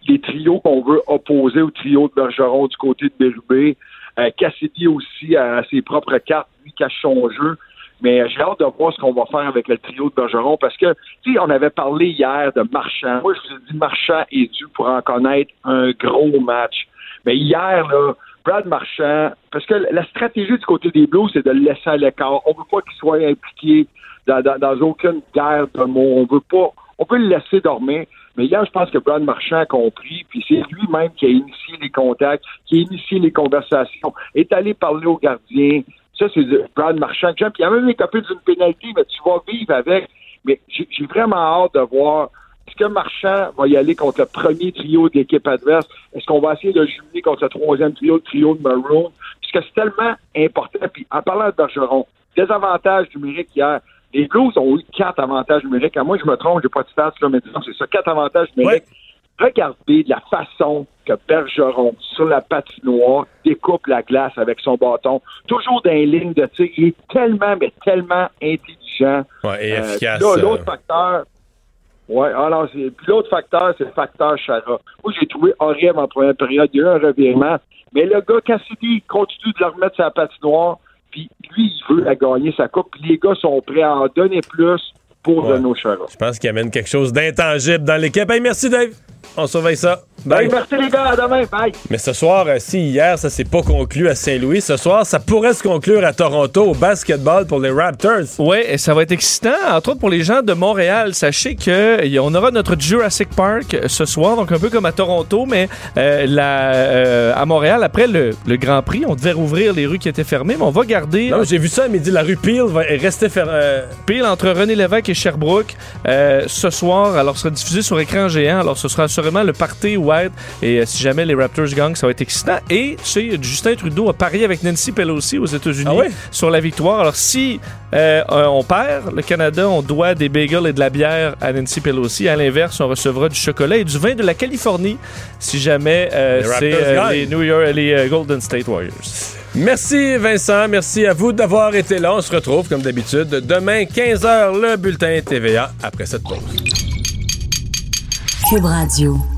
les trios qu'on veut opposer au trio de Bergeron du côté de Bérubé. Euh, Cassidy aussi a ses propres cartes, lui cache son jeu. Mais euh, j'ai hâte de voir ce qu'on va faire avec le trio de Bergeron parce que, tu sais, on avait parlé hier de Marchand. Moi, je vous ai dit, Marchand est dû pour en connaître un gros match. Mais hier, là, Brad Marchand, parce que la stratégie du côté des Blues, c'est de le laisser à l'écart. On veut pas qu'il soit impliqué dans, dans, aucune guerre de mots. On veut pas, on peut le laisser dormir. Mais hier, je pense que Brad Marchand a compris, puis c'est lui-même qui a initié les contacts, qui a initié les conversations, est allé parler au gardien. Ça, c'est Brad Marchand. Puis il a même écopé d'une pénalité, mais tu vas vivre avec. Mais j'ai vraiment hâte de voir est-ce que Marchand va y aller contre le premier trio de l'équipe adverse? Est-ce qu'on va essayer de jumeler contre le troisième trio, le trio de Maroon? Puisque c'est tellement important. Puis en parlant de Bergeron, désavantage numérique hier. Les Blues ont eu quatre avantages numériques. Moi, je me trompe, j'ai pas de stats, là, mais disons, c'est ça, quatre avantages numériques. Regardez de la façon que Bergeron, sur la patinoire, découpe la glace avec son bâton. Toujours dans les lignes de tir. Il est tellement, mais tellement intelligent. Ouais, et Euh, efficace. là, euh. l'autre facteur, Ouais, alors, c'est- puis l'autre facteur, c'est le facteur Chara. Moi, j'ai trouvé horrible en première période. Il y a eu un revirement. Mais le gars, Cassidy, continue de le remettre sur la patinoire. Puis lui, il veut la gagner, sa coupe. Puis les gars sont prêts à en donner plus pour Ouais. Renaud Chara. Je pense qu'il amène quelque chose d'intangible dans l'équipe. Hey, merci, Dave. On surveille ça. Bye. Hey, merci les gars, à demain. Bye. Mais ce soir, euh, si hier, ça s'est pas conclu à Saint-Louis, ce soir, ça pourrait se conclure à Toronto au basketball pour les Raptors. Oui, et ça va être excitant, entre autres pour les gens de Montréal. Sachez que y- on aura notre Jurassic Park euh, ce soir, donc un peu comme à Toronto, mais euh, la- euh, à Montréal, après le, le Grand Prix, on devait rouvrir les rues qui étaient fermées, mais on va garder... Non, j'ai vu ça à midi. La rue Peel va rester fermée. Peel entre René Lévesque et Sherbrooke euh, ce soir. Alors, ce sera diffusé sur écran géant. Alors, ce sera assurément le party Et euh, si jamais les Raptors gagnent, ça va être excitant. Et, tu sais, Justin Trudeau a parié avec Nancy Pelosi aux États-Unis Ah ouais? sur la victoire. Alors, si euh, euh, on perd, le Canada, on doit des bagels et de la bière à Nancy Pelosi. À l'inverse, on recevra du chocolat et du vin de la Californie si jamais euh, Les c'est euh, les New York, les euh, Golden State Warriors. Merci Vincent, merci à vous d'avoir été là. On se retrouve comme d'habitude demain 15h le bulletin TVA après cette pause. Cube Radio.